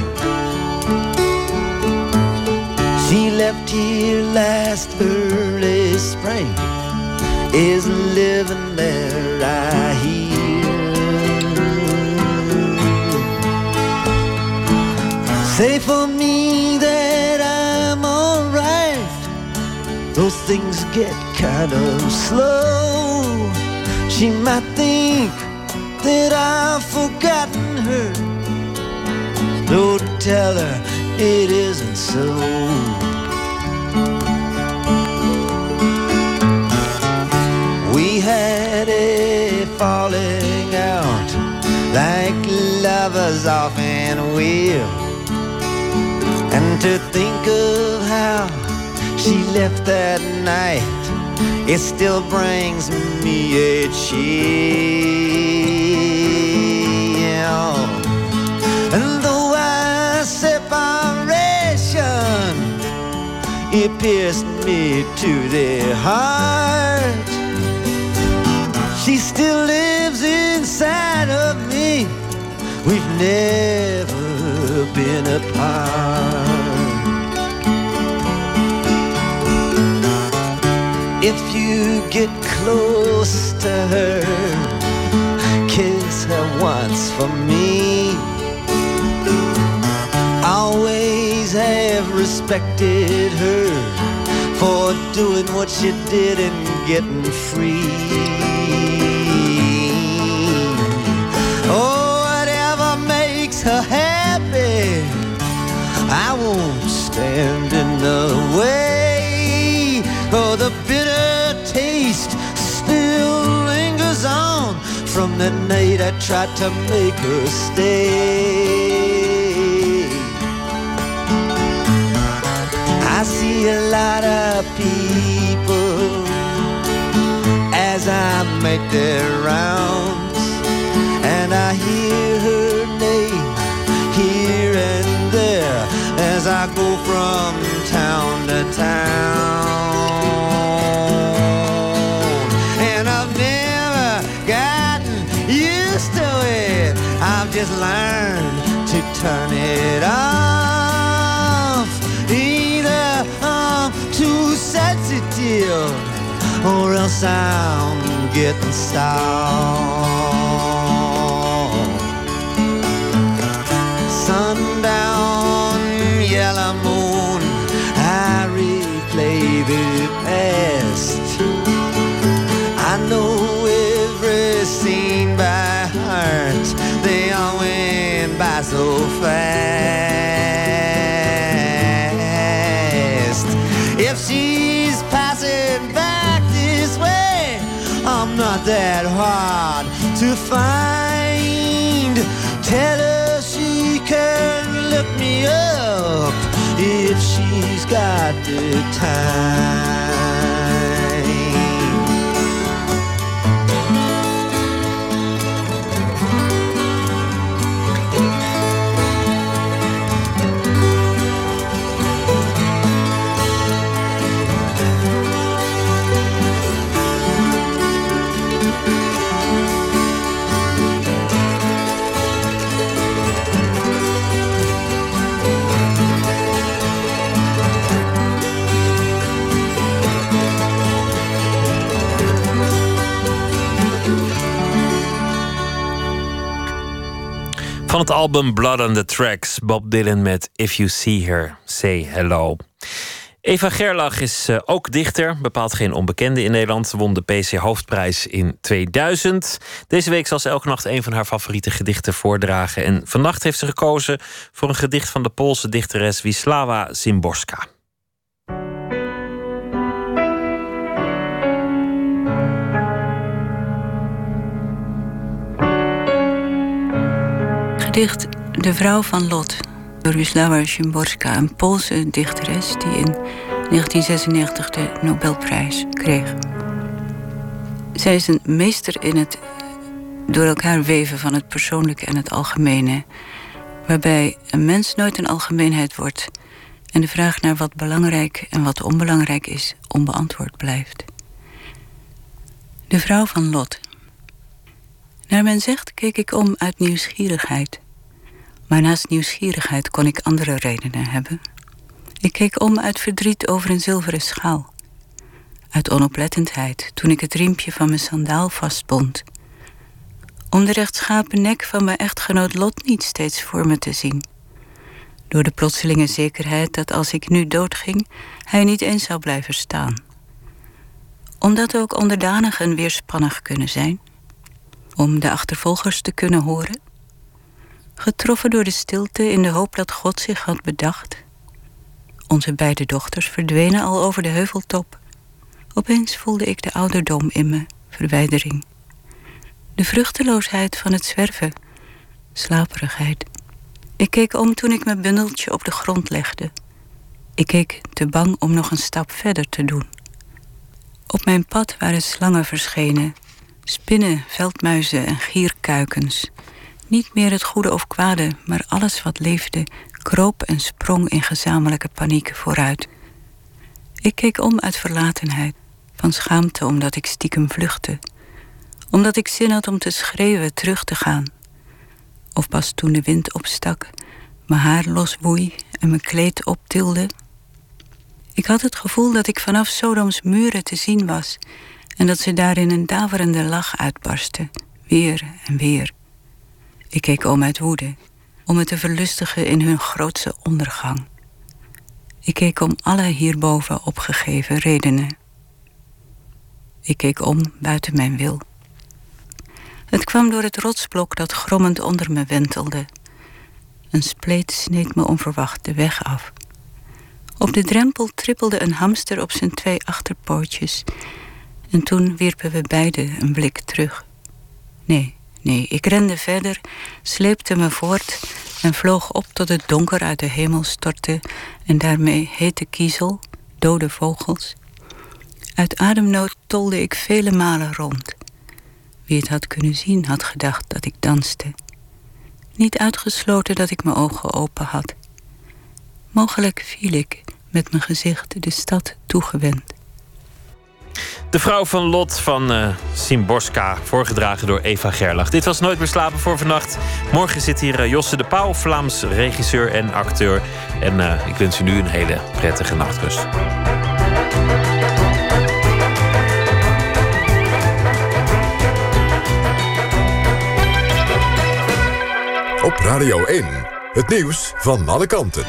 She left here last early spring. Is living there, I hear. Say for me that Things get kind of slow. She might think that I've forgotten her. Don't tell her it isn't so. We had a falling out like lovers often will. And to think of how she left that night, it still brings me a chill. And though our separation, it pierced me to the heart, she still lives inside of me. We've never been apart. If you get close to her, kiss her once for me. Always have respected her for doing what she did and getting free. Oh, whatever makes her happy, I won't stand in the way. From the night I tried to make her stay. I see a lot of people as I make their rounds, and I hear her name here and there as I go from town to town. Just learn to turn it off. Either I'm too sensitive or else I'm getting soft. Fast. If she's passing back this way, I'm not that hard to find. Tell her she can look me up if she's got the time. Van het album Blood on the Tracks, Bob Dylan met If You See Her, Say Hello. Eva Gerlach is eh, ook dichter, bepaald geen onbekende in Nederland. Won de PC Hoofdprijs in 2000. Deze week zal ze elke nacht een van haar favoriete gedichten voordragen. En vannacht heeft ze gekozen voor een gedicht van de Poolse dichteres Wisława Szymborska. Gedicht De Vrouw van Lot door Wisława Szymborska, een Poolse dichteres die in 1996 de Nobelprijs kreeg. Zij is een meester in het door elkaar weven van het persoonlijke en het algemene, waarbij een mens nooit een algemeenheid wordt en de vraag naar wat belangrijk en wat onbelangrijk is onbeantwoord blijft. De vrouw van Lot. Naar men zegt keek ik om uit nieuwsgierigheid. Maar naast nieuwsgierigheid kon ik andere redenen hebben. Ik keek om uit verdriet over een zilveren schaal. Uit onoplettendheid toen ik het riempje van mijn sandaal vastbond. Om de rechtschapen nek van mijn echtgenoot Lot niet steeds voor me te zien. Door de plotselinge zekerheid dat als ik nu doodging, hij niet eens zou blijven staan. Omdat ook onderdanigen weerspannig kunnen zijn. Om de achtervolgers te kunnen horen getroffen door de stilte in de hoop dat God zich had bedacht. Onze beide dochters verdwenen al over de heuveltop. Opeens voelde ik de ouderdom in me, verwijdering. De vruchteloosheid van het zwerven, slaperigheid. Ik keek om toen ik mijn bundeltje op de grond legde. Ik keek te bang om nog een stap verder te doen. Op mijn pad waren slangen verschenen, spinnen, veldmuizen en gierkuikens. Niet meer het goede of kwade, maar alles wat leefde, kroop en sprong in gezamenlijke paniek vooruit. Ik keek om uit verlatenheid, van schaamte omdat ik stiekem vluchtte, omdat ik zin had om te schreeuwen terug te gaan. Of pas toen de wind opstak, mijn haar loswoei en mijn kleed optilde. Ik had het gevoel dat ik vanaf Sodoms muren te zien was en dat ze daarin een daverende lach uitbarstte, weer en weer. Ik keek om uit woede, om het te verlustigen in hun grootste ondergang. Ik keek om alle hierboven opgegeven redenen. Ik keek om buiten mijn wil. Het kwam door het rotsblok dat grommend onder me wentelde. Een spleet sneed me onverwacht de weg af. Op de drempel trippelde een hamster op zijn twee achterpootjes. En toen wierpen we beiden een blik terug. Nee, Nee, ik rende verder, sleepte me voort en vloog op tot het donker uit de hemel stortte en daarmee hete kiezel, dode vogels. Uit ademnood tolde ik vele malen rond. Wie het had kunnen zien, had gedacht dat ik danste. Niet uitgesloten dat ik mijn ogen open had. Mogelijk viel ik, met mijn gezicht de stad toegewend. De vrouw van Lot van eh Simborska, voorgedragen door Eva Gerlach. Dit was Nooit meer slapen voor vannacht. Morgen zit hier eh, Josse de Pauw, Vlaams regisseur en acteur. En eh, ik wens u nu een hele prettige nachtrust. Op Radio 1, het nieuws van alle kanten.